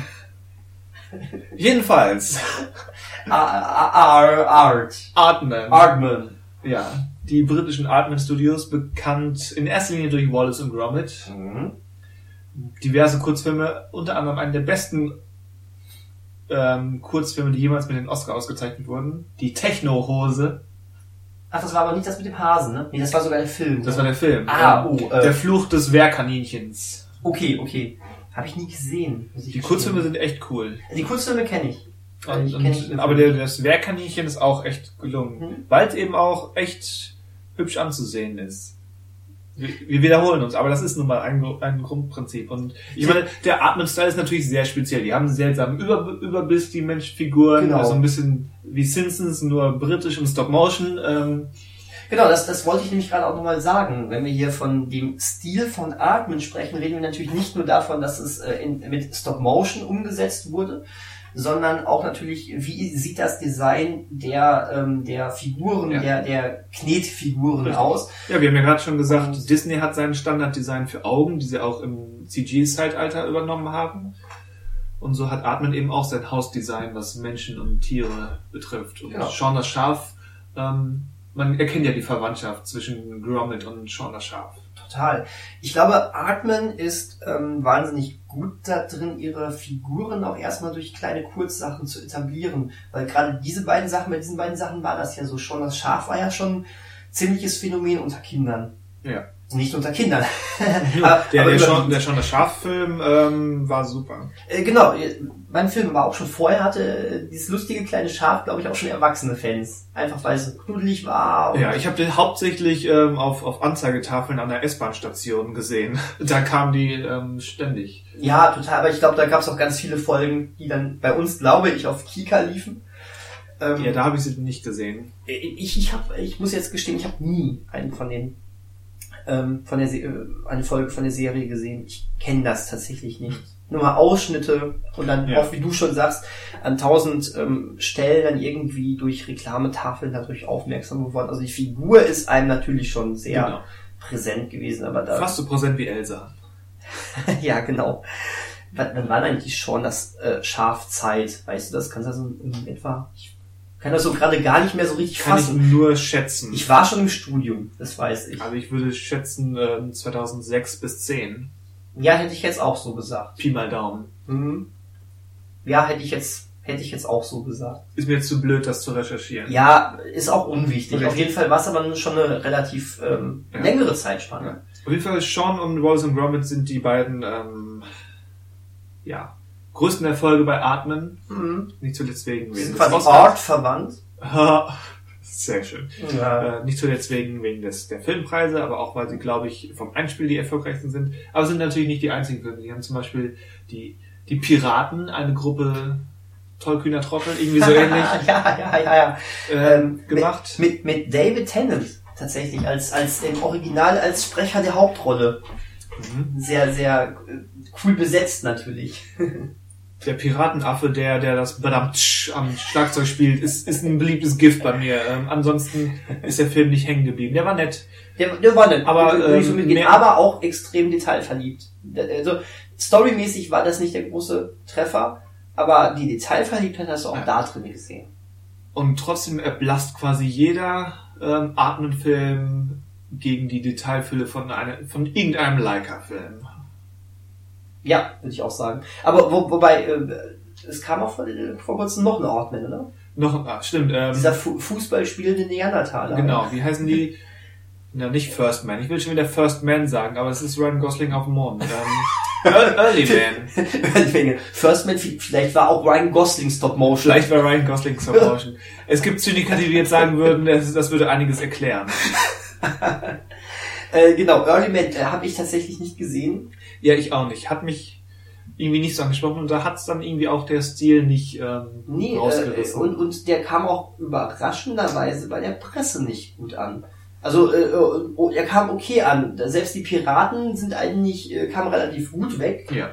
Jedenfalls. (laughs) Ar- Ar- Art. Artman. Artman. Ja. Die britischen Artman Studios, bekannt in erster Linie durch Wallace und Gromit. Mhm. Diverse Kurzfilme, unter anderem einen der besten ähm, Kurzfilme, die jemals mit den Oscar ausgezeichnet wurden. Die Techno-Hose. Ach, das war aber nicht das mit dem Hasen, ne? Nee, das war sogar der Film. Das war der Film. Ah, Ähm, oh, äh. Der Fluch des Wehrkaninchens. Okay, okay. Habe ich nie gesehen. Die. Kurzfilme sind echt cool. Die Kurzfilme kenne ich. Und, Ich und, aber der, das Wehrkaninchen ist auch echt gelungen. Mhm. Weil es eben auch echt hübsch anzusehen ist. Wir, wiederholen uns, aber das ist nun mal ein, ein Grundprinzip. Und ich meine, der Atmen-Style ist natürlich sehr speziell. Die haben einen seltsamen Über Überbiss, die Menschfiguren. Genau. Also ein bisschen wie Simpsons, nur britisch und Stop-Motion. Ähm, Genau, das, das wollte ich nämlich gerade auch nochmal sagen. Wenn wir hier von dem Stil von Atmen sprechen, reden wir natürlich nicht nur davon, dass es äh, in, mit Stop Motion umgesetzt wurde, sondern auch natürlich, wie sieht das Design der, ähm, der Figuren, Ja. der, der Knetfiguren Richtig. aus. ja, wir haben ja gerade schon gesagt, Und- Disney hat sein Standarddesign für Augen, die sie auch im CG-Zeitalter übernommen haben. Und so hat Atmen eben auch sein Hausdesign, was Menschen und Tiere betrifft. Und Genau. Shaun das Schaf, ähm, man erkennt ja die Verwandtschaft zwischen Gromit und Shaun das Schaf. Total. Ich glaube, Artman ist ähm, wahnsinnig gut da drin, ihre Figuren auch erstmal durch kleine Kurzsachen zu etablieren. Weil gerade diese beiden Sachen, bei diesen beiden Sachen war das ja so schon. Das Schaf war ja schon ein ziemliches Phänomen unter Kindern. Ja. Nicht unter Kindern. (laughs) der, aber der. Shaun, der Shaun das Schaf-Film ähm, war super. Äh, genau, äh, mein Film war auch schon vorher, hatte äh, dieses lustige kleine Schaf, glaube ich, auch schon erwachsene Fans. Einfach weil es so knuddelig war. Ja, ich habe den hauptsächlich ähm, auf, auf Anzeigetafeln an der S-Bahn-Station gesehen. (laughs) Da kamen die ähm, ständig. Ja, total. Aber ich glaube, da gab es auch ganz viele Folgen, die dann bei uns, glaube ich, auf Kika liefen. Ähm, Ja, da habe ich sie nicht gesehen. ich, ich, hab, ich muss jetzt gestehen, ich habe nie einen von den ähm, von der Se äh, eine Folge von der Serie gesehen. Ich kenne das tatsächlich nicht. Nur mal Ausschnitte und dann Ja. auch, wie du schon sagst, an tausend ähm, Stellen dann irgendwie durch Reklametafeln dadurch aufmerksam geworden. Also die Figur ist einem natürlich schon sehr Genau. präsent gewesen, aber da Fast so präsent wie Elsa. (laughs) ja, genau. Wann, wann war eigentlich schon das äh, Schafzeit? Weißt du das? Kannst du das in, in etwa? Ich, Kann das so gerade gar nicht mehr so richtig Kann fassen. ich nur schätzen. Ich war schon im Studium, das weiß ich. also ich würde schätzen ähm, 2006 bis 10. Ja, hätte ich jetzt auch so gesagt. Pi mal Daumen. Mhm. Ja, hätte ich jetzt, hätte ich jetzt auch so gesagt. Ist mir jetzt zu blöd, das zu recherchieren. Ja, ist auch unwichtig. Richtig. Auf jeden Fall war es aber schon eine relativ ähm, Ja. längere Zeitspanne. Auf jeden Fall, Sean und Wallace und Gromit sind die beiden, ähm, ja, größten Erfolge bei Atmen. Mhm. Nicht zuletzt wegen, wegen sind des Oscars. Art verwandt. (laughs) Sehr schön. Ja. Äh, nicht zuletzt wegen, wegen des, der Filmpreise, aber auch weil sie, glaube ich, vom Einspiel die erfolgreichsten sind. Aber sind natürlich nicht die einzigen Filme. Die haben zum Beispiel die, die Piraten, eine Gruppe tollkühner Trottel, irgendwie so (laughs) ähnlich, ja, ja, ja, ja. äh, Ähm, gemacht. Mit, mit David Tennant tatsächlich als, als im Original als Sprecher der Hauptrolle. Mhm. Sehr, sehr äh, cool besetzt natürlich. (laughs) Der Piratenaffe, der, der das Badamtsch am Schlagzeug spielt, ist, ist ein beliebtes Gift bei mir. Ähm, ansonsten ist der Film nicht hängen geblieben. Der war nett. Der, der war nett, Aber, so ähm, mehr- aber auch extrem detailverliebt. Also storymäßig war das nicht der große Treffer, aber die Detailverliebtheit hast du auch Ja. da drin gesehen. Und trotzdem erblasst quasi jeder ähm, Atmenfilm gegen die Detailfülle von, einer, von irgendeinem Leica-Film. Ja, würde ich auch sagen. Aber wo, wobei, äh, es kam auch vor, vor kurzem noch ein Ortman, oder? Noch, ah, stimmt, ähm, Dieser Fu Fußball spielende Neandertaler. genau, wie heißen die? (laughs) Na, nicht First Man. Ich will schon wieder First Man sagen, aber es ist Ryan Gosling auf dem Mond. Ähm, (laughs) Ear- Early Man. First Man, vielleicht war auch Ryan Gosling Stop Motion. Vielleicht war Ryan Gosling Stop Motion. Es gibt Zyniker, die jetzt sagen würden, das, das würde einiges erklären. (laughs) Äh, genau, Early Man äh, habe ich tatsächlich nicht gesehen. Ja, ich auch nicht. Hat mich irgendwie nicht so angesprochen und da hat's dann irgendwie auch der Stil nicht ähm, Nee, äh, rausgerissen. und, und der kam auch überraschenderweise bei der Presse nicht gut an. Also äh, äh, er kam okay an. Selbst die Piraten sind eigentlich, äh, kamen relativ gut weg. ja.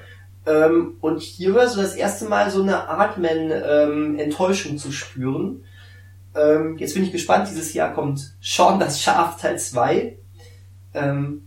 Ähm, und hier war so das erste Mal so eine Artman-Enttäuschung zu spüren. Ähm, jetzt bin ich gespannt, dieses Jahr kommt Sean das Schaf Teil 2. Ähm,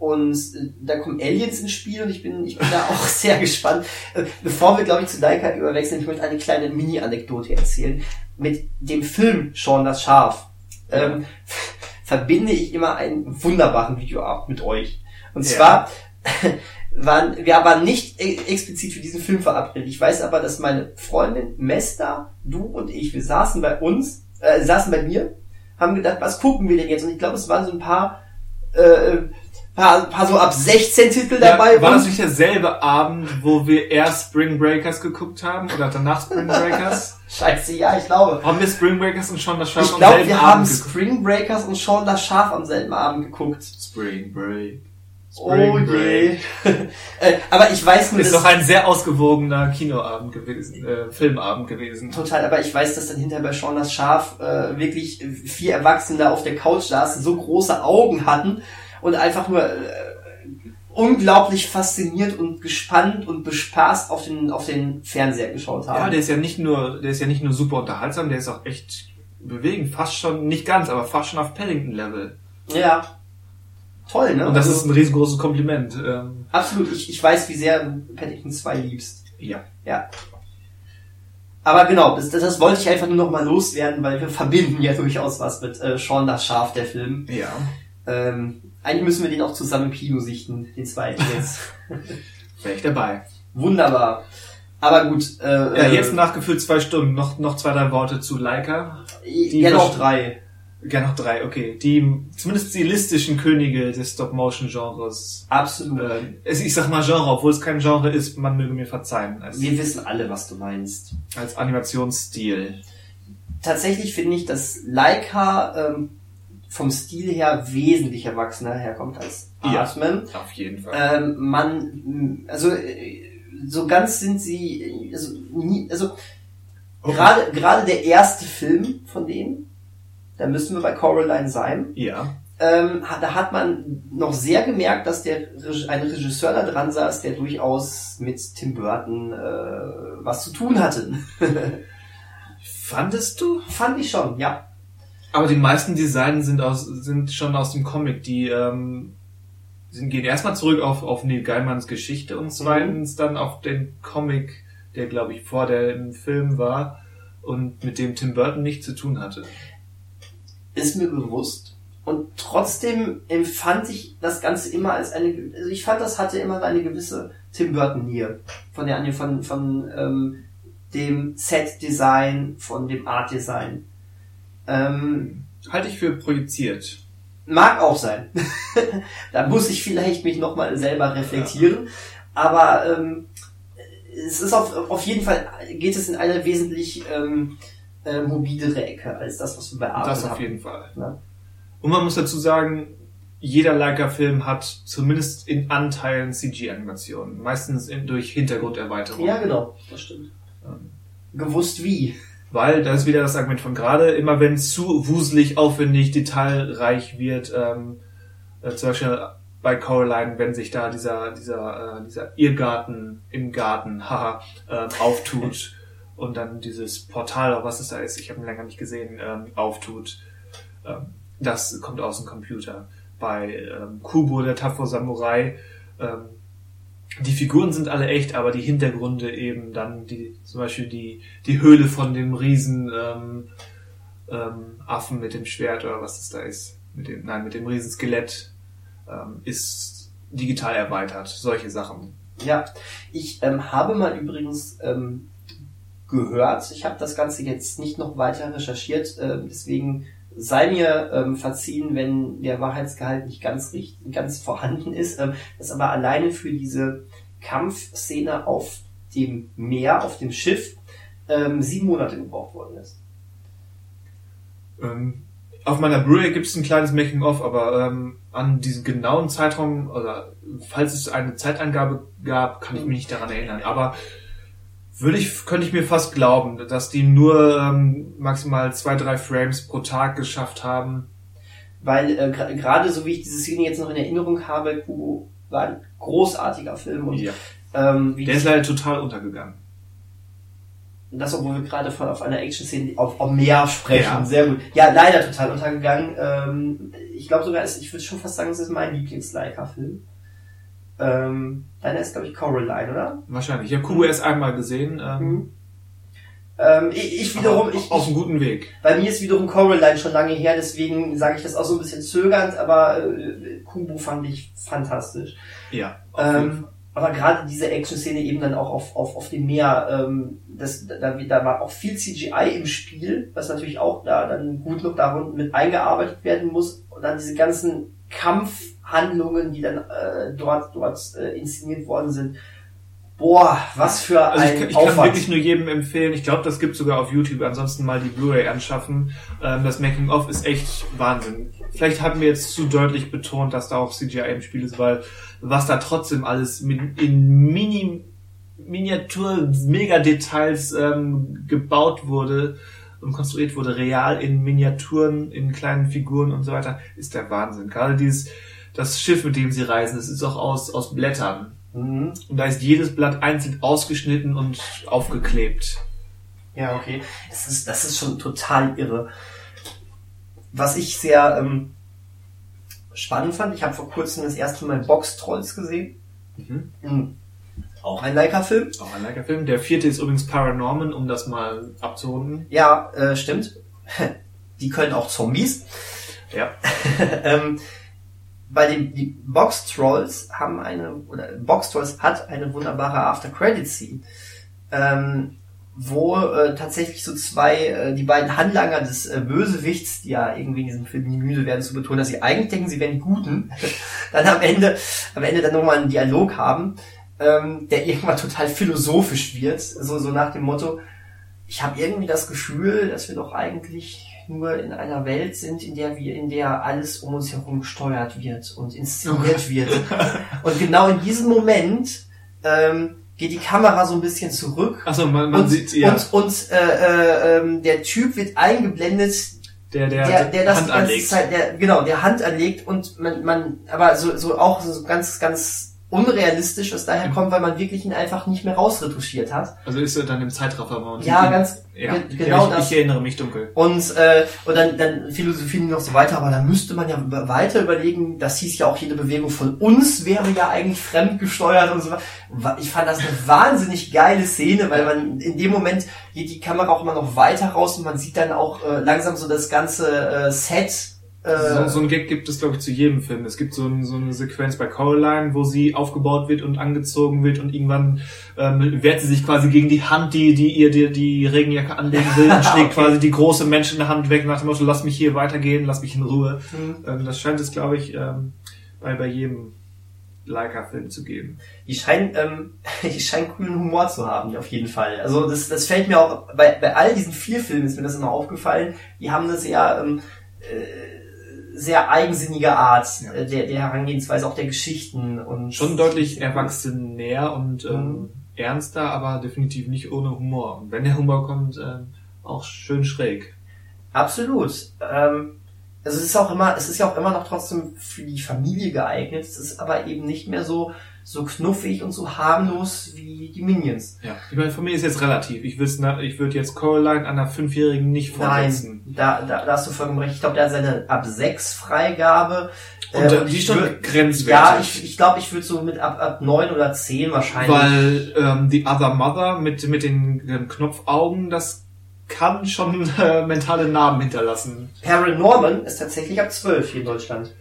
und äh, da kommen Aliens ins Spiel und ich bin, ich bin da (laughs) auch sehr gespannt. Äh, bevor wir, glaube ich, zu Leica überwechseln, ich möchte eine kleine Mini-Anekdote erzählen. Mit dem Film Sean das Schaf ähm, (laughs) verbinde ich immer einen wunderbaren Videoabend mit euch. Und Ja. zwar (laughs) waren, wir waren nicht e- explizit für diesen Film verabredet. Ich weiß aber, dass meine Freundin Mesta, du und ich, wir saßen bei uns, äh, saßen bei mir, haben gedacht, was gucken wir denn jetzt? Und ich glaube, es waren so ein paar, äh, paar, paar so ab 16 Titel dabei. Ja, war das nicht derselbe Abend, wo wir erst Spring Breakers geguckt haben oder danach Spring (laughs) Breakers? Scheiße, ja, ich glaube. haben wir Spring Breakers und schon das Schaf Ich am glaube, selben wir haben Abend geguckt? Spring Breakers und Sean das Schaf am selben Abend geguckt. Spring Break. Oh je. (laughs) äh, aber ich weiß nur, Ist doch ein sehr ausgewogener Kinoabend gewesen, äh, Filmabend gewesen. total, aber ich weiß, dass dann hinterher bei Sean das Schaf äh, wirklich vier Erwachsene auf der Couch saßen, so große Augen hatten und einfach nur äh, unglaublich fasziniert und gespannt und bespaßt auf den auf den Fernseher geschaut haben. Ja, der ist ja nicht nur, der ist ja nicht nur super unterhaltsam, der ist auch echt bewegend, fast schon, nicht ganz, aber fast schon auf Paddington-Level. ja. Toll, ne? Und das Also, ist ein riesengroßes Kompliment. Ähm, absolut. Ich, ich weiß, wie sehr du Paddington 2 liebst. ja. Ja. Aber genau, das, das wollte ich einfach nur noch mal loswerden, weil wir (laughs) verbinden ja durchaus was mit äh, Sean das Schaf, der Film. Ja. Ähm, eigentlich müssen wir den auch zusammen im Kino sichten, den zweiten jetzt. (laughs) Wäre ich dabei. Wunderbar. Aber gut. Äh, Ja, äh, jetzt nachgefüllt zwei Stunden. Noch, noch zwei, drei Worte zu Leica. die Ja, noch drei. Ja, noch drei, okay. Die zumindest stilistischen Könige des Stop-Motion-Genres. Absolut. Äh, es- ich sag mal Genre, obwohl es kein Genre ist, man möge mir verzeihen. Als, Wir wissen alle, was du meinst. als Animationsstil. Tatsächlich finde ich, dass Leica ähm, vom Stil her wesentlich erwachsener herkommt als Ja. Artman. Auf jeden Fall. Ähm, man, also so ganz sind sie, also, nie, also Okay. gerade gerade der erste Film von denen, da müssen wir bei Coraline sein, Ja. ähm, da hat man noch sehr gemerkt, dass der ein Regisseur da dran saß, der durchaus mit Tim Burton äh, was zu tun hatte. (laughs) Fandest du? Fand ich schon, ja. Aber die meisten Designs sind aus, sind schon aus dem Comic. Die ähm, sind, gehen erstmal zurück auf, auf Neil Gaiman's Geschichte und zweitens dann auf den Comic, der glaube ich vor dem Film war. und mit dem Tim Burton nichts zu tun hatte. ist mir bewusst. Und trotzdem empfand ich das Ganze immer als eine, also ich fand, das hatte immer eine gewisse Tim Burton hier. Von der, von, von, ähm, dem Set-Design, von dem Art-Design. Ähm, Halte ich für projiziert. mag auch sein. (laughs) da muss ich vielleicht mich nochmal selber reflektieren. Aber ähm, es ist auf, auf jeden Fall, geht es in eine wesentlich ähm, äh, mobilere Ecke als das, was wir bei Art Das auf haben. jeden Fall. Ja. Und man muss dazu sagen, jeder Leica-Film hat zumindest in Anteilen CG-Animationen. Meistens in, durch Hintergrunderweiterung. Ja, genau, das stimmt. Gewusst wie. Weil, da ist wieder das Argument von gerade, immer wenn es zu wuselig, aufwendig, detailreich wird, ähm, äh, zum Beispiel bei Coraline, wenn sich da dieser, dieser, äh, dieser Irrgarten im Garten, haha, ähm, auftut (laughs) und dann dieses Portal, oder was es da ist, ich habe ihn länger nicht gesehen, ähm, auftut. Ähm, das kommt aus dem Computer. Bei ähm, Kubo, der tapfere Samurai, ähm, die Figuren sind alle echt, aber die Hintergründe eben dann die, zum Beispiel die, die Höhle von dem riesen ähm, ähm, Affen mit dem Schwert oder was das da ist. Mit dem, nein, mit dem riesen Skelett ähm, ist digital erweitert. Solche Sachen. Ja, ich ähm, habe mal übrigens ähm, gehört, ich habe das Ganze jetzt nicht noch weiter recherchiert, ähm, deswegen sei mir ähm, verziehen, wenn der Wahrheitsgehalt nicht ganz richtig, ganz vorhanden ist, ähm, dass aber alleine für diese Kampfszene auf dem Meer, auf dem Schiff, ähm, sieben Monate gebraucht worden ist. Ähm, auf meiner Blu-ray gibt es ein kleines Making-of, aber ähm, an diesen genauen Zeitraum, oder falls es eine Zeitangabe gab, kann ich mich nicht daran erinnern. Aber würde ich, könnte ich mir fast glauben, dass die nur ähm, maximal zwei, drei Frames pro Tag geschafft haben. Weil äh, gerade so wie ich diese Szene jetzt noch in Erinnerung habe, Kubo war ein großartiger Film und Ja. ähm, wie Der ist leider total untergegangen. Und das, obwohl wir gerade von auf einer Action-Szene auf, auf Meer sprechen. Ja. Sehr gut. Ja, leider total untergegangen. Ähm, ich glaube sogar, ich würde schon fast sagen, es ist mein Lieblings-Leica-Film. Ähm, deiner ist, glaube ich, Coraline, oder? Wahrscheinlich. Ich habe Kubo erst einmal gesehen. Ähm, Mhm. Ähm, ich, ich wiederum, ich, auf einem guten Weg. bei mir ist wiederum Coraline schon lange her, deswegen sage ich das auch so ein bisschen zögernd, aber äh, Kubo fand ich fantastisch. Ja. Ähm, aber gerade diese Action-Szene eben dann auch auf, auf, auf dem Meer, ähm, das, da, da war auch viel CGI im Spiel, was natürlich auch da dann gut noch da mit eingearbeitet werden muss. Und dann diese ganzen Kampfhandlungen, die dann äh, dort, dort äh, inszeniert worden sind. Boah, was für Also ein ich, kann- ich kann Aufwand. wirklich nur jedem empfehlen, ich glaube, das gibt sogar auf YouTube, ansonsten mal die Blu-ray anschaffen. Ähm, das Making-of ist echt Wahnsinn. Vielleicht haben wir jetzt zu deutlich betont, dass da auch CGI im Spiel ist, weil was da trotzdem alles mit, in Mini, Miniatur, Mega-Details ähm, gebaut wurde und konstruiert wurde, real in Miniaturen, in kleinen Figuren und so weiter, ist der Wahnsinn. Gerade dieses, das Schiff, mit dem sie reisen, das ist auch aus, aus Blättern. Mhm. Und da ist jedes Blatt einzeln ausgeschnitten und aufgeklebt. Ja, okay. Es ist, das ist schon total irre. Was ich sehr ähm, spannend fand, ich habe vor kurzem das erste Mal Box Trolls gesehen. Mhm. Mhm. Auch ein Leica-Film. Auch ein Leica-Film. Der vierte ist übrigens Paranorman, um das mal abzurunden. Ja, äh, stimmt. (laughs) Die können auch Zombies. Ja. (laughs) ähm, bei den die Box Trolls haben eine oder Box Trolls hat eine wunderbare After Credit Scene, ähm, wo äh, tatsächlich so zwei äh, die beiden Handlanger des äh, Bösewichts, die ja irgendwie in diesem Film nie müde werden zu betonen, dass sie eigentlich denken, sie wären die Guten, (laughs) dann am Ende am Ende dann nochmal einen Dialog haben, ähm, der irgendwann total philosophisch wird, so so nach dem Motto ich habe irgendwie das Gefühl, dass wir doch eigentlich nur in einer Welt sind, in der wir, in der alles um uns herum gesteuert wird und inszeniert wird. Und genau in diesem Moment ähm, geht die Kamera so ein bisschen zurück Achso, man, man und, sieht, ja, und, und äh, äh, ähm, der Typ wird eingeblendet, der, der, der, der das Hand die ganze anlegt. Zeit, der, genau, der Hand anlegt und man, man, aber so, so auch so ganz, ganz unrealistisch es daher kommt, weil man wirklich ihn einfach nicht mehr rausretuschiert hat. Also ist er dann im Zeitraffer. und Ja, ganz ja. ge- genau ja, ich, das. ich erinnere mich dunkel. Und, äh, und dann, dann philosophien die noch so weiter, aber dann müsste man ja weiter überlegen, das hieß ja auch, jede Bewegung von uns wäre ja eigentlich fremdgesteuert und so weiter. Ich fand das eine (laughs) wahnsinnig geile Szene, weil man in dem Moment geht die Kamera auch immer noch weiter raus und man sieht dann auch äh, langsam so das ganze äh, Set. Äh, So, so ein Gag gibt es, glaube ich, zu jedem Film. Es gibt so, ein, so eine Sequenz bei Coraline, wo sie aufgebaut wird und angezogen wird und irgendwann ähm, wehrt sie sich quasi gegen die Hand, die, die ihr die, die Regenjacke anlegen will und (laughs) schlägt Okay. quasi die große Menschenhand weg nach dem Motto, lass mich hier weitergehen, lass mich in Ruhe. Mhm. Ähm, das scheint es, glaube ich, ähm, bei, bei jedem Leica-Film zu geben. die scheinen, ähm, (laughs) die scheinen coolen Humor zu haben, auf jeden Fall. Also das, das fällt mir auch, bei, bei all diesen vier Filmen ist mir das immer aufgefallen, die haben eine sehr, ähm, äh, sehr eigensinnige Art Ja. äh, der, der Herangehensweise, auch der Geschichten und Schon deutlich erwachsener und ähm, Mhm. ernster, aber definitiv nicht ohne Humor. Und wenn der Humor kommt, ähm, auch schön schräg. Absolut. Ähm, also es ist auch immer, es ist ja auch immer noch trotzdem für die Familie geeignet. Es ist aber eben nicht mehr so so knuffig und so harmlos wie die Minions. Ja, ich meine, von mir ist jetzt relativ. Ich würde ich würd jetzt Coraline einer Fünfjährigen nicht vorsetzen. Nein, da, da, da hast du vollkommen recht. Ich glaube, der hat seine ab 6 Freigabe. Und Äh, äh, die ist schon grenzwertig. Ja, ich, ich glaube, ich würde so mit ab, ab 9 oder 10 wahrscheinlich. Weil ähm, die Other Mother mit, mit den, den Knopfaugen, das kann schon äh, mentale Narben hinterlassen. Paranorman ist tatsächlich ab 12 hier in Deutschland.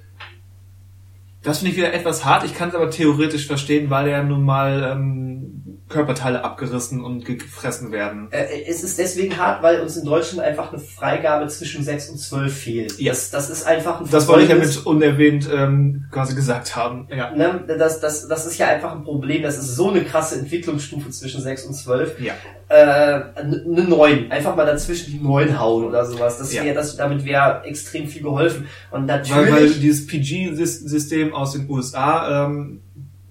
Das finde ich wieder etwas hart. Ich kann es aber theoretisch verstehen, weil ja nun mal ähm, Körperteile abgerissen und gefressen werden. Äh, es ist deswegen hart, weil uns in Deutschland einfach eine Freigabe zwischen 6 und 12 fehlt. Ja. Das, das ist einfach ein Das wollte ich ja mit unerwähnt ähm, quasi gesagt haben. Ja. Ne, das, das, das ist ja einfach ein Problem. Das ist so eine krasse Entwicklungsstufe zwischen 6 und 12. Ja. Äh, eine 9. Einfach mal dazwischen die 9 hauen oder sowas. Das Ja. wär, das, damit wäre extrem viel geholfen. Und Weil, natürlich. weil dieses PG-System aus den USA, ähm,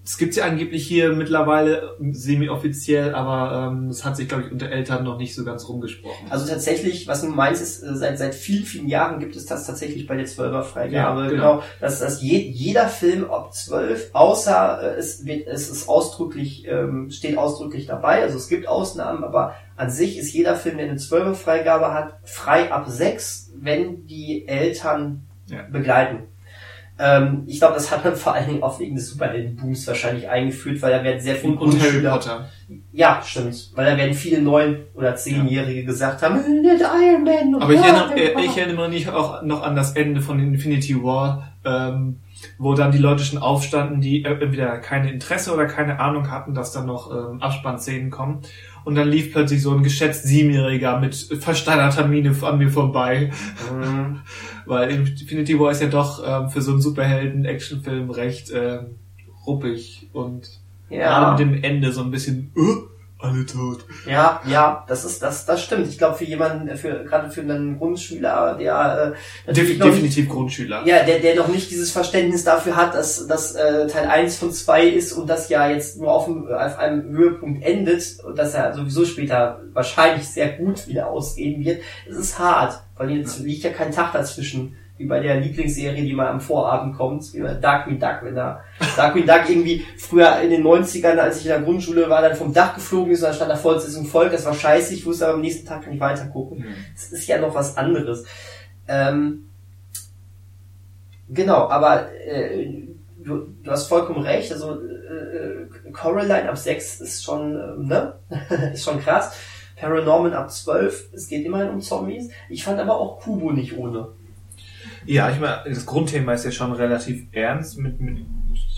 es gibt's ja angeblich hier mittlerweile semi-offiziell, aber ähm, es hat sich, glaube ich, unter Eltern noch nicht so ganz rumgesprochen. Also tatsächlich, was du meinst, ist, äh, seit, seit vielen, vielen Jahren gibt es das tatsächlich bei der 12er Freigabe. Ja, genau. genau. Dass, dass je, jeder Film ab 12, außer äh, es wird, es ist ausdrücklich, ähm, steht ausdrücklich dabei, also es gibt Ausnahmen, aber an sich ist jeder Film, der eine 12er Freigabe hat, frei ab 6, wenn die Eltern Ja. begleiten. Ähm, ich glaube, das hat man vor allen Dingen auch wegen des Superheldenbooms wahrscheinlich eingeführt, weil da werden sehr viele Und, Harry Potter. ja, stimmt. Weil da werden viele neun- oder zehnjährige gesagt haben, "Äh, nicht Iron Man. Aber ich ja, erinnere, Harry äh, Potter." ich erinnere mich auch noch an das Ende von Infinity War, ähm, wo dann die Leute schon aufstanden, die äh, entweder keine Interesse oder keine Ahnung hatten, dass da noch ähm, Abspannszenen kommen. Und dann lief plötzlich so ein geschätzt Siebenjähriger mit versteinerter Miene an mir vorbei. Mhm. (laughs) Weil Infinity War ist ja doch ähm, für so einen Superhelden-Actionfilm recht ähm, ruppig und gerade Ja, mit dem Ende so ein bisschen uh, alle tot. ja, ja, das ist, das, das stimmt. Ich glaube, für jemanden, für, gerade für einen Grundschüler, der, äh, Def natürlich noch nicht, definitiv Grundschüler. ja, der, der noch nicht dieses Verständnis dafür hat, dass, dass äh, Teil 1 von 2 ist und das ja jetzt nur auf, dem, auf einem Höhepunkt endet und dass er sowieso später wahrscheinlich sehr gut wieder ausgehen wird. Es ist hart, weil jetzt liegt ja kein Tag dazwischen, wie bei der Lieblingsserie, die mal am Vorabend kommt, wie bei Darkwing Duck, wenn da Darkwing Duck irgendwie früher in den 90ern, als ich in der Grundschule war, dann vom Dach geflogen ist und dann stand da Vollsitzung Volk, das war scheiße, ich wusste aber am nächsten Tag kann ich weiter gucken. Mhm. Es ist ja noch was anderes. Ähm, genau, aber äh, du, du hast vollkommen recht. Also äh, Coraline ab 6 ist schon, ähm, ne? (laughs) ist schon krass. Paranorman ab 12, es geht immerhin um Zombies. Ich fand aber auch Kubo nicht ohne. Ja, ich meine, das Grundthema ist ja schon relativ ernst mit, mit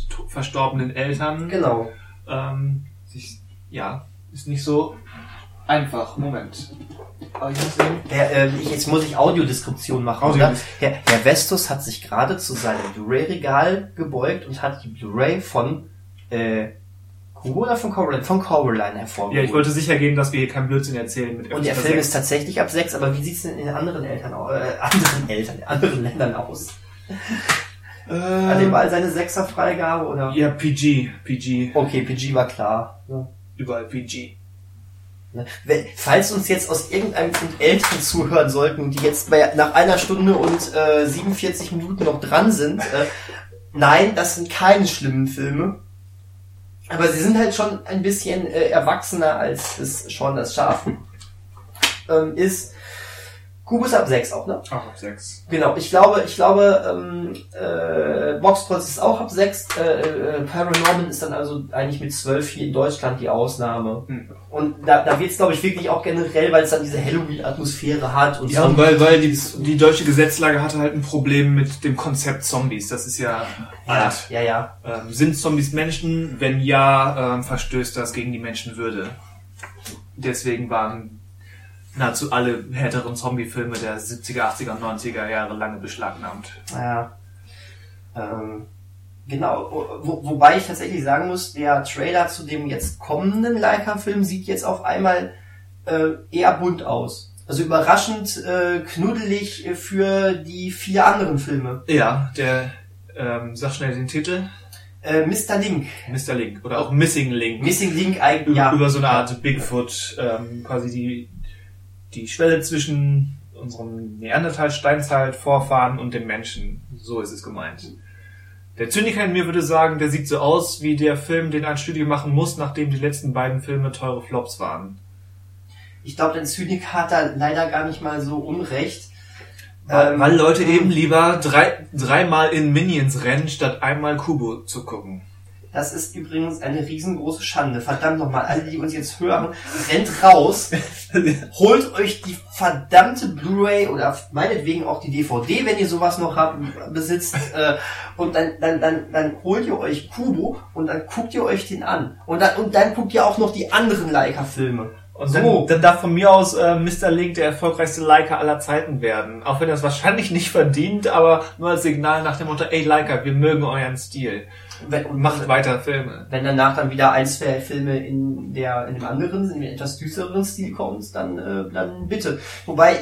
to- verstorbenen Eltern. Genau. Ähm, sich, ja, ist nicht so einfach. Moment. Aber ich muss sehen. Herr, äh, ich, jetzt muss ich Audiodeskription machen, oder? Audiodis- Herr, Herr Vestus hat sich gerade zu seinem Blu-ray-Regal gebeugt und hat die Blu-ray von äh, oder von Coraline? Von Coraline hervorgeholt. Ja, ich wollte sicher gehen, dass wir hier keinen Blödsinn erzählen mit Und der Film 6. ist tatsächlich ab 6, aber wie sieht's denn in den anderen Eltern aus? Äh, (laughs) anderen Eltern, in anderen Ländern aus? Hat er äh, überall seine Sechser-Freigabe oder? Ja, PG. PG. Okay, PG war klar. Ja. Überall PG. Ne? Falls uns jetzt aus irgendeinem von Eltern zuhören sollten, die jetzt bei, nach einer Stunde und äh, 47 Minuten noch dran sind, äh, nein, das sind keine schlimmen Filme. Aber sie sind halt schon ein bisschen äh, erwachsener, als es schon das Schaf (laughs) ähm, ist. Kubus ab 6 auch, ne? Auch ab 6. Genau, ich glaube, ich glaube, ähm, äh, ist auch ab 6. Äh, äh, Paranorman ist dann also eigentlich mit 12 hier in Deutschland die Ausnahme. Hm. Und da, da wird es, glaube ich, wirklich auch generell, weil es dann diese Halloween-Atmosphäre hat und Ja, so. weil, weil die, die deutsche Gesetzlage hatte halt ein Problem mit dem Konzept Zombies. Das ist ja ja, alt. ja, ja. Ähm, sind Zombies Menschen? Wenn ja, ähm, verstößt das gegen die Menschenwürde. Deswegen waren nahezu alle härteren Zombie-Filme der 70er, 80er und 90er Jahre lange beschlagnahmt. Ja. Ähm, genau, wo, wobei ich tatsächlich sagen muss, der Trailer zu dem jetzt kommenden Leica-Film sieht jetzt auf einmal äh, eher bunt aus. Also überraschend äh, knuddelig für die vier anderen Filme. Ja, der, ähm, sag schnell den Titel. Äh, Mr. Link. Mr. Link. Oder auch Missing Link. Missing Link eigentlich, ja. über so eine Art Bigfoot, ähm, quasi die, die Schwelle zwischen unserem Neandertal-Steinzeit-Vorfahren und dem Menschen. So ist es gemeint. Der Zyniker in mir würde sagen, der sieht so aus wie der Film, den ein Studio machen muss, nachdem die letzten beiden Filme teure Flops waren. Ich glaube, der Zynik hat da leider gar nicht mal so unrecht. Weil, Ähm, weil Leute eben lieber drei, dreimal in Minions rennen, statt einmal Kubo zu gucken. Das ist übrigens eine riesengroße Schande. Verdammt nochmal, alle, die uns jetzt hören, rennt raus, (laughs) holt euch die verdammte Blu-ray oder meinetwegen auch die DVD, wenn ihr sowas noch habt, besitzt, äh, und dann, dann, dann, dann holt ihr euch Kubo und dann guckt ihr euch den an. Und dann, und dann guckt ihr auch noch die anderen Leica-Filme. Und dann, dann darf von mir aus äh, Mr. Link der erfolgreichste Leica aller Zeiten werden. Auch wenn er es wahrscheinlich nicht verdient, aber nur als Signal nach dem Motto, ey Leica, wir mögen euren Stil. Wenn, und Macht weiter Filme. Wenn danach dann wieder ein, zwei Filme in der in dem anderen, in dem etwas düstereren Stil kommt, dann äh, dann bitte. Wobei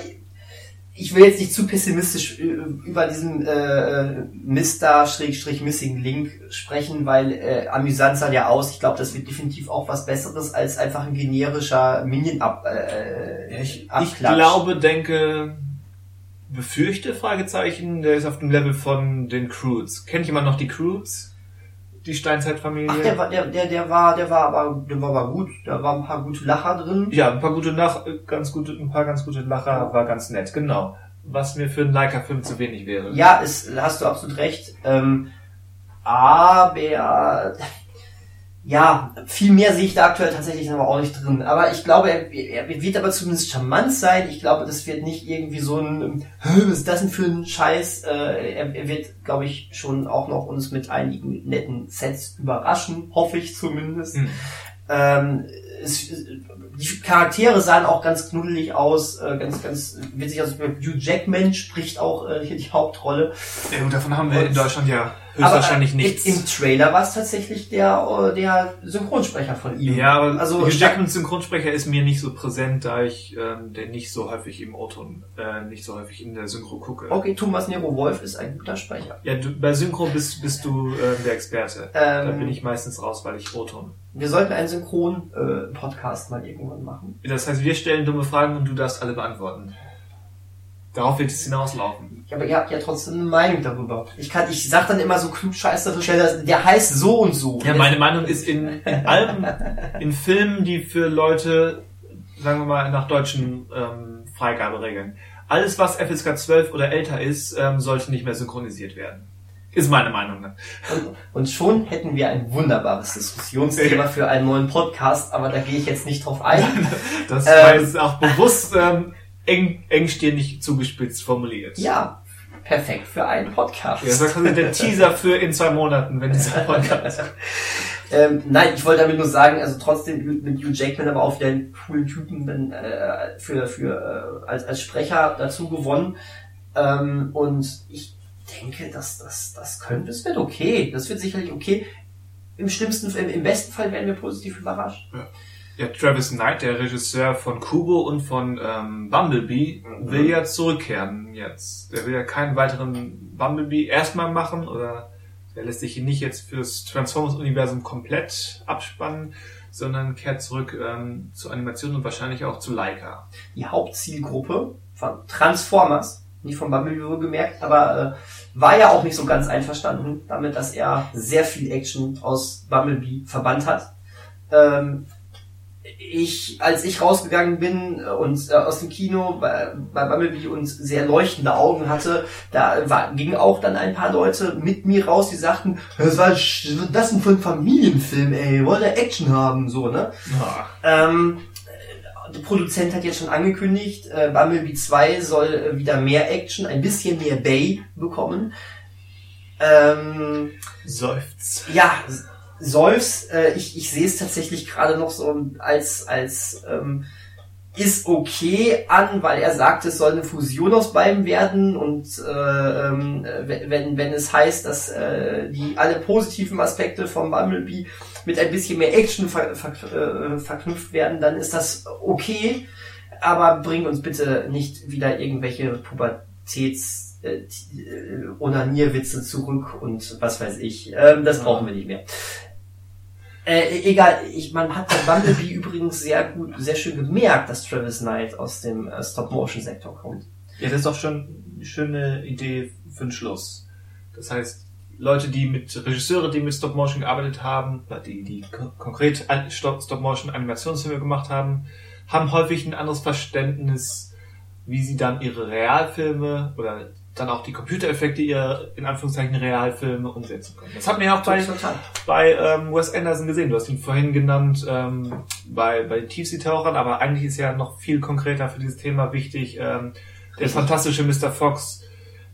ich will jetzt nicht zu pessimistisch äh, über diesen äh, Mr. Schrägstrich Missing Link sprechen, weil äh, amüsant sah der aus. Ich glaube, das wird definitiv auch was Besseres als einfach ein generischer Minion ab. Äh, Ich, ich glaube, denke, befürchte, Fragezeichen, der ist auf dem Level von den Croods. Kennt jemand noch die Croods? Die Steinzeitfamilie? Ach, der war, der, der, der war, der war aber, der war aber gut. Da waren ein paar gute Lacher drin. Ja, ein paar gute Nach ganz gute, ein paar ganz gute Lacher war ganz nett, genau. Was mir für einen Leica-Film zu wenig wäre. Ja, ist, hast du absolut recht. Ähm, aber ja, viel mehr sehe ich da aktuell tatsächlich aber auch nicht drin. Aber ich glaube, er, er wird aber zumindest charmant sein. Ich glaube, das wird nicht irgendwie so ein, "Hä, was ist das denn für ein Scheiß? Äh, er, er wird, glaube ich, schon auch noch uns mit einigen netten Sets überraschen, hoffe ich zumindest. Hm. Ähm, es, die Charaktere sahen auch ganz knuddelig aus, äh, ganz, ganz witzig aus. Hugh Jackman spricht auch äh, hier die Hauptrolle. Ja, gut, davon haben wir in Und- Deutschland ja höchstwahrscheinlich Aber, äh, nichts. Im Trailer war es tatsächlich der, äh, der Synchronsprecher von ihm. Ja, aber also Hugh Jackmans Synchronsprecher ist mir nicht so präsent, da ich ähm, den nicht so häufig im O-Ton, äh, nicht so häufig in der Synchro gucke. Okay, Thomas Nero Wolf ist ein guter Sprecher. Ja, du, bei Synchro bist, bist du äh, der Experte. Ähm, da bin ich meistens raus, weil ich O-Ton. Wir sollten einen Synchron-Podcast mal irgendwann machen. Das heißt, wir stellen dumme Fragen und du darfst alle beantworten. Darauf wird es hinauslaufen. Aber ihr habt ja trotzdem eine Meinung darüber. Ich kann, ich sag dann immer so klugscheißerisch, ja, das- der heißt so und so. Ja, meine Meinung ist in, in allem, in Filmen, die für Leute, sagen wir mal, nach deutschen ähm, Freigaberegeln, alles was FSK 12 oder älter ist, ähm, sollte nicht mehr synchronisiert werden. Ist meine Meinung. Ne? Und, und schon hätten wir ein wunderbares Diskussionsthema für einen neuen Podcast, aber da gehe ich jetzt nicht drauf ein. (laughs) Das Ähm. war jetzt auch bewusst ähm, eng, engstirnig zugespitzt formuliert. Ja, perfekt für einen Podcast. Ja, das quasi der Teaser für in zwei Monaten, wenn dieser (laughs) Podcast Ähm, nein, ich wollte damit nur sagen, also trotzdem mit Hugh Jackman aber auch wieder einen coolen Typen äh, für, für äh, als, als Sprecher dazu gewonnen. Ähm, und ich denke, dass das, das könnte, das wird okay. Das wird sicherlich okay. Im schlimmsten, im, im besten Fall werden wir positiv überrascht. Ja, Travis Knight, der Regisseur von Kubo und von ähm, Bumblebee, Mhm. will ja zurückkehren jetzt. Der will ja keinen weiteren Bumblebee erstmal machen oder er lässt sich nicht jetzt fürs Transformers-Universum komplett abspannen, sondern kehrt zurück ähm, zu Animation und wahrscheinlich auch zu Leica. Die Hauptzielgruppe von Transformers nicht von Bumblebee gemerkt, aber äh, war ja auch nicht so ganz einverstanden damit, dass er sehr viel Action aus Bumblebee verbannt hat. Ähm, ich, als ich rausgegangen bin und äh, aus dem Kino bei, bei Bumblebee und sehr leuchtende Augen hatte, da war, gingen auch dann ein paar Leute mit mir raus, die sagten, was war ist das denn für ein Familienfilm, ey, wollt ihr Action haben, so, ne? Ja. Ähm, der Produzent hat jetzt schon angekündigt, äh, Bumblebee 2 soll äh, wieder mehr Action, ein bisschen mehr Bay bekommen. Ähm, Seufz. ja, Seufz, äh, ich, ich sehe es tatsächlich gerade noch so als, als ähm, ist okay an, weil er sagt, es soll eine Fusion aus beiden werden und äh, ähm, wenn, wenn es heißt, dass äh, die alle positiven Aspekte vom Bumblebee mit ein bisschen mehr Action ver, ver, äh, verknüpft werden, dann ist das okay, aber bringt uns bitte nicht wieder irgendwelche Pubertäts äh, äh, Onanierwitze zurück und was weiß ich. Ähm, das brauchen wir nicht mehr. Äh, egal, ich, man hat bei Bumblebee übrigens sehr gut, sehr schön gemerkt, dass Travis Knight aus dem äh, Stop-Motion-Sektor kommt. Ja, das ist doch schon eine schöne Idee für den Schluss. Das heißt, Leute, die mit Regisseure, die mit Stop Motion gearbeitet haben, die, die ko- konkret an- Stop Stop Motion Animationsfilme gemacht haben, haben häufig ein anderes Verständnis, wie sie dann ihre Realfilme oder dann auch die Computereffekte ihrer, in Anführungszeichen, Realfilme umsetzen können. Das hat man ja auch bei, Total. bei ähm, Wes Anderson gesehen. Du hast ihn vorhin genannt ähm, bei, bei den Tiefseetauchern, aber eigentlich ist ja noch viel konkreter für dieses Thema wichtig ähm, der Richtig. fantastische Mr. Fox,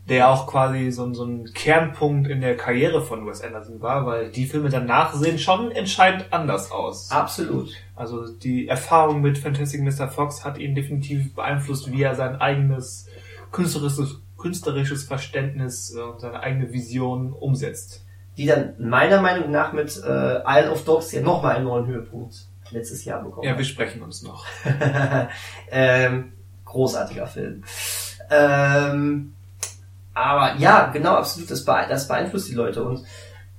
der auch quasi so, so ein Kernpunkt in der Karriere von Wes Anderson war, weil die Filme danach sehen schon entscheidend anders aus. Absolut. Also die Erfahrung mit Fantastic Mr. Fox hat ihn definitiv beeinflusst, wie er sein eigenes künstlerisches, künstlerisches Verständnis äh, und seine eigene Vision umsetzt. Die dann meiner Meinung nach mit äh, Isle of Dogs ja nochmal einen neuen Höhepunkt letztes Jahr bekommen Ja, wir sprechen uns noch. (laughs) ähm, großartiger Film. Ähm, aber ja, genau, absolut, das, bee das beeinflusst die Leute und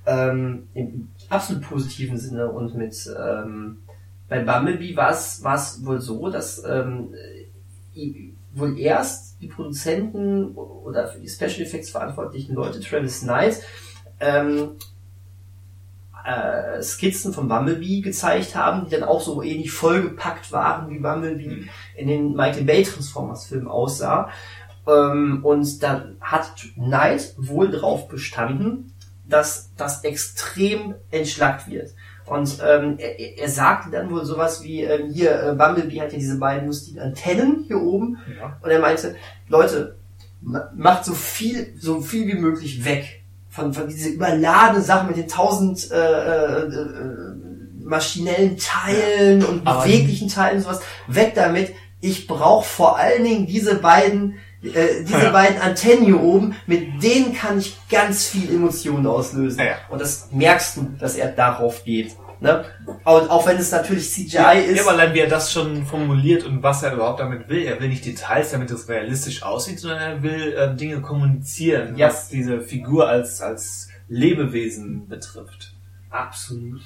ähm, im absolut positiven Sinne und mit ähm, bei Bumblebee war es wohl so, dass ähm, wohl erst die Produzenten oder für die Special Effects verantwortlichen Leute, Travis Knight, ähm, äh, Skizzen von Bumblebee gezeigt haben, die dann auch so ähnlich vollgepackt waren, wie Bumblebee in den Michael Bay Transformers Filmen aussah. Ähm, und dann hat Knight wohl drauf bestanden, dass das extrem entschlackt wird. Und ähm, er, er- sagte dann wohl sowas wie, ähm, hier, äh, Bumblebee hat ja diese beiden lustigen Antennen hier oben. Ja. Und er meinte, Leute, ma- macht so viel, so viel wie möglich weg. Von, von diese überladene Sachen mit den tausend äh, äh, äh, maschinellen Teilen und Aber- beweglichen Teilen und sowas. Weg damit. Ich brauche vor allen Dingen diese beiden, äh, diese Ja. beiden Antennen hier oben, mit denen kann ich ganz viel Emotionen auslösen. Ja. Und das merkst du, dass er darauf geht. Ne? Und auch wenn es natürlich CGI Ja, ist. ja, aber allein wie er das schon formuliert und was er überhaupt damit will. Er will nicht Details, damit es realistisch aussieht, sondern er will ähm, Dinge kommunizieren, Ja. was diese Figur als, als Lebewesen betrifft. Absolut.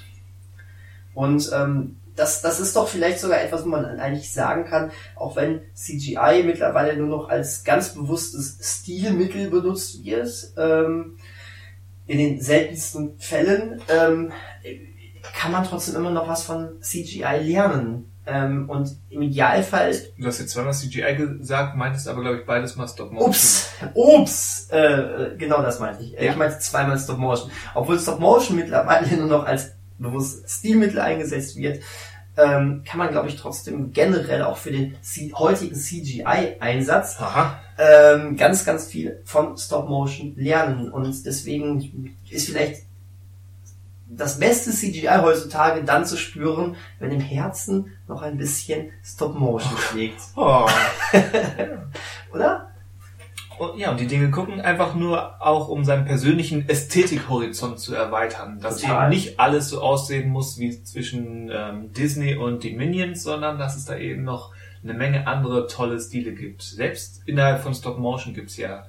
Und ähm, das, das ist doch vielleicht sogar etwas, wo man eigentlich sagen kann, auch wenn CGI mittlerweile nur noch als ganz bewusstes Stilmittel benutzt wird, ähm, in den seltensten Fällen, ähm, kann man trotzdem immer noch was von CGI lernen. Ähm, und im Idealfall Du hast jetzt zweimal CGI gesagt, meintest aber, glaube ich, beides mal Stop Motion. Ups, ups, äh, genau das meinte ich. Äh, Ja. Ich meinte zweimal Stop Motion. Obwohl Stop Motion mittlerweile (laughs) nur noch als bewusst Stilmittel eingesetzt wird, ähm, kann man, glaube ich, trotzdem generell auch für den C heutigen CGI-Einsatz ähm, ganz, ganz viel von Stop Motion lernen. Und deswegen ist vielleicht das beste CGI heutzutage dann zu spüren, wenn im Herzen noch ein bisschen Stop Motion schlägt. Oh. (laughs) Oder? Und, ja, und die Dinge gucken einfach nur auch, um seinen persönlichen Ästhetikhorizont zu erweitern. Dass Total. eben nicht alles so aussehen muss wie zwischen ähm, Disney und die Minions, sondern dass es da eben noch eine Menge andere tolle Stile gibt. Selbst innerhalb von Stop Motion gibt's ja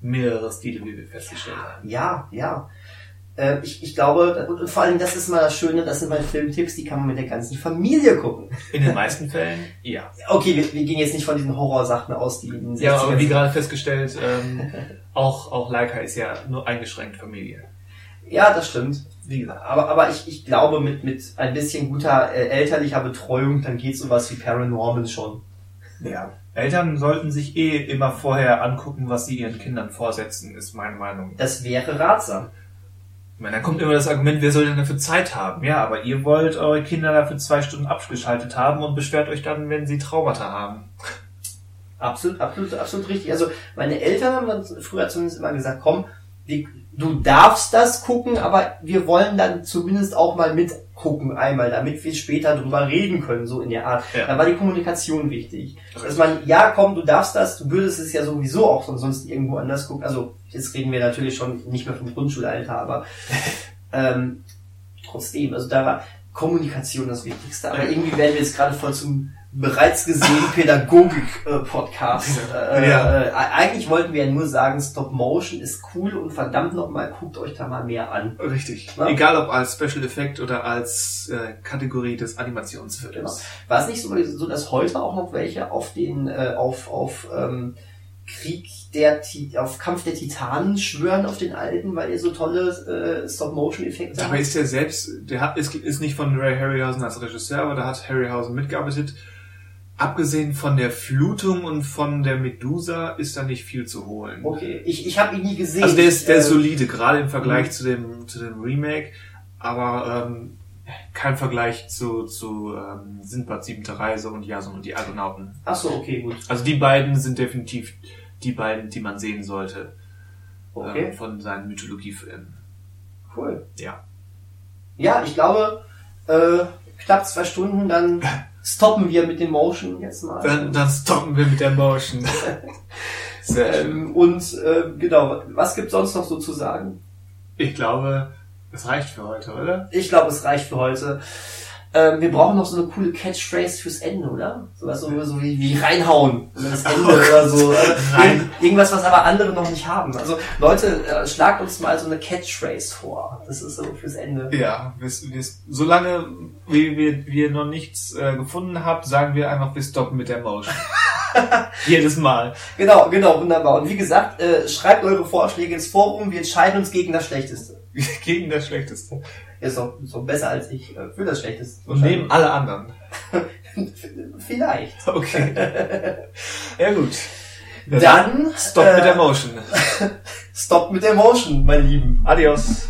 mehrere Stile, wie wir festgestellt haben. Ja, ja. Äh, ich, ich glaube, und, und vor allem, das ist mal das Schöne, das sind mal Filmtipps, die kann man mit der ganzen Familie gucken. In den meisten Fällen, ja. (laughs) Okay, wir, wir gehen jetzt nicht von diesen Horrorsachen aus, die in den 60ern Ja, aber wie gerade festgestellt, ähm, (laughs) auch, auch Leica ist ja nur eingeschränkt Familie. Ja, das stimmt. Wie gesagt. Aber, aber ich, ich glaube, mit, mit ein bisschen guter äh, elterlicher Betreuung, dann geht sowas wie Paranormal schon. Ja. Eltern sollten sich eh immer vorher angucken, was sie ihren Kindern vorsetzen, ist meine Meinung. Das wäre ratsam. Ich meine, dann kommt immer das Argument, wer soll denn dafür Zeit haben? Ja, aber ihr wollt eure Kinder dafür zwei Stunden abgeschaltet haben und beschwert euch dann, wenn sie Traumata haben. Absolut, absolut, absolut richtig. Also meine Eltern haben früher zumindest immer gesagt, komm, du darfst das gucken, aber wir wollen dann zumindest auch mal mitgucken einmal, damit wir später drüber reden können, so in der Art. Ja. Da war die Kommunikation wichtig. Dass man, ja komm, du darfst das, du würdest es ja sowieso auch sonst irgendwo anders gucken. Also jetzt reden wir natürlich schon nicht mehr vom Grundschulalter, aber (laughs) ähm, trotzdem, also da war Kommunikation das Wichtigste. Aber irgendwie werden wir jetzt gerade voll zum bereits gesehen (laughs) Pädagogik-Podcast. Äh, Ja. äh, eigentlich wollten wir ja nur sagen, Stop Motion ist cool und verdammt nochmal, guckt euch da mal mehr an. Richtig. Ja. Egal ob als Special Effekt oder als äh, Kategorie des Genau. Animationsfilms. War es nicht so, so, dass heute auch noch welche auf den, äh, auf, auf ähm, Krieg der, Ti- auf Kampf der Titanen schwören auf den alten, weil ihr so tolle äh, Stop-Motion-Effekte Dabei habt? ist der selbst, der hat, ist, ist nicht von Ray Harryhausen als Regisseur, aber da hat Harryhausen mitgearbeitet. Abgesehen von der Flutung und von der Medusa ist da nicht viel zu holen. Okay, ich, ich habe ihn nie gesehen. Also der ist, der ist äh, solide, gerade im Vergleich Mhm. zu dem, zu dem Remake, aber ähm, kein Vergleich zu, zu ähm, Sindbad siebente Reise und Jason und die Argonauten. Ach so, okay, gut. Also die beiden sind definitiv die beiden, die man sehen sollte Okay, ähm, von seinen Mythologiefilmen. cool. Ja. Ja, ich glaube, äh, knapp zwei Stunden, dann (laughs) stoppen wir mit dem Motion jetzt mal. Dann, dann stoppen wir mit der Motion. (laughs) Sehr schön. ähm, und äh, genau, was gibt's sonst noch so zu sagen? Ich glaube, es reicht für heute, oder? Ich glaube, es reicht für heute. Ähm, wir brauchen noch so eine coole Catchphrase fürs Ende, oder? Sowas so, so wie, wie reinhauen. Das Ende (laughs) oder so. Äh, Irgendwas, was aber andere noch nicht haben. Also Leute, äh, schlagt uns mal so eine Catchphrase vor. Das ist so fürs Ende. Ja, bis, bis, solange wir, wir, wir noch nichts äh, gefunden haben, sagen wir einfach, wir stoppen mit der Motion. (laughs) Jedes Mal. Genau, genau, wunderbar. Und wie gesagt, äh, schreibt eure Vorschläge ins Forum. Wir entscheiden uns gegen das Schlechteste. (laughs) Gegen das Schlechteste. Ist doch, doch besser als ich äh, für das Schlechteste. Und nehmen alle anderen. (laughs) Vielleicht. Okay. (laughs) Ja gut. Dann Stopp äh, mit der Motion. (laughs) Stop mit der Motion, mein Lieben. Adios.